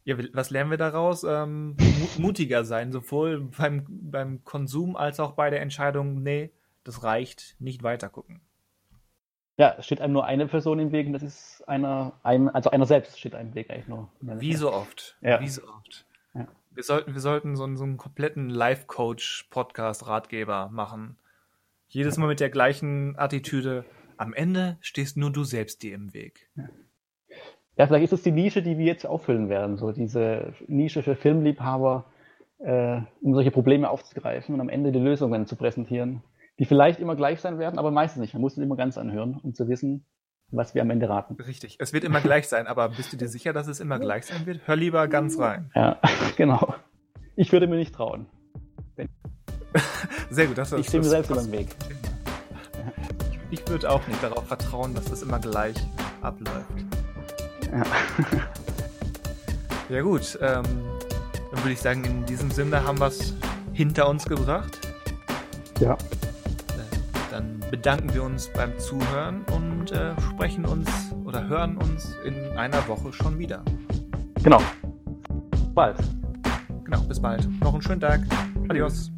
Ja, was lernen wir daraus? Ähm, mutiger sein, sowohl beim, beim Konsum als auch bei der Entscheidung, nee, das reicht, nicht weiter gucken. Ja, es steht einem nur eine Person im Weg und das ist einer, einem, also einer selbst steht einem im Weg eigentlich nur. Wie so oft. Ja. Wie so oft. Ja. Wir sollten, wir sollten so einen, so einen kompletten Life-Coach-Podcast-Ratgeber machen. Jedes Mal mit der gleichen Attitüde. Am Ende stehst nur du selbst dir im Weg. Ja. Ja, vielleicht ist es die Nische, die wir jetzt auffüllen werden. So diese Nische für Filmliebhaber, äh, um solche Probleme aufzugreifen und am Ende die Lösungen zu präsentieren, die vielleicht immer gleich sein werden, aber meistens nicht. Man muss es immer ganz anhören, um zu wissen, was wir am Ende raten. Richtig. Es wird immer gleich sein, aber bist du dir sicher, dass es immer gleich sein wird? Hör lieber ganz rein. Ja, <laughs> genau. Ich würde mir nicht trauen. Sehr gut. Das, ich stehe mir selbst über den Weg. Ich würde auch nicht darauf vertrauen, dass das immer gleich abläuft. Ja, ja gut. Ähm, dann würde ich sagen, in diesem Sinne haben wir es hinter uns gebracht. Ja. Bedanken wir uns beim Zuhören und äh, sprechen uns oder hören uns in einer Woche schon wieder. Genau. Bald. Genau, bis bald. Noch einen schönen Tag. Adios.